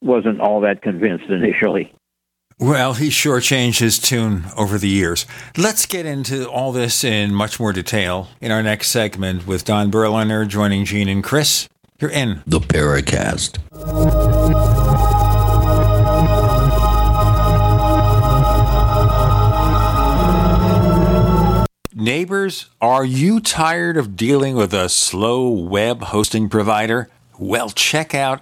wasn't all that convinced initially. Well, he sure changed his tune over the years. Let's get into all this in much more detail in our next segment with Don Berliner joining Gene and Chris. You're in the Paracast. Neighbors, are you tired of dealing with a slow web hosting provider? Well, check out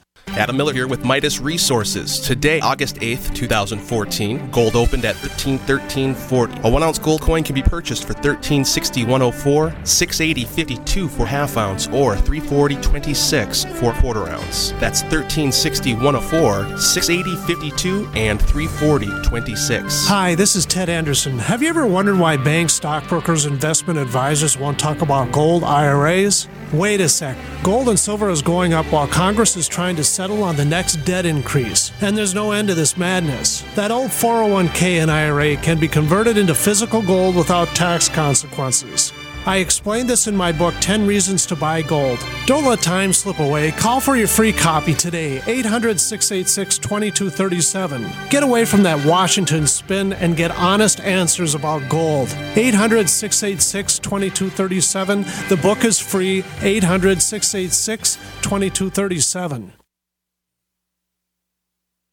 Adam Miller here with Midas Resources. Today, August 8th, 2014, gold opened at 1313.40. A one ounce gold coin can be purchased for 1360.104, 680.52 for half ounce, or 340.26 for quarter ounce. That's 1360.104, 680.52, and 340.26. Hi, this is Ted Anderson. Have you ever wondered why banks, stockbrokers, investment advisors won't talk about gold IRAs? Wait a sec. Gold and silver is going up while Congress is trying to settle on the next debt increase. And there's no end to this madness. That old 401k and IRA can be converted into physical gold without tax consequences. I explained this in my book, 10 Reasons to Buy Gold. Don't let time slip away. Call for your free copy today, 800 686 2237. Get away from that Washington spin and get honest answers about gold. 800 686 2237. The book is free, 800 686 2237.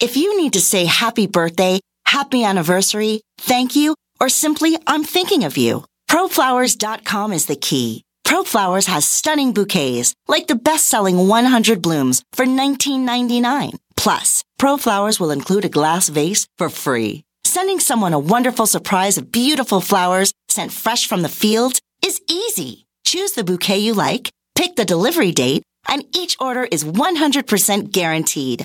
If you need to say happy birthday, happy anniversary, thank you, or simply I'm thinking of you, proflowers.com is the key. ProFlowers has stunning bouquets, like the best-selling 100 blooms for $19.99. Plus, ProFlowers will include a glass vase for free. Sending someone a wonderful surprise of beautiful flowers sent fresh from the fields is easy. Choose the bouquet you like, pick the delivery date, and each order is 100% guaranteed.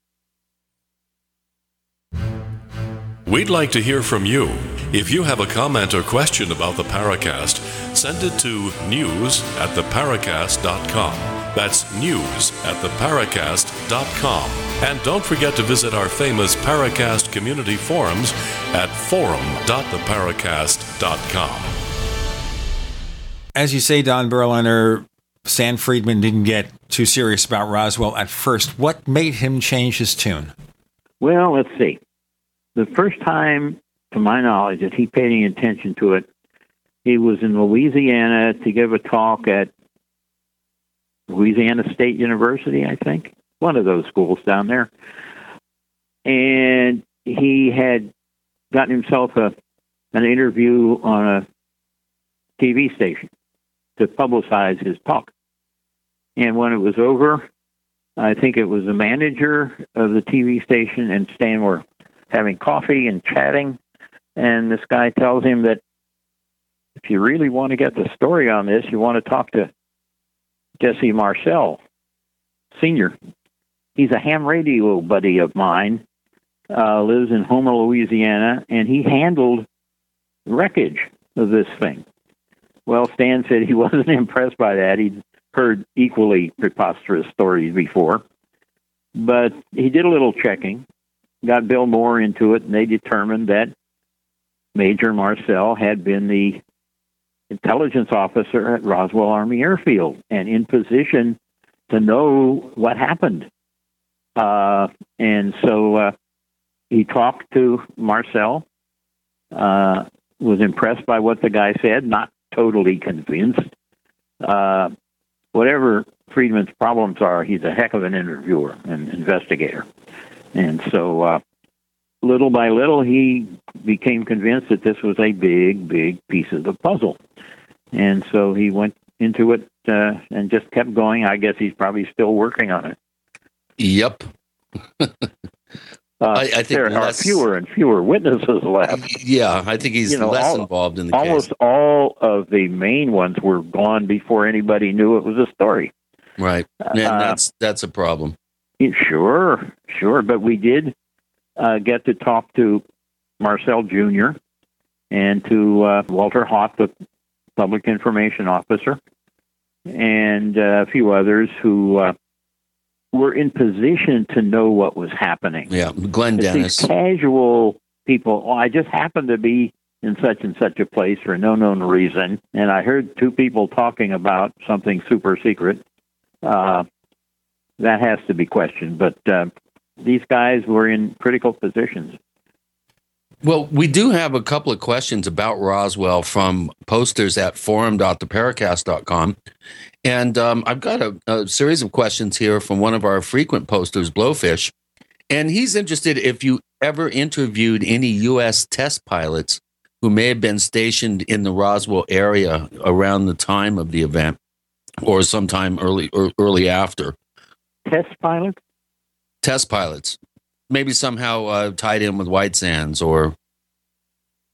We'd like to hear from you. If you have a comment or question about the Paracast, send it to news at theparacast.com. That's news at theparacast.com. And don't forget to visit our famous Paracast community forums at forum.theparacast.com. As you say, Don Berliner, Stan Friedman didn't get too serious about Roswell at first. What made him change his tune? Well, let's see the first time, to my knowledge, that he paid any attention to it, he was in Louisiana to give a talk at Louisiana State University, I think, one of those schools down there. And he had gotten himself a an interview on a TV station to publicize his talk. And when it was over, I think it was the manager of the TV station and Stan were having coffee and chatting. And this guy tells him that if you really want to get the story on this, you want to talk to Jesse Marcel, Sr. He's a ham radio buddy of mine, uh, lives in Homer, Louisiana, and he handled wreckage of this thing. Well, Stan said he wasn't impressed by that. He'd heard equally preposterous stories before. But he did a little checking, got Bill Moore into it, and they determined that Major Marcel had been the intelligence officer at Roswell Army Airfield and in position to know what happened. Uh, and so uh, he talked to Marcel, uh, was impressed by what the guy said, not totally convinced. Uh, whatever Friedman's problems are, he's a heck of an interviewer and investigator. And so, uh, little by little, he became convinced that this was a big, big piece of the puzzle. And so he went into it uh, and just kept going. I guess he's probably still working on it. Yep. Uh, I, I think there less- are fewer and fewer witnesses left. Yeah, I think he's You know, less all- involved in the case. Almost case. all of the main ones were gone before anybody knew it was a story. Right, and Uh, that's that's a problem. Sure, sure. But we did uh, get to talk to Marcel Jr. and to uh, Walter Haut, the public information officer, and uh, a few others who uh, were in position to know what was happening. Yeah, Glenn It's Dennis. These casual people. Oh, I just happened to be in such and such a place for no known reason, and I heard two people talking about something super secret. Uh, that has to be questioned. But uh, these guys were in critical positions. Well, we do have a couple of questions about Roswell from posters at forum.theparacast.com. And um, I've got a, a series of questions here from one of our frequent posters, Blowfish. And he's interested if you ever interviewed any U.S. test pilots who may have been stationed in the Roswell area around the time of the event or sometime early or early after. Test pilots? Test pilots. Maybe somehow uh, tied in with White Sands or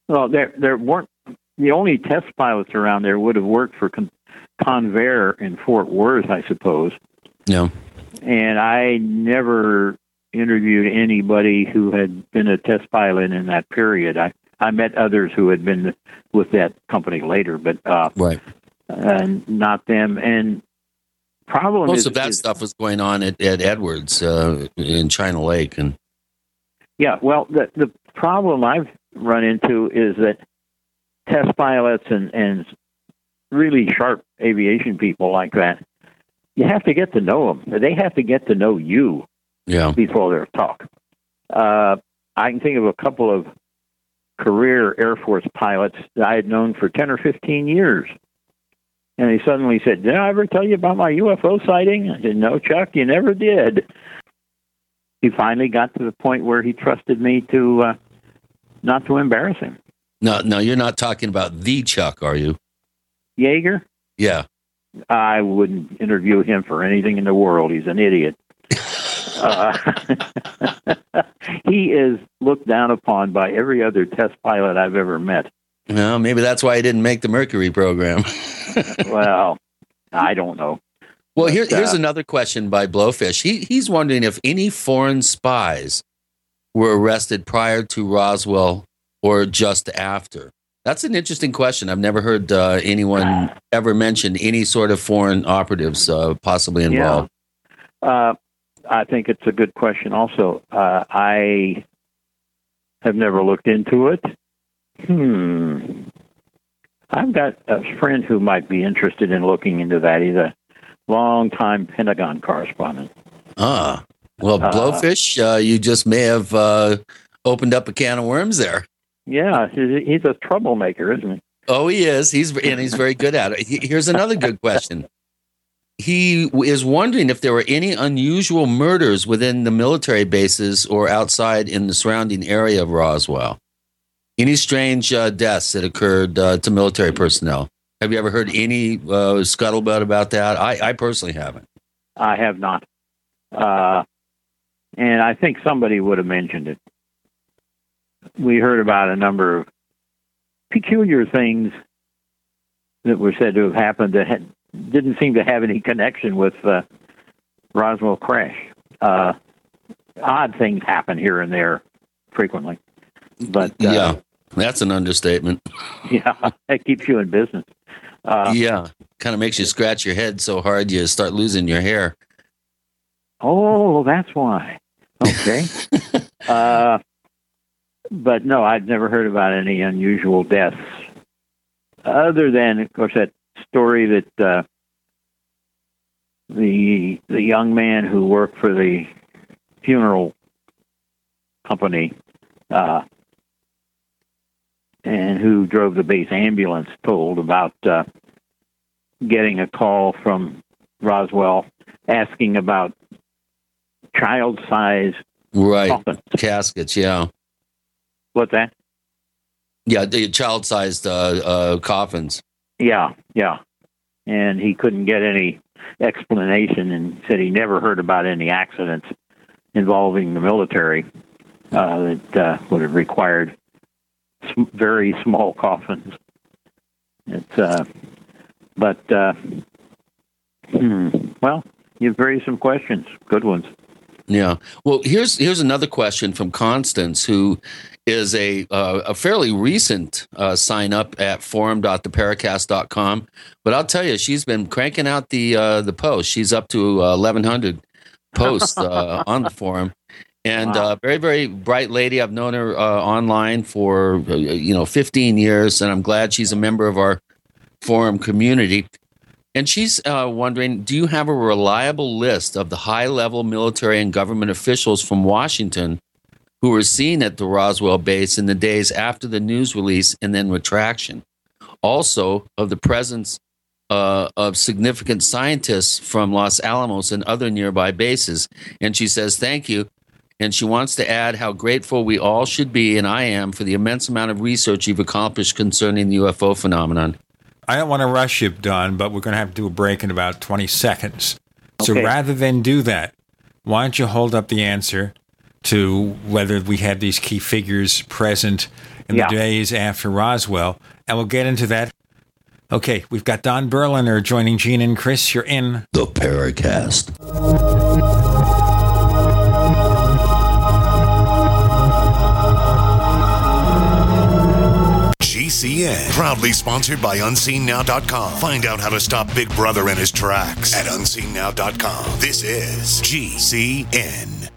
Well, there there weren't the only test pilots around there would have worked for Con- Convair in Fort Worth, I suppose. no. And I never interviewed anybody who had been a test pilot in that period. I I met others who had been with that company later, but uh, right, uh, not them. And problem Most is, of that is- stuff was going on at, at Edwards uh, in China Lake, and Yeah, well, the the problem I've run into is that test pilots and and really sharp aviation people like that, you have to get to know them. They have to get to know you yeah, before they'll talk. Uh, I can think of a couple of career Air Force pilots that I had known for ten or fifteen years. And he suddenly said, Did I ever tell you about my UFO sighting? I said, No, Chuck, you never did. He finally got to the point where he trusted me to uh, not to embarrass him. no, no, you're not talking about the Chuck, are you? Yeager, Yeah, I wouldn't interview him for anything in the world. He's an idiot. uh, he is looked down upon by every other test pilot I've ever met. Well, maybe that's why I didn't make the Mercury program. well, I don't know. Well, here, here's uh, another question by Blowfish. He he's wondering if any foreign spies were arrested prior to Roswell or just after. That's an interesting question. I've never heard uh, anyone ever mention any sort of foreign operatives uh, possibly involved. Uh, I think it's a good question. Also, uh, I have never looked into it. Hmm. I've got a friend who might be interested in looking into that. He's a longtime Pentagon correspondent. Ah, well, Uh, Blowfish, uh, you just may have uh, opened up a can of worms there. Yeah, he's he's a troublemaker, isn't he? Oh, he is. He's and he's very good at it. Here's another good question. He is wondering if there were any unusual murders within the military bases or outside in the surrounding area of Roswell. Any strange uh, deaths that occurred uh, to military personnel? Have you ever heard any uh, scuttlebutt about that? I, I personally haven't. I have not. Uh, and I think somebody would have mentioned it. We heard about a number of peculiar things that were said to have happened that had, didn't seem to have any connection with uh, Roswell crash. Uh, odd things happen here and there frequently, but uh, yeah, that's an understatement. yeah, that keeps you in business. Uh, yeah, kind of makes you scratch your head so hard you start losing your hair. Oh, that's why. Okay. uh, but no, I'd never heard about any unusual deaths, other than, of course, that story that uh, the the young man who worked for the funeral company uh, and who drove the base ambulance told about uh, getting a call from Roswell, asking about child size Right. coffins. Caskets, yeah. What's that? Yeah, the child sized uh, uh, coffins. Yeah, yeah. And he couldn't get any explanation and said he never heard about any accidents involving the military uh, that uh, would have required very small coffins. It's, uh, but, uh, hmm, well, you've raised some questions, good ones. Yeah. Well, here's here's another question from Constance, who is a uh, a fairly recent uh, sign up at forum.theparacast.com. But I'll tell you, she's been cranking out the uh, the posts. She's up to uh, 1,100 posts uh, on the forum, and uh, very very bright lady. I've known her uh, online for uh, you know 15 years, and I'm glad she's a member of our forum community. And she's uh, wondering Do you have a reliable list of the high level military and government officials from Washington who were seen at the Roswell base in the days after the news release and then retraction? Also, of the presence uh, of significant scientists from Los Alamos and other nearby bases. And she says, Thank you. And she wants to add how grateful we all should be, and I am, for the immense amount of research you've accomplished concerning the UFO phenomenon. I don't want to rush you, Don, but we're going to have to do a break in about 20 seconds. So rather than do that, why don't you hold up the answer to whether we had these key figures present in Yeah. the days after Roswell, and we'll get into that. Okay, we've got Don Berliner joining Gene and Chris. You're in the Paracast. Proudly sponsored by UnseenNow.com. Find out how to stop Big Brother in his tracks at UnseenNow.com. This is GCN.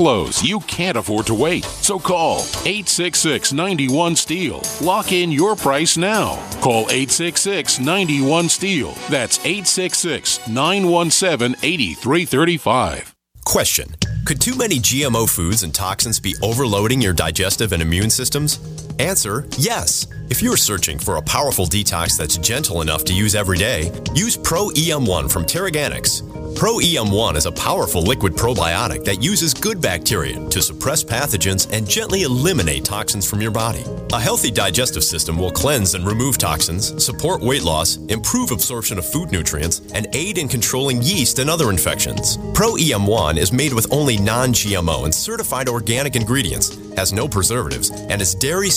lows, you can't afford to wait. So call 866 91 Steel. Lock in your price now. Call 866 91 Steel. That's 866 917 8335. Question Could too many GMO foods and toxins be overloading your digestive and immune systems? Answer Yes. If you're searching for a powerful detox that's gentle enough to use every day, use Pro EM1 from Teraganix. Pro EM1 is a powerful liquid probiotic that uses good bacteria to suppress pathogens and gently eliminate toxins from your body. A healthy digestive system will cleanse and remove toxins, support weight loss, improve absorption of food nutrients, and aid in controlling yeast and other infections. Pro EM1 is made with only non GMO and certified organic ingredients, has no preservatives, and is dairy,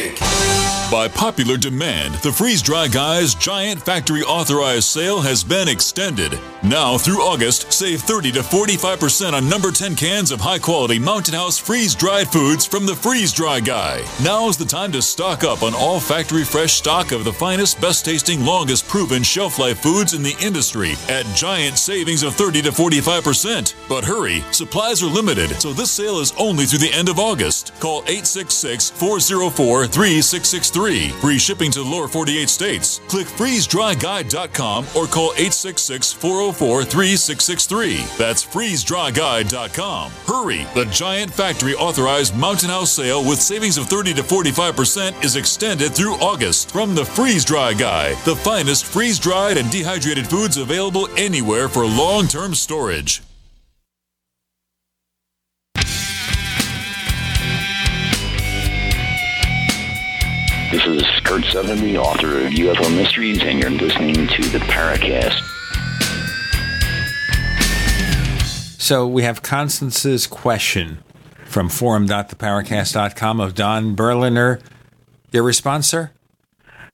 big! By popular demand, the Freeze Dry Guys giant factory authorized sale has been extended. Now through August, save 30 to 45% on number 10 cans of high quality Mountain House freeze dried foods from the Freeze Dry Guy. Now's the time to stock up on all factory fresh stock of the finest, best tasting, longest proven shelf life foods in the industry at giant savings of 30 to 45%. But hurry, supplies are limited, so this sale is only through the end of August. Call 866 404 3663. Free shipping to the lower 48 states. Click freezedryguy.com or call 866 404 3663. That's freezedryguy.com. Hurry! The giant factory authorized Mountain House sale with savings of 30 to 45% is extended through August from the Freeze Dry Guy, the finest freeze dried and dehydrated foods available anywhere for long term storage. This is Kurt Sutherland, the author of UFO Mysteries, and you're listening to the Paracast. So we have Constance's question from forum.theparacast.com of Don Berliner. Your response, sir?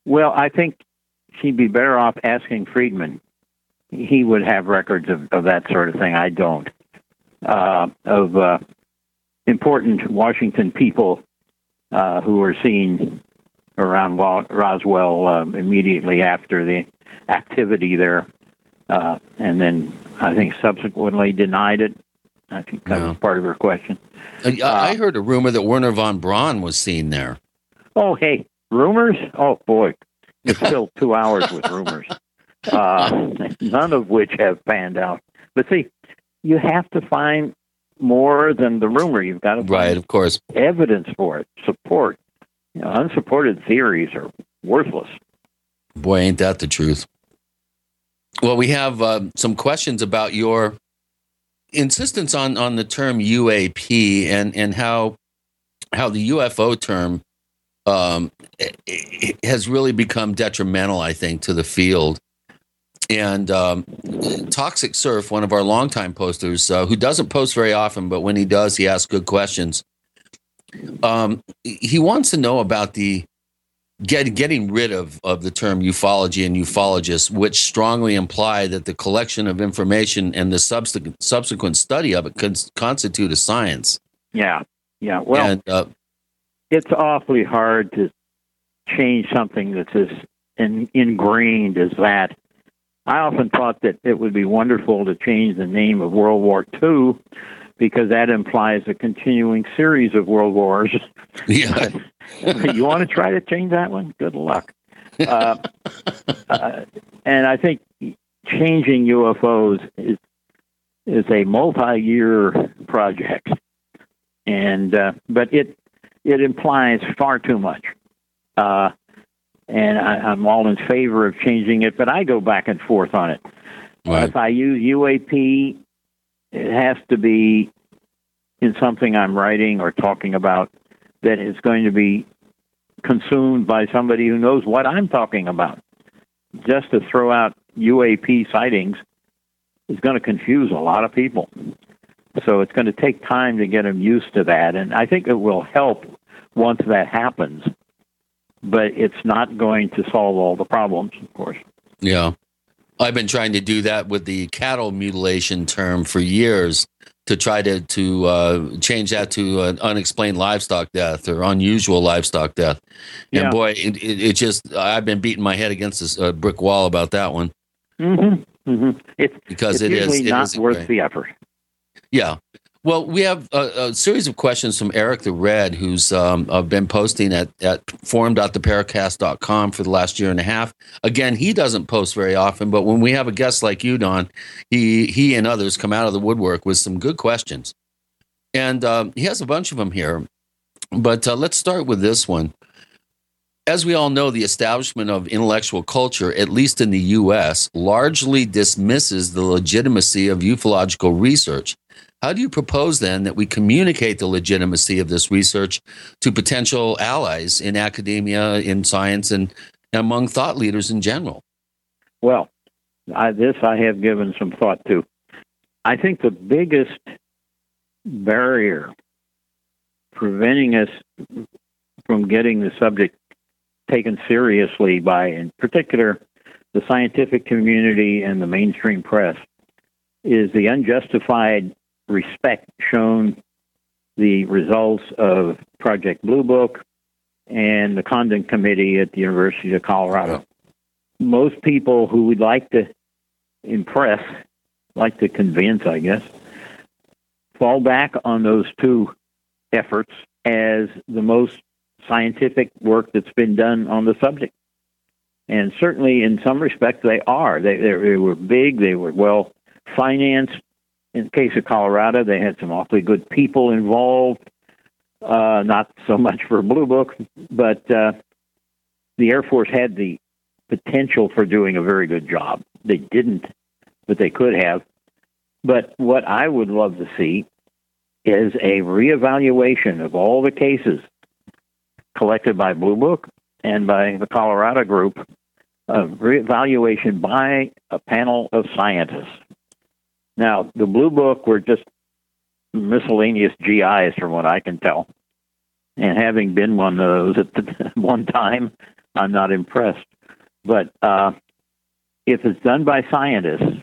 Well, I think she'd be better off asking Friedman. He would have records of, of that sort of thing. I don't. Uh, of uh, important Washington people uh, who were seen around Roswell uh, immediately after the activity there, uh, and then I think subsequently denied it. I think that No. was part of her question. I, I heard a rumor that Wernher von Braun was seen there. Oh, hey, rumors? Oh boy, it's filled two hours with rumors, uh, none of which have panned out. But see, you have to find more than the rumor. You've got to find Right, of course. evidence for it, support. You know, unsupported theories are worthless. Boy, ain't that the truth. Well, we have uh, some questions about your insistence on, on the term UAP and, and how how the UFO term um, has really become detrimental, I think, to the field. And um, Toxic Surf, one of our longtime posters, uh, who doesn't post very often, but when he does, he asks good questions. Um, he wants to know about the get, getting rid of, of the term ufology and ufologists, which strongly imply that the collection of information and the subsequent, subsequent study of it cons- constitute a science. Yeah, yeah. Well, and, uh, it's awfully hard to change something that's as in, ingrained as that. I often thought that it would be wonderful to change the name of World War II because that implies a continuing series of world wars. Yeah. you want to try to change that one? Good luck. Uh, uh, and I think changing UFOs is is a multi-year project, and uh, but it it implies far too much. Uh, and I, I'm all in favor of changing it, but I go back and forth on it. If I use UAP, it has to be in something I'm writing or talking about that is going to be consumed by somebody who knows what I'm talking about. Just to throw out UAP sightings is going to confuse a lot of people. So it's going to take time to get them used to that. And I think it will help once that happens. But it's not going to solve all the problems, of course. Yeah. I've been trying to do that with the cattle mutilation term for years to try to to uh, change that to an unexplained livestock death or unusual livestock death. Yeah. And boy, it, it, it just I've been beating my head against this uh, brick wall about that one. Mm-hmm. Mm-hmm. It's Because it's it is- not is worth the effort. Yeah. Well, we have a, a series of questions from Eric the Red, who's um, uh, been posting at, at forum.theparacast.com for the last year and a half. Again, he doesn't post very often, but when we have a guest like you, Don, he, he and others come out of the woodwork with some good questions. And um, he has a bunch of them here. But uh, let's start with this one. As we all know, the establishment of intellectual culture, at least in the US, largely dismisses the legitimacy of ufological research How do you propose then that we communicate the legitimacy of this research to potential allies in academia, in science, and among thought leaders in general? Well, I, this I have given some thought to. I think the biggest barrier preventing us from getting the subject taken seriously by, in particular, the scientific community and the mainstream press is the unjustified respect shown the results of Project Blue Book and the Condon Committee at the University of Colorado. Most people who would like to impress, like to convince, I guess, fall back on those two efforts as the most scientific work that's been done on the subject. And certainly, in some respects, they are. They, they, they were big, they were well financed. In the case of Colorado, they had some awfully good people involved. Uh, not so much for Blue Book, but uh, the Air Force had the potential for doing a very good job. They didn't, but they could have. But what I would love to see is a reevaluation of all the cases collected by Blue Book and by the Colorado group, a reevaluation by a panel of scientists. Now, the Blue Book were just miscellaneous GIs, from what I can tell. And having been one of those at the, one time, I'm not impressed. But uh, if it's done by scientists,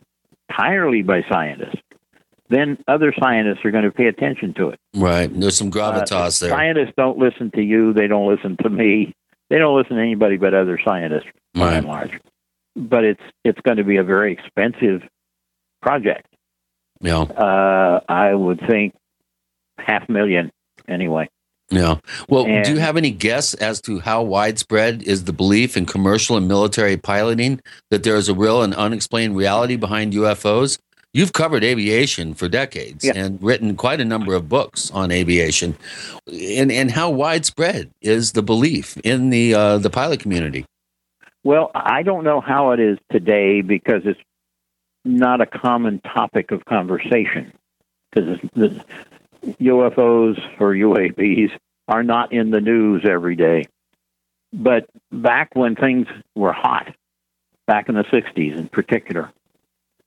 entirely by scientists, then other scientists are going to pay attention to it. Right. There's some gravitas uh, there. Scientists don't listen to you. They don't listen to me. They don't listen to anybody but other scientists, by Right. and large. But it's it's going to be a very expensive project. Yeah. Uh, I would think half million anyway. Yeah. Well, do you have any guess as to how widespread is the belief in commercial and military piloting that there is a real and unexplained reality behind UFOs? You've covered aviation for decades and written quite a number of books on aviation. And and how widespread is the belief in the uh, the pilot community? Well, I don't know how it is today because it's not a common topic of conversation. Because UFOs or UAPs are not in the news every day. But back when things were hot, back in the 60s in particular,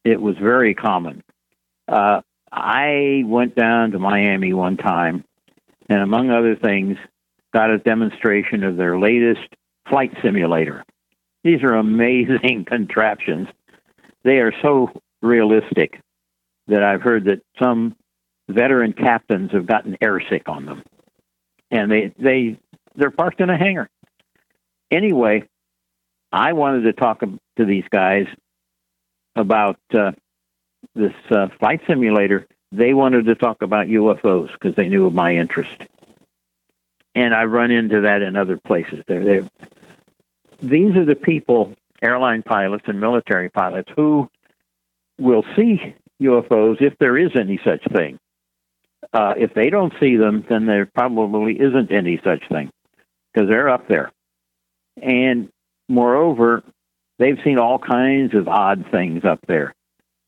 it was very common. Uh, I went down to Miami one time and, among other things, got a demonstration of their latest flight simulator. These are amazing contraptions. They are so realistic that I've heard that some veteran captains have gotten airsick on them, and they they they're parked in a hangar. Anyway, I wanted to talk to these guys about uh, this uh, flight simulator. They wanted to talk about UFOs because they knew of my interest, and I run into that in other places. They're these are the people, airline pilots and military pilots, who will see UFOs if there is any such thing. Uh, if they don't see them, then there probably isn't any such thing because they're up there. And moreover, they've seen all kinds of odd things up there.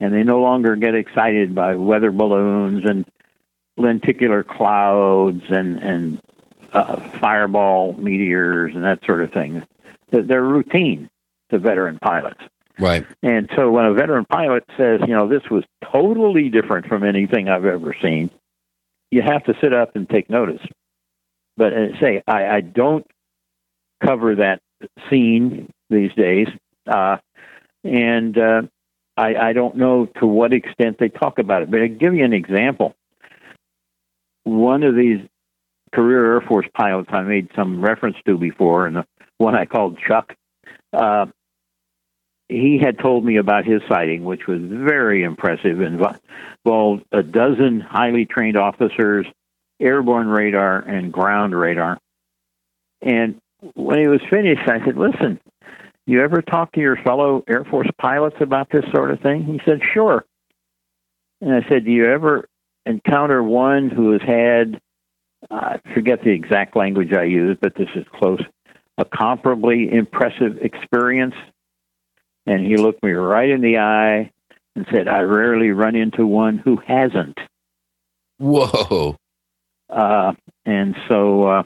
And they no longer get excited by weather balloons and lenticular clouds and, and uh, fireball meteors and that sort of thing. They're- They're routine to veteran pilots. Right. And so when a veteran pilot says, you know, this was totally different from anything I've ever seen, you have to sit up and take notice. But uh, say, I, I don't cover that scene these days. Uh, and uh, I, I don't know to what extent they talk about it. But I'll give you an example. One of these career Air Force pilots I made some reference to before, and the one I called Chuck, uh, he had told me about his sighting, which was very impressive, involved a dozen highly trained officers, airborne radar, and ground radar. And when he was finished, I said, Listen, you ever talk to your fellow Air Force pilots about this sort of thing? He said, Sure. And I said, Do you ever encounter one who has had, I forget the exact language I used, but this is close, a comparably impressive experience? And he looked me right in the eye and said, I rarely run into one who hasn't. Whoa. Uh, and so, uh,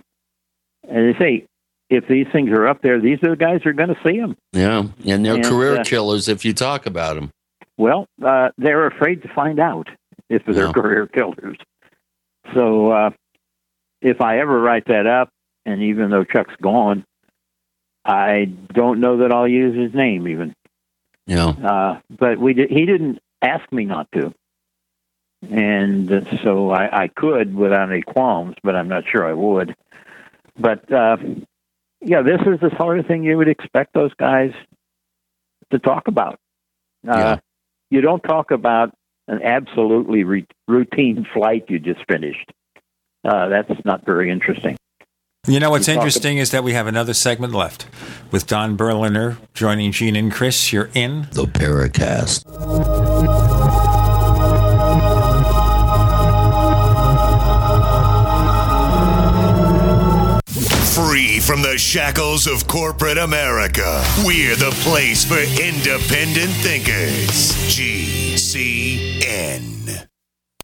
as I say, if these things are up there, these are the guys who are going to see them. Yeah, and they're And, career uh, killers if you talk about them. Well, uh, they're afraid to find out if they're career killers. So uh, if I ever write that up, and even though Chuck's gone, I don't know that I'll use his name even. Yeah. Uh, but we did, he didn't ask me not to, and so I, I could without any qualms, but I'm not sure I would. But uh, yeah, this is the sort of thing you would expect those guys to talk about. Uh, Yeah. You don't talk about an absolutely re- routine flight you just finished. Uh, that's not very interesting. You know what's You talk interesting is that we have another segment left with Don Berliner joining Gene and Chris. You're in the Paracast. Free from the shackles of corporate America, we're the place for independent thinkers. GCN.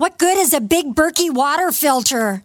What good is a big Berkey water filter?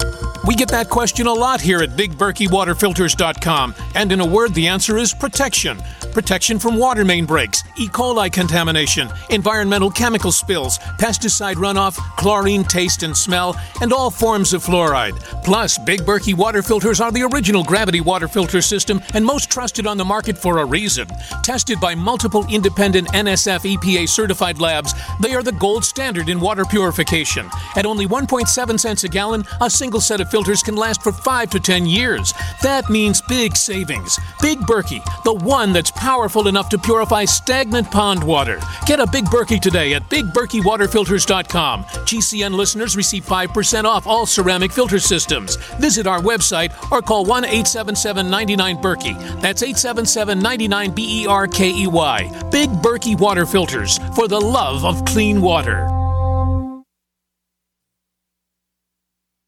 We get that question a lot here at BigBerkeyWaterFilters.com, and in a word, the answer is protection. Protection from water main breaks, E. coli contamination, environmental chemical spills, pesticide runoff, chlorine taste and smell, and all forms of fluoride. Plus, Big Berkey water filters are the original gravity water filter system and most trusted on the market for a reason. Tested by multiple independent NSF EPA certified labs, they are the gold standard in water purification. At only 1.7 cents a gallon, a single set of filters can last for 5 to 10 years. That means big savings. Big Berkey, the one that's powerful enough to purify stagnant pond water. Get a Big Berkey today at BigBerkeyWaterFilters.com. GCN listeners receive 5% off all ceramic filter systems. Visit our website or call 1 877 99 Berkey. That's 877 99 B E R K E Y. Big Berkey Water Filters for the love of clean water.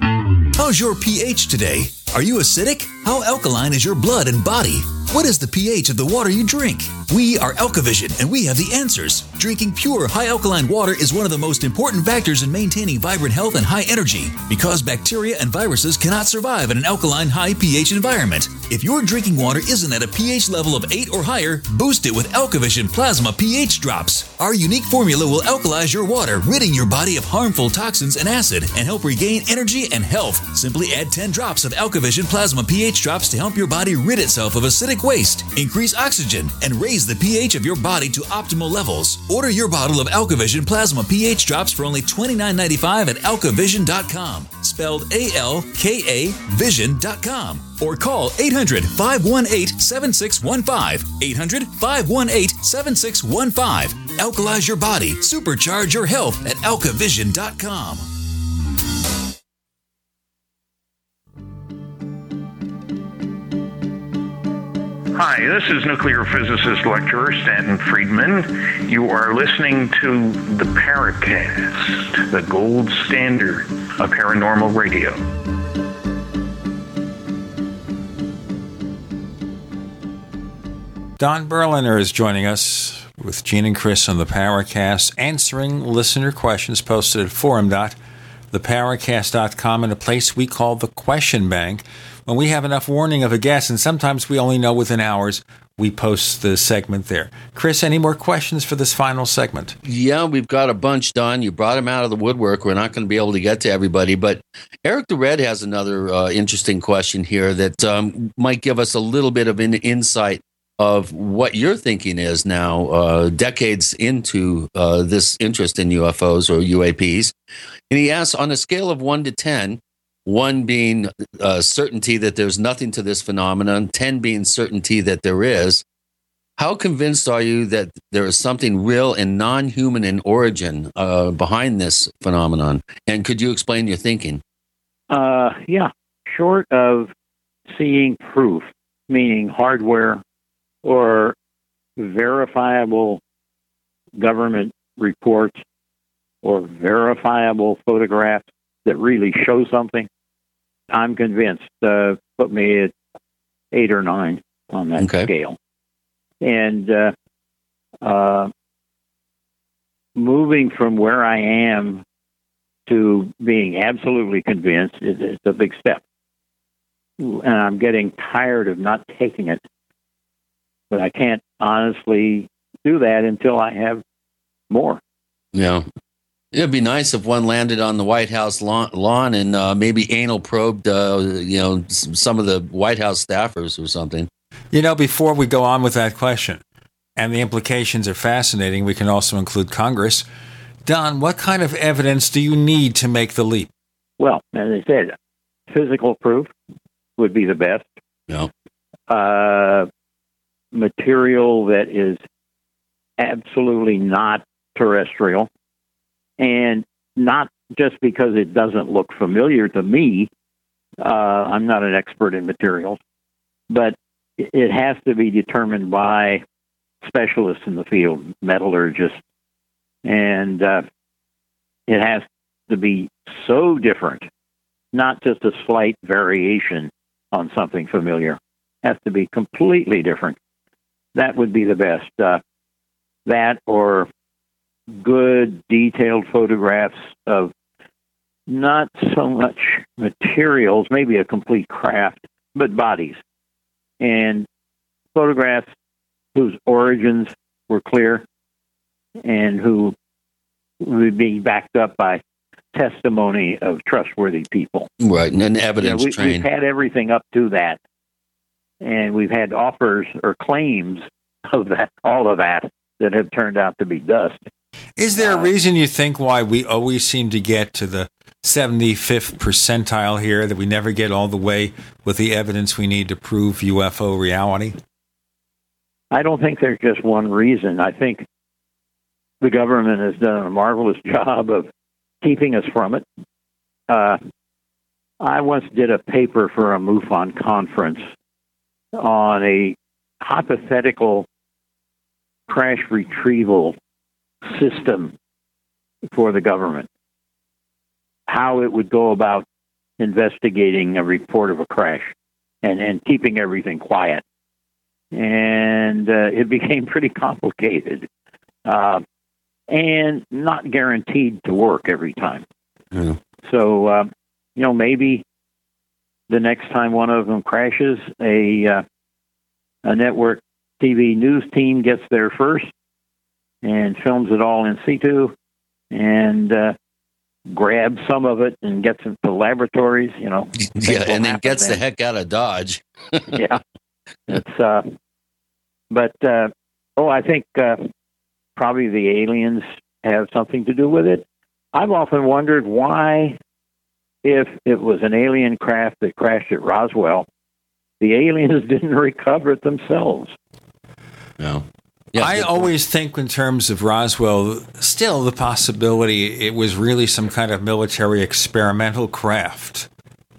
How's your pH today? Are you acidic? How alkaline is your blood and body? What is the pH of the water you drink? We are Alkavision and we have the answers. Drinking pure, high alkaline water is one of the most important factors in maintaining vibrant health and high energy because bacteria and viruses cannot survive in an alkaline, high pH environment. If your drinking water isn't at a pH level of 8 or higher, boost it with Alkavision Plasma pH drops. Our unique formula will alkalize your water, ridding your body of harmful toxins and acid, and help regain energy and health. Simply add 10 drops of Alkavision Plasma pH drops to help your body rid itself of acidic waste, increase oxygen, and raise the pH of your body to optimal levels. Order your bottle of Alkavision Plasma pH drops for only $29.95 at alkavision.com. spelled A L K A vision.com or call 800 518 7615. 800 518 7615. Alkalize your body, supercharge your health at alkavision.com. Hi, this is nuclear physicist lecturer Stanton Friedman. You are listening to the Paracast, the gold standard of paranormal radio. Don Berliner is joining us with Gene and Chris on the Paracast, answering listener questions posted at forum.theparacast.com in a place we call the question bank. When we have enough warning of a guest, and sometimes we only know within hours, we post the segment there. Chris, any more questions for this final segment? Yeah, we've got a bunch, Don. You brought them out of the woodwork. We're not going to be able to get to everybody, but Eric the Red has another uh, interesting question here that um, might give us a little bit of an insight of what your thinking is now, uh, decades into uh, this interest in UFOs or UAPs. And he asks on a scale of one to 10, one being uh, certainty that there's nothing to this phenomenon, 10 being certainty that there is. How convinced are you that there is something real and non human in origin uh, behind this phenomenon? And could you explain your thinking? Uh, yeah, short of seeing proof, meaning hardware or verifiable government reports or verifiable photographs that really show something, I'm convinced. Uh, put me at eight or nine on that Okay. scale. And uh, uh, moving from where I am to being absolutely convinced is, is a big step. And I'm getting tired of not taking it. But I can't honestly do that until I have more. Yeah. It'd be nice if one landed on the White House lawn, lawn and uh, maybe anal probed, uh, you know, some of the White House staffers or something. You know, before we go on with that question, and the implications are fascinating, we can also include Congress. Don, what kind of evidence do you need to make the leap? Well, as I said, physical proof would be the best. Yeah. Uh, material that is absolutely not terrestrial, and not just because it doesn't look familiar to me. Uh, I'm not an expert in materials, but it- it has to be determined by specialists in the field, metallurgists, and uh, it has to be so different, not just a slight variation on something familiar. Has to be completely different. That would be the best. Uh, that or good detailed photographs of not so much materials, maybe a complete craft, but bodies. And photographs whose origins were clear and who would be backed up by testimony of trustworthy people. Right. And evidence Yeah, we, trained. We've had everything up to that, and we've had offers or claims of that, all of that, that have turned out to be dust. Is there a reason you think why we always seem to get to the 75th percentile here, that we never get all the way with the evidence we need to prove UFO reality? I don't think there's just one reason. I think the government has done a marvelous job of keeping us from it. Uh, I once did a paper for a MUFON conference on a hypothetical crash retrieval system for the government. How it would go about investigating a report of a crash and, and keeping everything quiet. And uh, it became pretty complicated uh, and not guaranteed to work every time. So, uh, you know, maybe the next time one of them crashes, a uh, a network TV news team gets there first and films it all in situ and uh, grabs some of it and gets it to laboratories. You know, Yeah, and then gets the heck out of Dodge. yeah, it's uh, but uh, oh, I think uh, probably the aliens have something to do with it. I've often wondered why if it was an alien craft that crashed at Roswell, the aliens didn't recover it themselves. No. I always think, in terms of Roswell, still the possibility it was really some kind of military experimental craft.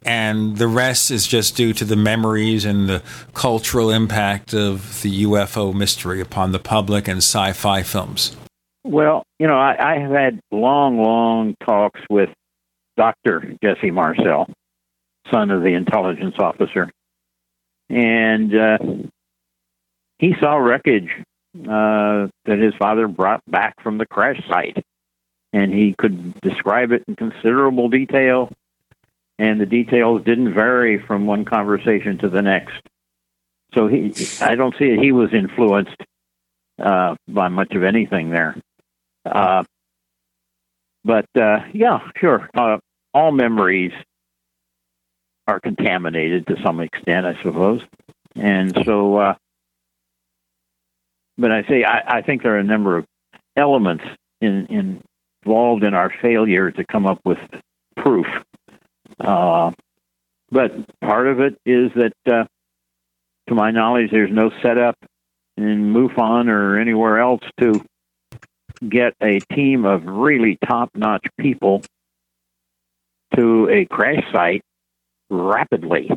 And the rest is just due to the memories and the cultural impact of the UFO mystery upon the public and sci fi films. Well, you know, I, I have had long, long talks with Dr. Jesse Marcel, son of the intelligence officer. And uh, he saw wreckage uh, that his father brought back from the crash site. And he could describe it in considerable detail, and the details didn't vary from one conversation to the next. So he, I don't see it. He was influenced uh, by much of anything there. Uh, but uh, yeah, sure. Uh, all memories are contaminated to some extent, I suppose. And so, uh, but I say I, I think there are a number of elements in, in involved in our failure to come up with proof. Uh, but part of it is that, uh, to my knowledge, there's no setup in MUFON or anywhere else to get a team of really top-notch people to a crash site rapidly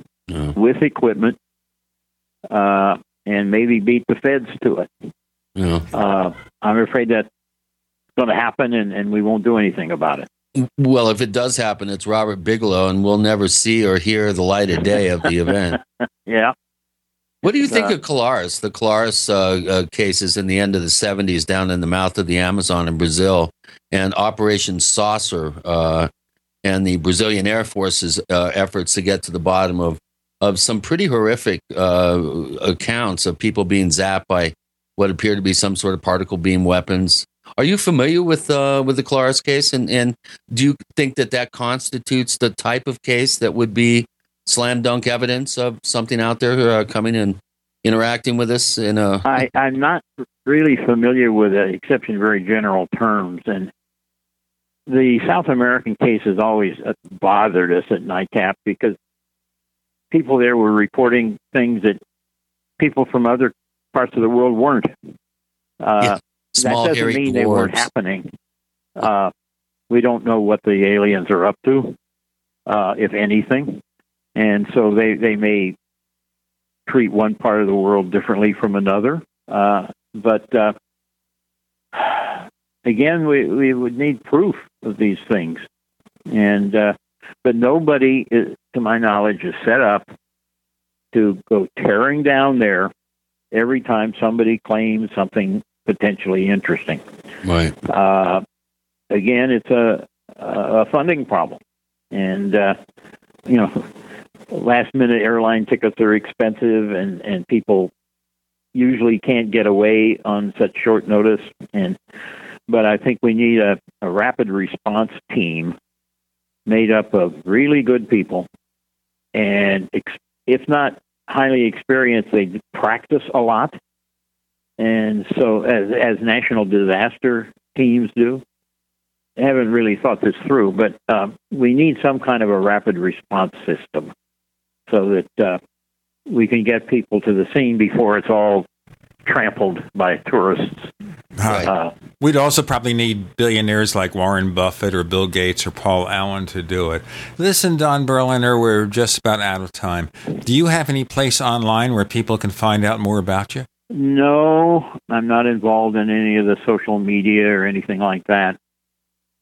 with equipment uh, and maybe beat the feds to it. Yeah. Uh, I'm afraid that's going to happen, and, and we won't do anything about it. Well, if it does happen, it's Robert Bigelow, and we'll never see or hear the light of day of the event. yeah. What do you think Uh, of Colares? The Colares uh, uh, cases in the end of the 70s down in the mouth of the Amazon in Brazil, and Operation Saucer, uh, and the Brazilian Air Force's uh, efforts to get to the bottom of, of some pretty horrific uh, accounts of people being zapped by what appear to be some sort of particle beam weapons. Are you familiar with uh, with the Colares case, and, and do you think that that constitutes the type of case that would be slam dunk evidence of something out there uh, coming and interacting with us in a I, I'm not really familiar with it, except in very general terms. And the South American case has always bothered us at NICAP because people there were reporting things that people from other parts of the world weren't. Uh, Small, that doesn't mean they weren't happening. Uh, we don't know what the aliens are up to, uh, if anything, and so they they may treat one part of the world differently from another. Uh, but uh, again, we we would need proof of these things, and uh, but nobody, is, to my knowledge, is set up to go tearing down there every time somebody claims something potentially interesting. right. Uh, again, it's a a funding problem, and uh, you know, last minute airline tickets are expensive, and and people usually can't get away on such short notice. And but I think we need a, a rapid response team made up of really good people, and ex- if not highly experienced, they practice a lot. And so, as as national disaster teams do, I haven't really thought this through, but um, we need some kind of a rapid response system so that uh, we can get people to the scene before it's all trampled by tourists. Uh, We'd also probably need billionaires like Warren Buffett or Bill Gates or Paul Allen to do it. Listen, Don Berliner, we're just about out of time. Do you have any place online where people can find out more about you? no, I'm not involved in any of the social media or anything like that.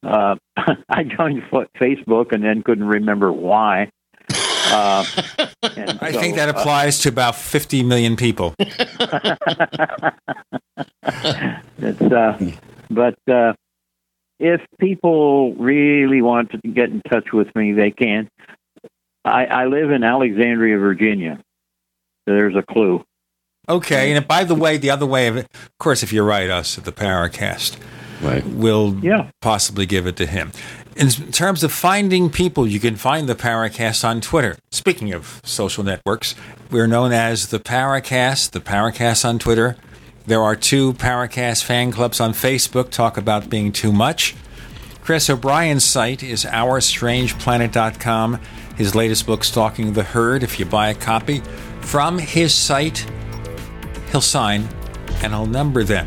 Uh, I joined Facebook and then couldn't remember why. Uh, I so, think that uh, applies to about 50 million people. It's uh, but uh, if people really want to get in touch with me, they can. I, I live in Alexandria, Virginia. So there's a clue. Okay, and by the way, the other way of it, of course, if you write us at the Paracast, right. we'll Yeah. possibly give it to him. In terms of finding people, you can find the Paracast on Twitter. Speaking of social networks, we're known as the Paracast, the Paracast on Twitter. There are two Paracast fan clubs on Facebook, talk about being too much. Chris O'Brien's site is OurStrangePlanet.com. His latest book, Stalking the Herd. If you buy a copy from his site, he'll sign and I'll number them.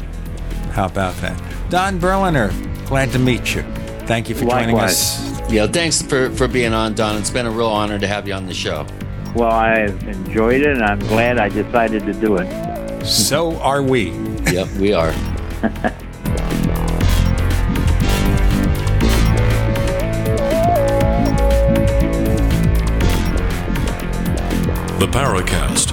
How about that? Don Berliner, glad to meet you. Thank you for joining us. Yeah, thanks for, for being on, Don. It's been a real honor to have you on the show. Well, I've enjoyed it, and I'm glad I decided to do it. So are we. yep, we are. The Paracast,